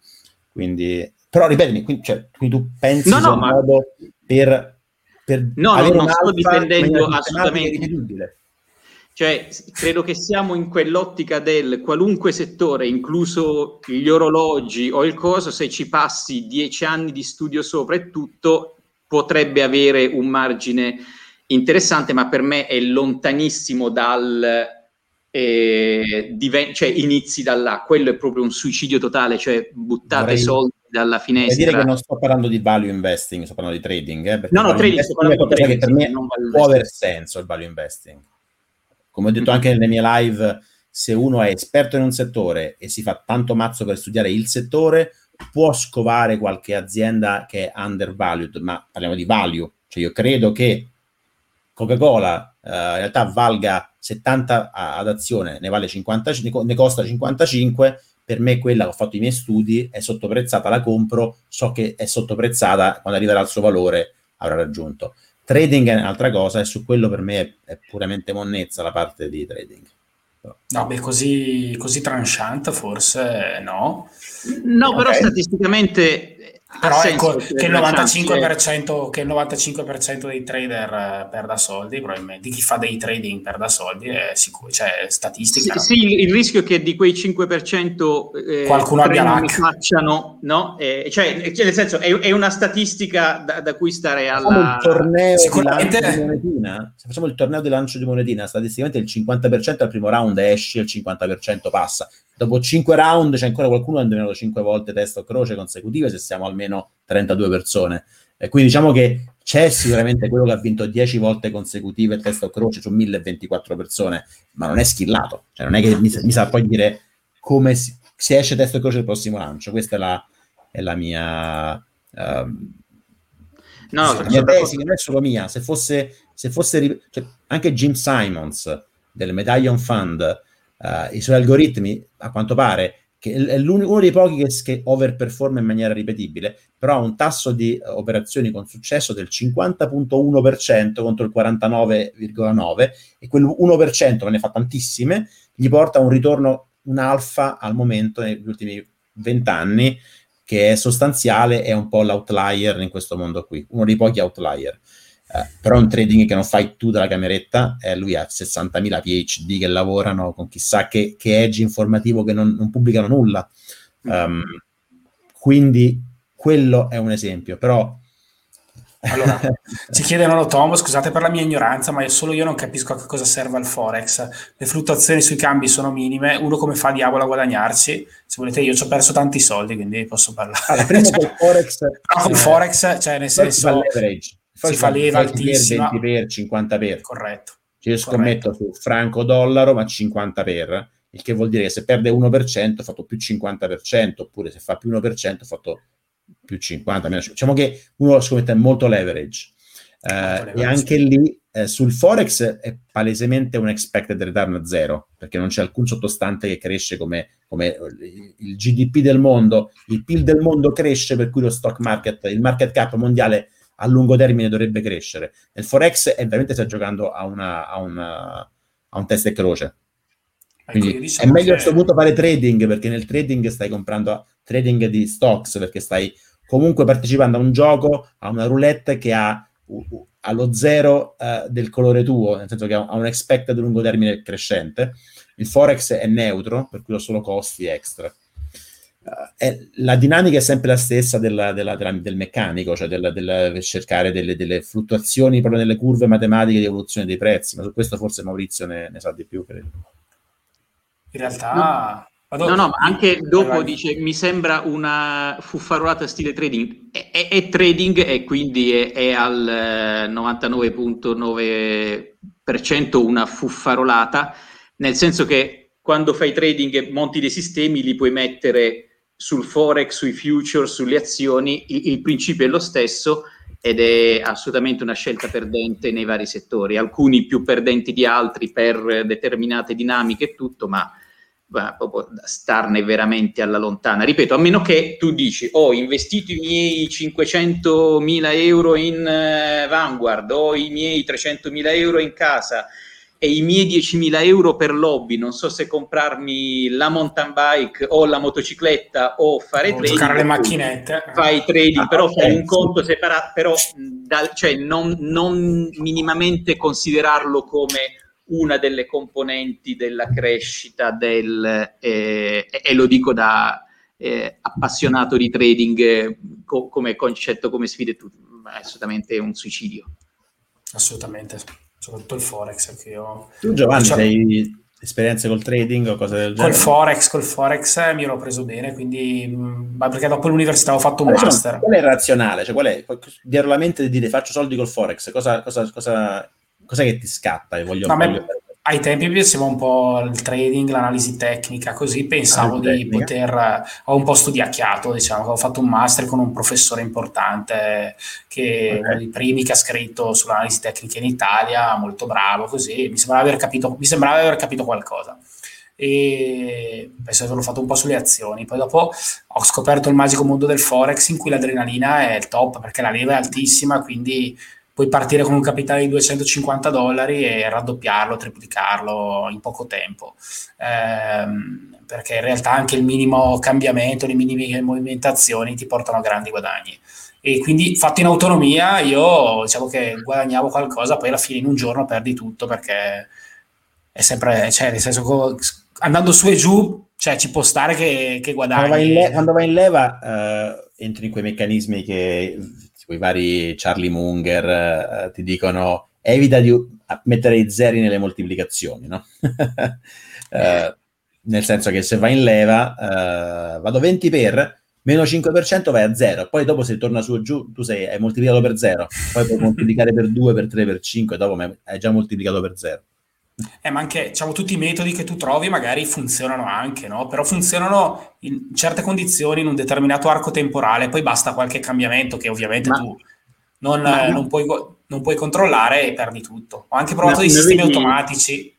S2: Quindi, però ripetimi, quindi, cioè, quindi tu pensi no, no, un ma... modo per
S3: per no, no, non sto difendendo assolutamente. Cioè, credo che siamo in quell'ottica del qualunque settore, incluso gli orologi o il coso, se ci passi dieci anni di studio sopra e tutto, potrebbe avere un margine interessante, ma per me è lontanissimo dal eh, diven- cioè inizi da là. Quello è proprio un suicidio totale, cioè buttate Vorrei... soldi dalla finestra.
S2: Vuol dire che non sto parlando di value investing, sto parlando di trading. Eh,
S3: no, no, trading, sto parlando
S2: di trading, che per me può aver senso il value investing. Come ho detto mm-hmm. anche nelle mie live, se uno è esperto in un settore e si fa tanto mazzo per studiare il settore, può scovare qualche azienda che è undervalued, ma parliamo di value. Cioè io credo che Coca-Cola uh, in realtà valga 70 ad azione, ne, vale 50, ne costa 55, per me quella che ho fatto i miei studi è sottoprezzata, la compro, so che è sottoprezzata, quando arriverà al suo valore avrà raggiunto. Trading è un'altra cosa e su quello per me è, è puramente monnezza la parte di trading.
S1: No, beh, così, così tranchant forse no.
S3: No, okay. però statisticamente
S1: però ecco che il, 95%, che il 95% dei trader eh, perda soldi, probabilmente di chi fa dei trading perda soldi, è sicuro, cioè statistica.
S3: Sì, no? sì il rischio è che di quei 5%
S1: eh, qualcuno abbia
S3: la facciano, no? Eh, cioè, cioè, nel senso, è, è una statistica da, da, cui stare alla...
S2: Facciamo il torneo Sicuramente... di lancio di monetina, se facciamo il torneo di lancio di monetina, statisticamente il 50% al primo round esce, il 50% passa dopo 5 round c'è ancora qualcuno che ha indovinato 5 volte testa o croce consecutive se siamo almeno 32 persone. E quindi diciamo che c'è sicuramente quello che ha vinto 10 volte consecutive testa o croce su 1024 persone, ma non è skillato. Cioè non è che mi, mi sa poi dire come si, si, esce testa o croce il prossimo lancio. Questa è la, è la mia... Um, no, la mia tesi, non è solo mia. Se fosse, se fosse cioè, anche Jim Simons del Medallion Fund uh, i suoi algoritmi, a quanto pare, che è uno dei pochi che, che overperforma in maniera ripetibile, però ha un tasso di uh, operazioni con successo del 50.1% contro il 49,9% e quel 1% che ne fa tantissime, gli porta un ritorno, un alfa al momento negli ultimi 20 anni che è sostanziale, è un po' l'outlier in questo mondo qui, uno dei pochi outlier. Eh, però è un trading che non fai tu dalla cameretta, eh, lui ha 60.000 PhD che lavorano con chissà che, che edge informativo che non, non pubblicano nulla. Um, quindi quello è un esempio, però...
S1: Allora, ci chiedono Tom, scusate per la mia ignoranza, ma solo io non capisco a che cosa serve il Forex. Le fluttuazioni sui cambi sono minime, uno come fa diavolo a guadagnarci? Se volete io ci ho perso tanti soldi, quindi posso parlare.
S2: Allora, prima col Forex...
S1: Però col Forex, cioè nel senso...
S2: Si fa leva altissima. 20 per, 50 per.
S1: Corretto.
S2: Io scommetto su franco-dollaro, ma 50 per, il che vuol dire che se perde 1% ha fatto più 50%, oppure se fa più 1% ha fatto più 50. Diciamo che uno scommette molto leverage. Leverage. E anche lì eh, sul Forex è palesemente un expected return zero, perché non c'è alcun sottostante che cresce come, come, il GDP del mondo, il PIL del mondo cresce, per cui lo stock market, il market cap mondiale a lungo termine dovrebbe crescere. Nel Forex è veramente sta giocando a, una, a, una, a un test e croce. Ecco, Quindi diciamo è meglio che... a questo punto fare trading perché nel trading stai comprando trading di stocks perché stai comunque partecipando a un gioco, a una roulette che ha uh, allo zero uh, del colore tuo, nel senso che ha un expected lungo termine crescente. Il forex è neutro, per cui ho solo costi extra. Uh, è, la dinamica è sempre la stessa della, della, della, del meccanico, cioè del, cercare delle, delle, fluttuazioni proprio nelle curve matematiche di evoluzione dei prezzi, ma su questo forse Maurizio ne, ne sa di più, credo.
S1: In realtà...
S3: No, no, ma anche dopo dice mi sembra una fuffarolata stile trading. È, è, è trading e quindi è, è al 99.9% una fuffarolata, nel senso che quando fai trading e monti dei sistemi li puoi mettere sul forex, sui future, sulle azioni, il, il principio è lo stesso ed è assolutamente una scelta perdente nei vari settori, alcuni più perdenti di altri per determinate dinamiche e tutto, ma proprio starne veramente alla lontana. Ripeto, a meno che tu dici ho oh, investito i miei 500.000 euro in uh, Vanguard, ho i miei 300.000 euro in casa e i miei 10.000 euro per lobby, non so se comprarmi la mountain bike o la motocicletta o fare o trading.
S1: Giocare le macchinette.
S3: Fai trading, ah, però fai un conto separato, però da, cioè non, non minimamente considerarlo come una delle componenti della crescita del, eh, e lo dico da eh, appassionato di trading eh, co- come concetto, come sfide, tu, è assolutamente un suicidio.
S1: Assolutamente, soprattutto il Forex. Anche io...
S2: Tu Giovanni diciamo... hai esperienze col trading o cose del genere?
S1: Col Forex, col Forex eh, mi ero preso bene, quindi mm, ma perché dopo l'università ho fatto un allora, master.
S2: Qual è il razionale? Cioè, qual è dietro la mente di dire faccio soldi col Forex? Cosa, cosa, cosa, cos'è che ti scatta e voglio, no, voglio
S1: ai tempi mi piaceva un po' il trading, l'analisi tecnica, così pensavo di tecnica. poter, ho un po' studiacchiato, diciamo, ho fatto un master con un professore importante che okay. uno dei primi che ha scritto sull'analisi tecnica in Italia, molto bravo, così mi sembrava aver capito, mi sembrava aver capito qualcosa. E penso di averlo fatto un po' sulle azioni. Poi dopo ho scoperto il magico mondo del Forex in cui l'adrenalina è il top perché la leva è altissima, quindi puoi partire con un capitale di 250 dollari e raddoppiarlo, triplicarlo in poco tempo. Ehm, perché in realtà anche il minimo cambiamento, le minime movimentazioni ti portano a grandi guadagni. E quindi fatto in autonomia io diciamo che guadagnavo qualcosa, poi alla fine in un giorno perdi tutto perché è sempre, cioè nel senso andando su e giù, cioè ci può stare che, che guadagni.
S2: Quando vai in, le- quando vai in leva uh, entri in quei meccanismi che i vari Charlie Munger eh, ti dicono evita di mettere i zeri nelle moltiplicazioni, no? eh, nel senso che se vai in leva, eh, vado 20 per, meno 5% vai a 0, poi dopo se torna su e giù tu sei, hai moltiplicato per 0, poi puoi moltiplicare per 2, per 3, per 5, dopo hai già moltiplicato per 0.
S1: Eh, ma anche diciamo, tutti i metodi che tu trovi magari funzionano anche, no? Però funzionano in certe condizioni, in un determinato arco temporale, poi basta qualche cambiamento che ovviamente ma, tu non, ma, non, puoi, non, puoi, controllare e perdi tutto. Ho anche provato ma, dei sistemi vedi, automatici.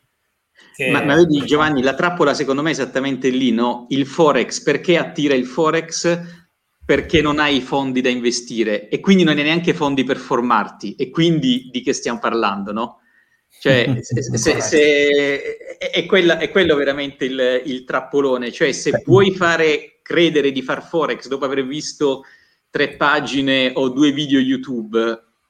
S3: Che... Ma, vedi Giovanni, la trappola secondo me è esattamente lì, no? Il Forex, perché attira il Forex? Perché non hai fondi da investire e quindi non hai neanche fondi per formarti e quindi di che stiamo parlando, no? Cioè, se, se, se, è, quella, è, quello veramente il, il, trappolone. Cioè, se puoi fare credere di far Forex dopo aver visto tre pagine o due video YouTube,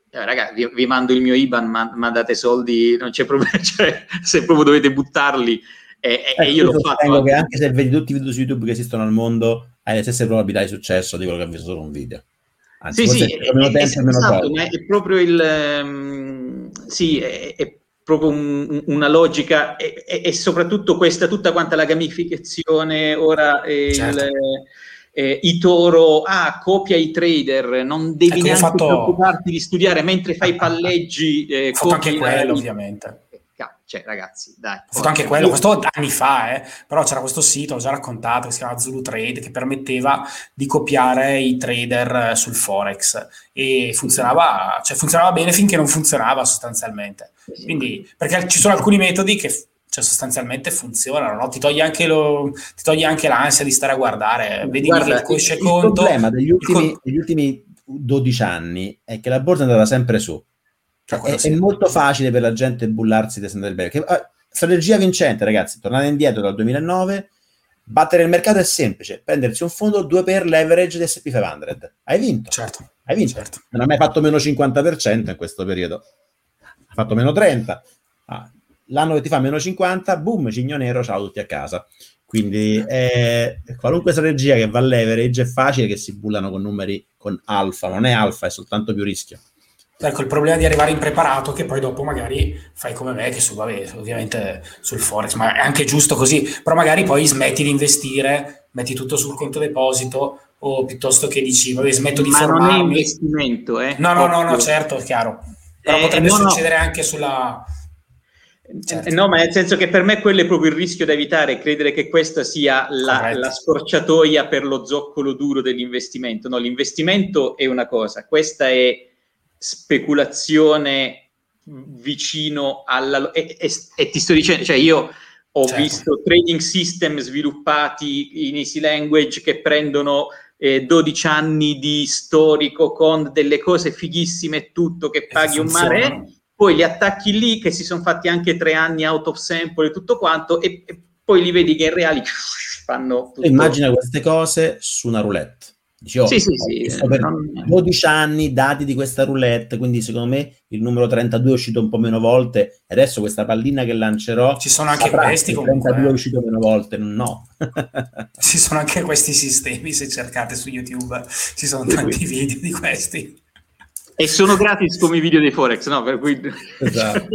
S3: eh, ragazzi, vi, vi, mando il mio IBAN, ma, mandate soldi, non c'è problema. Cioè, se proprio dovete buttarli, e, eh, io l'ho fatto.
S2: che anche se vedi tutti i video su YouTube che esistono al mondo, hai le stesse probabilità di successo di quello che ha visto solo un video.
S3: Anzi, sì, sì, è, tempo, è, esatto, è, proprio il... Um, sì, è, è proprio un, una logica e, e, e, soprattutto questa, tutta quanta la gamificazione, ora eh, certo. il, eh, i toro, ah, copia i trader, non devi ecco, neanche fatto... preoccuparti di studiare mentre fai palleggi.
S1: Eh, fatto anche quello, ovviamente
S3: cioè ragazzi, dai.
S1: Ho fatto anche quello, questo anni fa, eh, però c'era questo sito, ho già raccontato, che si chiama Zulu Trade, che permetteva di copiare i trader eh, sul Forex e funzionava, cioè funzionava bene finché non funzionava sostanzialmente. Quindi, perché ci sono alcuni metodi che cioè, sostanzialmente funzionano, no? ti, toglie anche lo, ti toglie anche l'ansia di stare a guardare, vedi Guarda, che il, il,
S2: il problema degli ultimi, degli ultimi 12 anni è che la borsa è andata sempre su cioè, è, è, molto facile per la gente bullarsi di Bank. Che, uh, strategia vincente, ragazzi. Tornate indietro dal 2009, Battere il mercato è semplice, prendersi un fondo 2 per leverage di SP500. Hai vinto.
S1: Certo.
S2: Hai vinto. Certo. Non ha mai fatto meno 50% in questo periodo. Ha fatto meno 30. Ah, l'anno che ti fa meno 50, boom, cigno nero, ciao tutti a casa. Quindi eh, qualunque strategia che va a leverage è facile che si bullano con numeri con alfa, non è alfa, è soltanto più rischio.
S1: Ecco, il problema di arrivare impreparato che poi dopo magari fai come me, che su, vabbè, ovviamente sul Forex, ma è anche giusto così, però magari poi smetti di investire, metti tutto sul conto deposito o piuttosto che dici, vabbè, smetto di ma formarmi.
S3: Ma non è investimento, eh?
S1: No, no, no, no, certo, è chiaro. Però eh, potrebbe no, succedere no. anche sulla
S3: Certo. No, ma nel senso che per me quello è proprio il rischio da evitare, credere che questa sia la, la, scorciatoia per lo zoccolo duro dell'investimento. No, l'investimento è una cosa, questa è speculazione vicino alla... E, e, e ti sto dicendo, cioè io ho certo. visto trading system sviluppati in easy language che prendono eh, 12 anni di storico con delle cose fighissime e tutto che paghi un mare poi li attacchi lì che si sono fatti anche tre anni out of sample e tutto quanto e, e poi li vedi che in reali fanno tutto.
S2: Immagina queste cose su una roulette. Dici, oh, sì, sì, sì, per non... 12 anni dati di questa roulette, quindi secondo me il numero 32 è uscito un po' meno volte e adesso questa pallina che lancerò
S1: ci sono anche questi
S2: comunque 32 è eh. uscito meno volte, no.
S1: ci sono anche questi sistemi, se cercate su YouTube ci sono tanti video di questi.
S3: E sono gratis come i video dei Forex, no? Per cui...
S1: Esatto.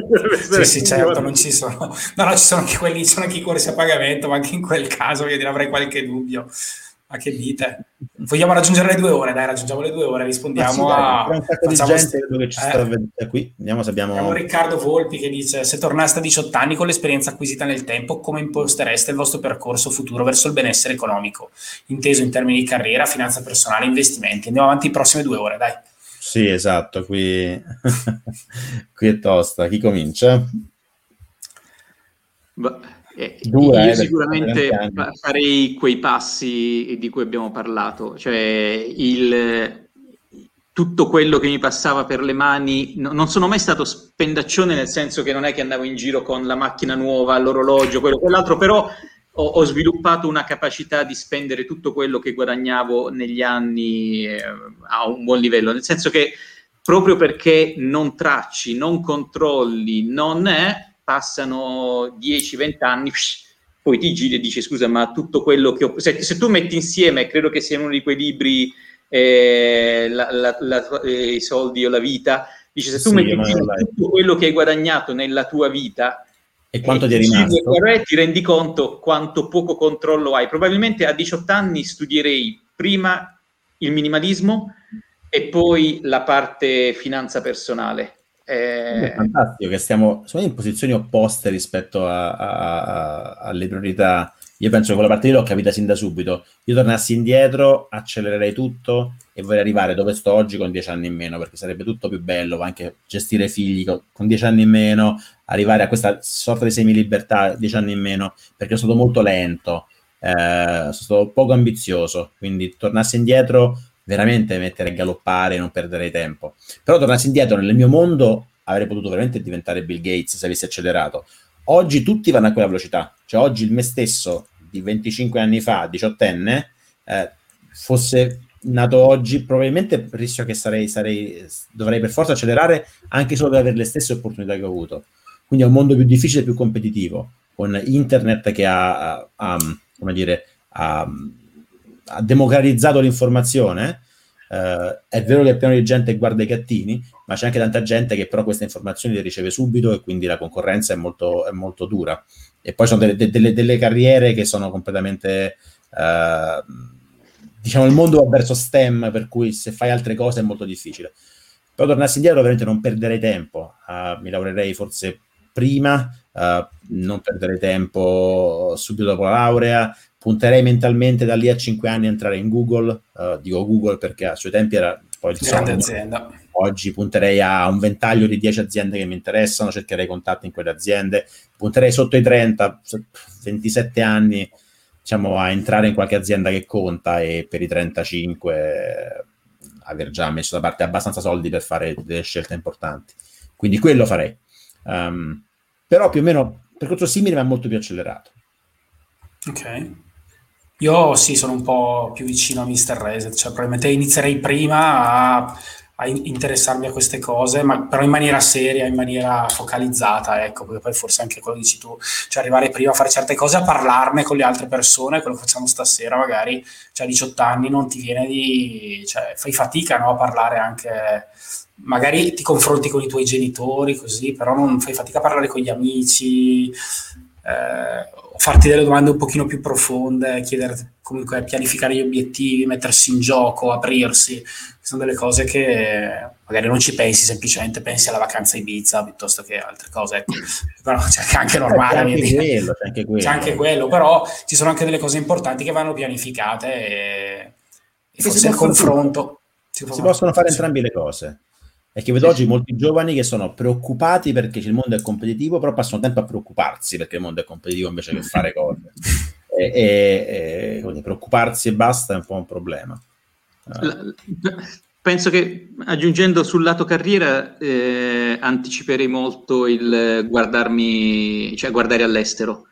S1: sì, sì, certo, non ci sono. No, no, ci sono anche quelli, ci sono anche i corsi a pagamento, ma anche in quel caso io avrei qualche dubbio. Ma che dite? Vogliamo raggiungere le due ore? Dai, raggiungiamo le due ore, rispondiamo sì, a...
S2: Dai, un sacco di gente che ci sta eh. qui. Vediamo se abbiamo... Abbiamo
S1: Riccardo Volpi che dice, se tornaste a 18 anni con l'esperienza acquisita nel tempo, come impostereste il vostro percorso futuro verso il benessere economico? Inteso in termini di carriera, finanza personale, investimenti. Andiamo avanti le prossime due ore, dai.
S2: Sì, esatto, qui, qui è tosta. Chi comincia?
S3: Eh, Due, io eh, sicuramente farei quei passi di cui abbiamo parlato, cioè il, tutto quello che mi passava per le mani, no, non sono mai stato spendaccione nel senso che non è che andavo in giro con la macchina nuova, l'orologio, quello, quell'altro, però ho, ho, sviluppato una capacità di spendere tutto quello che guadagnavo negli anni eh, a un buon livello, nel senso che proprio perché non tracci, non controlli, non è, passano 10-20 anni, poi ti giri e dici scusa, ma tutto quello che ho... Se, se tu metti insieme, credo che sia uno di quei libri, eh, la, la, la, eh, i soldi o la vita, dice se tu sì, metti insieme tutto quello che hai guadagnato nella tua vita,
S2: e quanto ti è rimasto?
S3: Ti rendi conto quanto poco controllo hai. Probabilmente a 18 anni studierei prima il minimalismo e poi la parte finanza personale.
S2: Eh... È fantastico che stiamo in posizioni opposte rispetto a, a, a, alle priorità io penso che quella parte lì l'ho capita sin da subito. Io tornassi indietro, accelererei tutto e vorrei arrivare dove sto oggi con dieci anni in meno, perché sarebbe tutto più bello, anche gestire figli con, dieci anni in meno, arrivare a questa sorta di semi-libertà dieci anni in meno, perché sono stato molto lento, eh, sono stato poco ambizioso, quindi tornassi indietro veramente mettere a galoppare e non perdere tempo. Però tornassi indietro nel mio mondo avrei potuto veramente diventare Bill Gates se avessi accelerato. Oggi tutti vanno a quella velocità, cioè oggi il me stesso di 25 anni fa, diciottenne, eh, fosse nato oggi, probabilmente rischio che sarei, sarei, dovrei per forza accelerare anche solo per avere le stesse opportunità che ho avuto. Quindi è un mondo più difficile e più competitivo, con internet che ha, ha come dire, ha, ha democratizzato l'informazione, Uh, è vero che è pieno di gente che guarda i gattini, ma c'è anche tanta gente che però queste informazioni le riceve subito e quindi la concorrenza è molto, è molto dura. E poi sono delle, delle, delle carriere che sono completamente... Uh, diciamo il mondo va verso STEM, per cui se fai altre cose è molto difficile. Però tornassi indietro veramente non perderei tempo, uh, mi lavorerei forse prima, non perderei tempo subito dopo la laurea, punterei mentalmente da lì a 5 anni a entrare in Google, uh, dico Google perché a suoi tempi era poi il
S1: grande azienda.
S2: Oggi punterei a un ventaglio di 10 aziende che mi interessano, cercherei contatti in quelle aziende, punterei sotto i 30, 27 anni, diciamo, a entrare in qualche azienda che conta e per i 35 eh, aver già messo da parte abbastanza soldi per fare delle scelte importanti. Quindi quello farei. Um, però più o meno percorso simile ma molto più accelerato.
S1: Ok. Io sì, sono un po' più vicino a Mr. Reset, cioè probabilmente inizierei prima a, a interessarmi a queste cose, ma però in maniera seria, in maniera focalizzata, ecco, perché poi forse anche quello dici tu, cioè arrivare prima a fare certe cose, a parlarne con le altre persone, quello che facciamo stasera, magari, cioè a 18 anni non ti viene di, cioè fai fatica no, a parlare anche, magari ti confronti con i tuoi genitori, così, però non fai fatica a parlare con gli amici, eh, farti delle domande un pochino più profonde, chiedere comunque pianificare gli obiettivi, mettersi in gioco, aprirsi, sono delle cose che magari non ci pensi semplicemente, pensi alla vacanza Ibiza piuttosto che altre cose, ecco. però c'è anche normale.
S2: C'è anche, quello, c'è anche quello.
S1: C'è anche quello, però ci sono anche delle cose importanti che vanno pianificate e, e forse il confronto.
S2: Si, si possono fare entrambe le cose. È che vedo oggi molti giovani che sono preoccupati perché il mondo è competitivo, però passano tempo a preoccuparsi perché il mondo è competitivo invece che fare cose. E, e, e preoccuparsi e basta è un po' un problema.
S3: Penso che aggiungendo sul lato carriera eh, anticiperei molto il guardarmi, cioè guardare all'estero,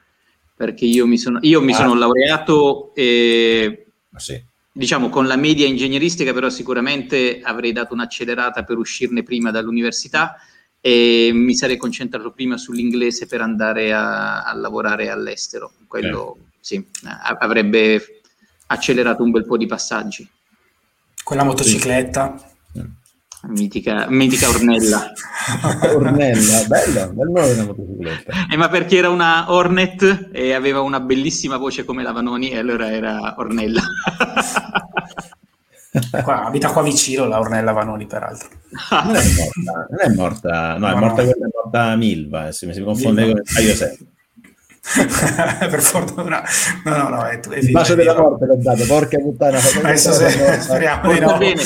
S3: perché io mi sono, io mi ah. sono laureato e sì diciamo con la media ingegneristica, però sicuramente avrei dato un'accelerata per uscirne prima dall'università e mi sarei concentrato prima sull'inglese per andare a, a lavorare all'estero. Quello eh. sì, avrebbe accelerato un bel po' di passaggi.
S1: Quella motocicletta.
S3: Mitica, mitica Ornella.
S2: Ornella, bella, bel nome della motocicletta.
S3: Eh, ma perché era una Hornet e aveva una bellissima voce come la Vanoni e allora era Ornella.
S1: qua, abita qua vicino la Ornella Vanoni, peraltro.
S2: Non è morta, non è morta, no, no è morta no. quella, è morta Milva, eh, se mi si confonde Milva. con il 7.
S1: per fortuna. No no no è,
S2: è il bacio della morte l'ho dato porca puttana
S1: adesso se, speriamo di no.
S2: bene.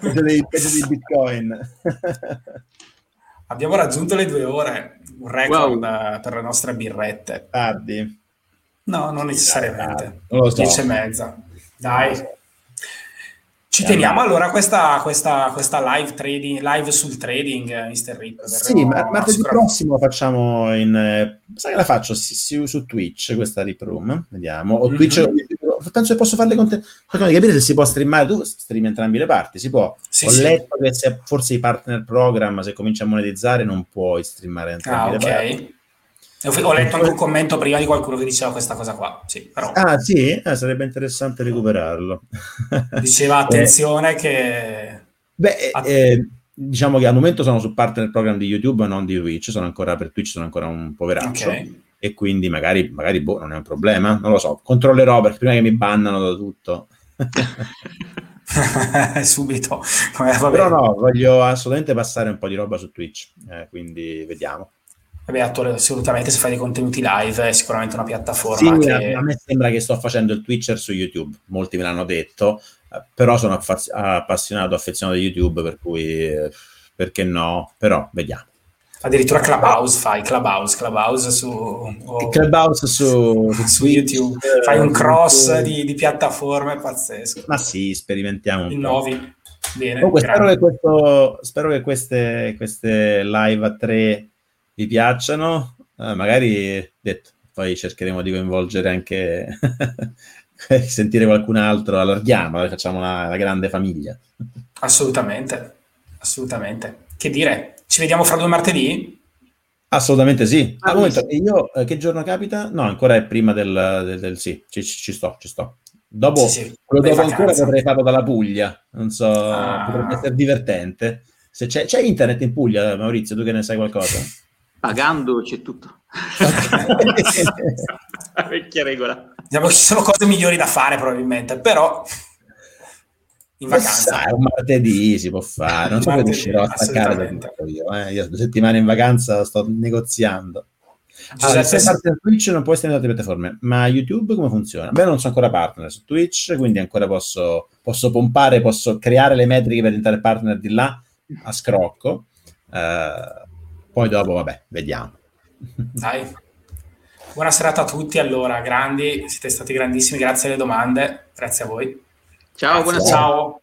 S2: Peggio di, peggio di bitcoin.
S1: Abbiamo raggiunto le due ore un record wow. per le nostre birrette.
S2: Tardi.
S1: No non necessariamente. Non lo so. 10 e mezza. Dai ci teniamo allora questa, questa, questa live, trading, live sul trading, eh, Mr. Rip.
S2: Sì, ma martedì prossimo facciamo in... Eh, sai che la faccio sì, sì, su Twitch, questa Rip Room, vediamo. O mm-hmm. Twitch, penso che posso farle con te. Di capire se si può streamare, tu streami entrambi le parti, si può. Sì, Ho sì. letto che se forse i partner program, se comincia a monetizzare, non puoi streamare entrambi ah, le okay. parti.
S1: Ho letto anche un commento prima di qualcuno che diceva questa cosa qua. Sì, però...
S2: Ah, sì? Eh, sarebbe interessante recuperarlo.
S1: Diceva attenzione che...
S2: Beh, eh, diciamo che al momento sono su partner program di YouTube, non di Twitch. Sono ancora per Twitch, sono ancora un poveraccio. Okay. E quindi magari, magari boh, non è un problema. Non lo so. Controllerò perché prima che mi bannano da tutto.
S1: Subito.
S2: Però no, voglio assolutamente passare un po' di roba su Twitch. Eh, quindi vediamo.
S1: Vabbè, assolutamente se fai dei contenuti live è sicuramente una piattaforma
S2: sì,
S1: che...
S2: a me sembra che sto facendo il Twitcher su YouTube, molti me l'hanno detto, eh, però sono affaz- appassionato, affezionato a YouTube, per cui eh, perché no? Però vediamo.
S1: Addirittura Clubhouse fai, Clubhouse, Clubhouse su, oh,
S2: Clubhouse su, su,
S1: su YouTube, fai un cross di, di, piattaforme pazzesco.
S2: Ma sì, sperimentiamo.
S1: Innovi. Bene,
S2: Comunque, spero che, questo, spero che queste, queste live a tre vi piacciono, eh, magari detto, poi cercheremo di coinvolgere anche sentire qualcun altro, allarghiamo, facciamo una, una, grande famiglia.
S1: Assolutamente, assolutamente. Che dire, ci vediamo fra due martedì?
S2: Assolutamente sì. Ah, momento, io eh, che giorno capita? No, ancora è prima del, del, del sì, ci, ci, sto, ci sto. Dopo, sì, sì. quello dopo ancora potrei farlo dalla Puglia, non so, ah. potrebbe essere divertente. Se c'è, c'è internet in Puglia, Maurizio, tu che ne sai qualcosa?
S3: Pagando c'è tutto. Vecchia regola.
S1: Diciamo che ci sono cose migliori da fare probabilmente, però
S2: in vacanza. Sa, un martedì si può fare, non so se riuscirò a staccare io, eh. io due settimane in vacanza sto negoziando. Allora, se parte Twitch non puoi stare altre piattaforme, ma YouTube come funziona? Beh, non sono ancora partner su Twitch, quindi ancora posso, posso pompare, posso creare le metriche per diventare partner di là a scrocco. Uh, poi dopo, vabbè, vediamo.
S1: Dai. Buona serata a tutti, allora, grandi, siete stati grandissimi, grazie alle domande, grazie a voi.
S3: Ciao,
S1: grazie.
S3: buonasera.
S1: Ciao.